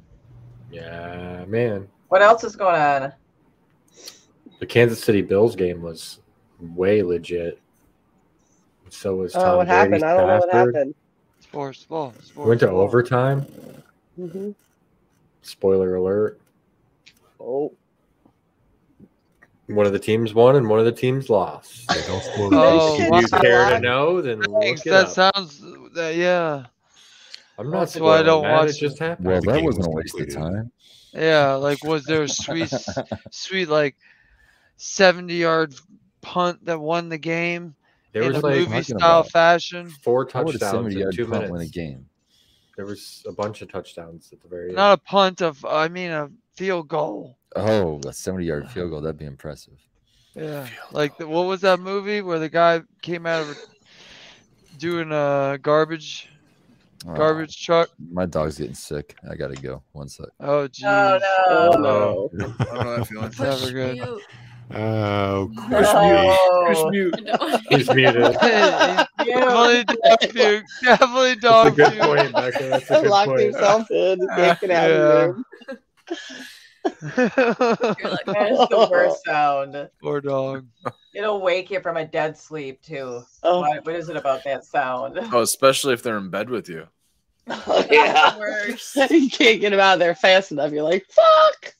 Yeah, man. What else is going on? The Kansas City Bills game was way legit. So was Tom Oh, what happened? Brady's I don't know what passer. happened. Sports ball. Sports Went to ball. overtime. hmm Spoiler alert. Oh, One of the teams won and one of the teams lost. don't spoil Oh, if wow. you care to know, then look Thanks, it that up. sounds. That, yeah. I'm not That's why I don't spoiling that, watch It just happened. Well, that wasn't a waste of time. Yeah, like was there a sweet, sweet like seventy yard punt that won the game There in was a like movie style fashion? four How would a touchdowns in two minutes. win a game? There was a bunch of touchdowns at the very end. Not a punt of, I mean a field goal. Oh, a 70 yard field goal. That'd be impressive. Yeah, like the, what was that movie where the guy came out of doing a garbage Oh, garbage truck? my dog's getting sick. I gotta go. One sec. Oh, oh jeez, oh no. Oh, no. I don't know that feeling. that's never good. Oh, mute. Oh, Oh, mute. He's muted. definitely dog puke. Definitely That's a dog good puke. point, Becca. That's a good Locked point. himself in. Can't get out of Yeah. the room. You're like, that is the worst sound. Poor dog. It'll wake you from a dead sleep too. Oh. What, what is it about that sound? Oh, especially if they're in bed with you. Oh, yeah. you can't get them out of there fast enough. You're like, fuck.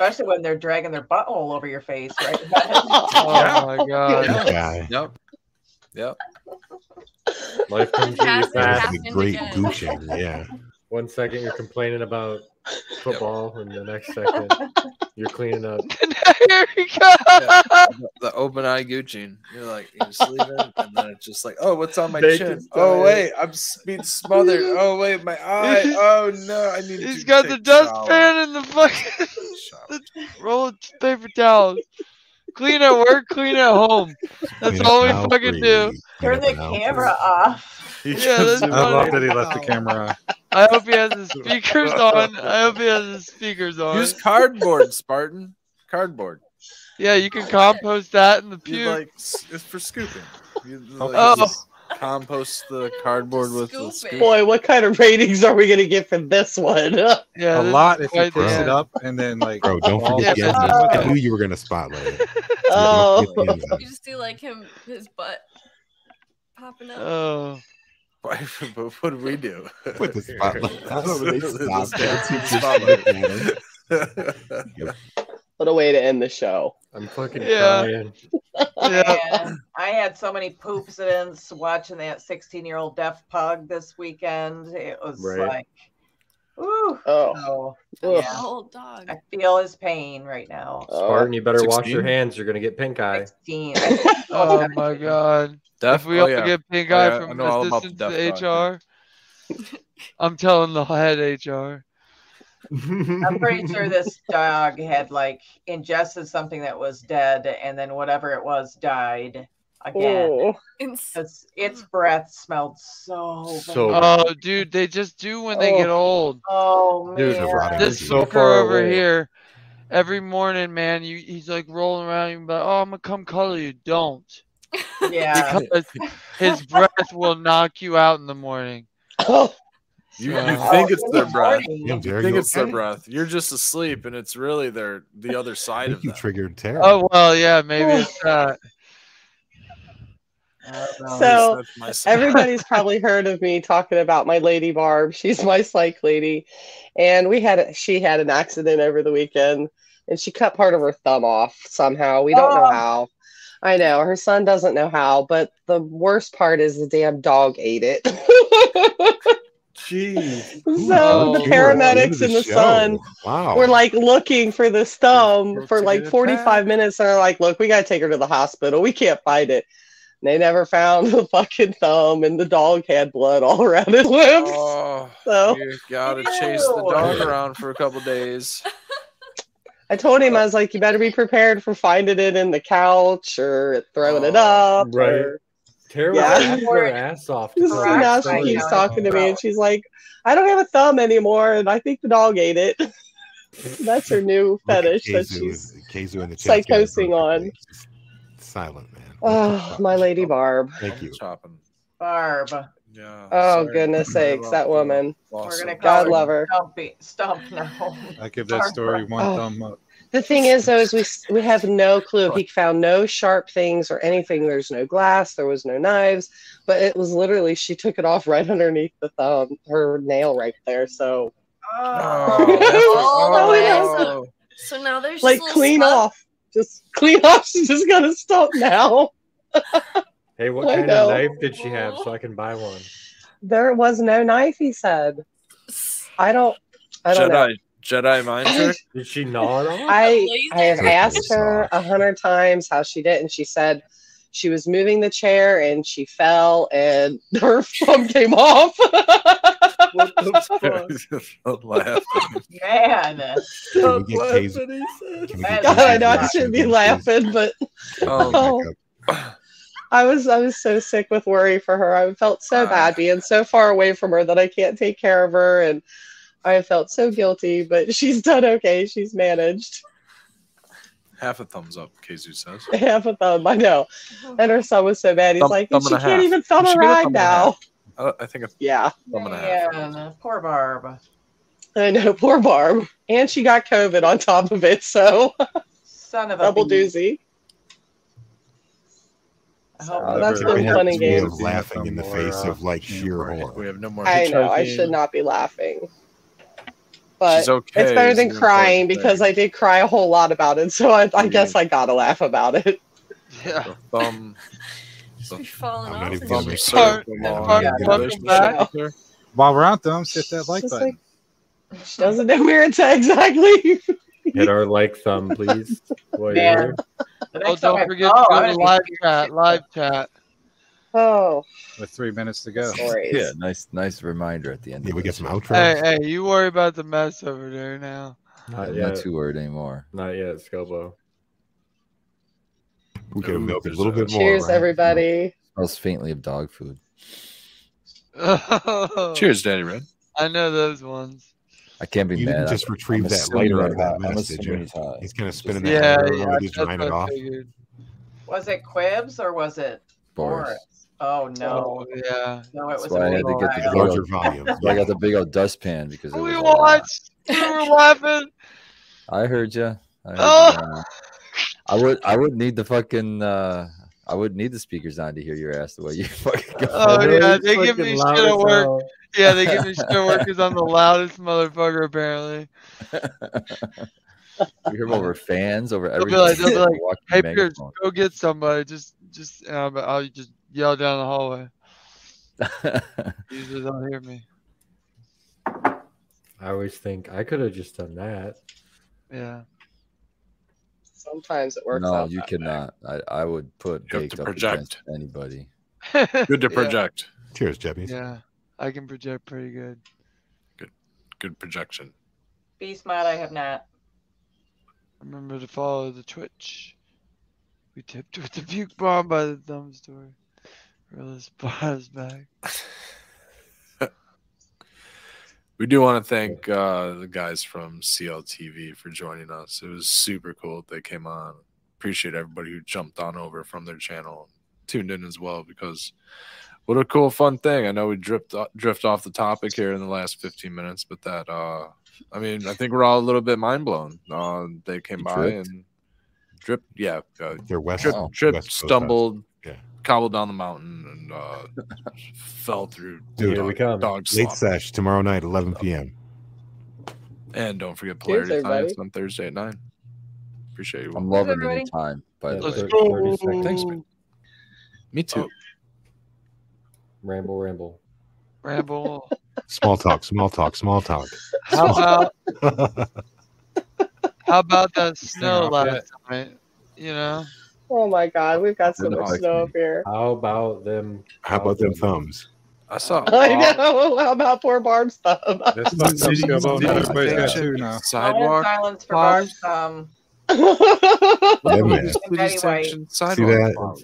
Especially when they're dragging their butthole over your face, right? Oh my god. this guy. Yep. Yep. Life comes to you fast. Great again. gooching. Yeah. One second you're complaining about football, and the next second you're cleaning up. Here we go. The, the open eye Gucci. You're like you're sleeping, and then it's just like, oh, what's on my Bacon chin? Oh, style. Oh wait, I'm being smothered. Oh wait, my eye. Oh no, I need. He's to got the dustpan shower. and the fucking Shower. the roll of paper towels. Clean at work, clean at home. That's Clean all we fucking free. do. Turn the camera off. He Yeah, gives that's I love that he left the camera on. I hope he has his speakers on. I hope he has his speakers on. Use cardboard, Spartan. Cardboard. Yeah, you can compost that in the You puke. like it's for scooping. Oh, like, Oh. just compost the cardboard with the Scoop scoop. Boy, what kind of ratings are we going to get for this one? yeah, a lot if you quite the push it up and then like Bro, don't forget Yeah, the just I knew you were gonna spotlight it. Oh. Don't forget the ends. You just see like him, his butt popping up. Oh, but what do we do? Put the spotlight. I don't know, they stopped. That's get what spotlight. What a way to end the show. I'm fucking Yeah. crying. yeah. I had so many poop incidents watching that 16 year old deaf pug this weekend. It was Right. like, ooh. Oh. So, yeah, Old dog. I feel his pain right now. Oh. Spartan, you better wash your hands. You're gonna get pink eye. 16. Oh my god. Def- If we oh, all yeah. get pink Oh, eye yeah, from know all assistance deaf to dog, HR, I'm telling the head HR. I'm pretty sure this dog had like ingested something that was dead, and then whatever it was died again. Oh. Its, its breath smelled so bad. So- Oh, dude, they just do when they get Oh. old. Oh Dude, man. It's a rotting This disease. so far over away. here, every morning, man, you he's like rolling around. You be like, oh, I'm gonna come cuddle you. Don't, yeah. because his breath will knock you out in the morning. Oh. You, you think it's their breath. morning. Yeah, you think it's their breath. You're just asleep, and it's really their the other I side think of you them. triggered Terry. Oh well, yeah, maybe it's that. I don't. So That's my side. everybody's probably heard of me talking about my lady Barb. She's my psych lady, and we had a, she had an accident over the weekend, and she cut part of her thumb off somehow. We don't know Oh. how, I know her son doesn't know how, but the worst part is the damn dog ate it. Jeez. so the you were into paramedics the and the show. son Wow. were like looking for this thumb for like get it 45 minutes and they're like, look, we gotta take her to the hospital. We can't find it. And they never found the fucking thumb and the dog had blood all around his lips. Oh, So you gotta chase the dog around for a couple days. I told him I was like, you better be prepared for finding it in the couch or throwing it Oh, up. Right. Or, Tara was Yeah. laughing her ass off. to so find now the she keeps talking to me and she's like, I don't have a thumb anymore and I think the dog ate it. That's her new fetish that she's is- Kazu in the psychosing on. Silent man. Oh, my lady Barb. Thank you. Chopping. Barb. Yeah. Oh sorry. goodness sakes, that woman. We're gonna God her love her. Stumpy, Stump now. I give that Barb. story one Oh. thumb up. The thing is, though, is we we have no clue. He found no sharp things or anything. There's no glass. There was no knives. But it was literally she took it off right underneath the thumb, her nail right there. So Oh, Oh, So now there's like clean spot- off, just clean off. She's just gonna stop now. Hey, what I kind know. of knife did she have so I can buy one? There was no knife. He said. I don't. I don't know. Jedi Jedi mind trick. Did she gnaw it off? I I have asked her a hundred times how she did, and she said she was moving the chair and she fell and her thumb came off. Laughing. Man. Can we get Kazu? Can we get God, I know I shouldn't be laughing, but Oh, oh, I was I was so sick with worry for her. I felt so Ah. bad being so far away from her that I can't take care of her, and I have felt so guilty. But she's done okay. She's managed. half a thumbs up. Kazu says. Half a thumb, I know. And her son was so bad. He's Thumb- like, thumb she can't half. even thumb You a should get a ride thumb now. half. I, I think a Yeah, thumb and a half. Man, poor Barb. I know. Poor Barb, and she got COVID on top of it, so Son of a double beast. doozy. I hope Oh, that's Every been fun and episode games. of laughing in the face of like sheer horror. We have no more. I know. I should not be laughing. But She's okay it's better than the crying important because I did cry a whole lot about it. So I, I Yeah. guess I gotta laugh about it. Yeah. Thumb. Be falling off. even and gonna Thumb make shit. Part- circle part- on Yeah. the welcome relationship back. there. While we're on thumbs, hit that like Just button. She doesn't know where it's at exactly. Hit our like thumb, please. While you're Man. here. The Oh, next time I don't forget to I'm go to oh, live chat. Live chat. Oh, With three minutes to go. stories. Yeah, nice, nice reminder at the end. Yeah, we get some one. outros. Hey, hey, you worry about the mess over there now. Not I'm yet. not too worried anymore. Not yet, Scobo. We could have Ooh, milked a little a- bit more. Cheers, right? everybody. Smells faintly of dog food. Cheers, Daddy Red. I know those ones. I can't be You mad. didn't I'm- just retrieve I'm that later lighter out of that hot. I'm mess, did you? he's hot. He's kind of spinning Yeah, that lighter yeah, around, just drying it off. figured. Was it Quibs or was it Boris. Boris? Oh no, Oh, yeah. no, it was why I had to get the Boris. Larger volume. that's why I got the big old dustpan because it We was watched. We were laughing. I heard you. I, Oh. I would. I would need the fucking. Uh, I would need the speakers on to hear your ass the way you fucking go. Oh know, yeah, they give me shit loud at work. hell. Yeah, they give me shit at work because I'm the loudest motherfucker apparently. we hear over fans, over They'll be everything. like, they'll be like, "Hey, Pierce, go get somebody." Just, just, and I'll, I'll just yell down the hallway. Usually don't hear me. I always think I could have just done that. Yeah. Sometimes it works no, out. you that cannot. I, I would put You have baked to up project. against anybody. Good to Yeah. project. Cheers, Jebbies. Yeah, I can project pretty good. Good good projection. Beast mod. I have not. Remember to follow the Twitch. We tipped with the puke bomb by the thumb store. Realist bought us back. We do want to thank uh, the guys from CLTV for joining us. It was super cool that they came on. Appreciate everybody who jumped on over from their channel, tuned in as well because what a cool, fun thing. I know we drift drift off the topic here in the last 15 minutes, but that uh, I mean, I think we're all a little bit mind blown. Uh, they came You by tripped? and dripped, yeah, uh, They're west. tripped, Oh, tripped West Coast stumbled, Yeah. Cobbled down the mountain, and uh, fell through. Dude, Here we come. Dog Late sesh tomorrow night, 11 p.m. And don't forget Cheers, Polarity everybody. Science on Thursday at 9. Appreciate you. I'm loving the new everybody. time. By the Yeah, way, thir- 30 seconds. Thanks, man. Me too. Ramble, ramble. Ramble. Small talk, small talk, small talk. How about how about that snow last night? You know, Oh my god, we've got so much affect snow up here. How about them? How about them thumbs? I saw. I know. How about poor Barb's thumb? That's fucked up, City- Scobo. Now everybody's got two now. Sidewalk. silence for Barb's um Yeah, man. and Betty See sidewalk. that?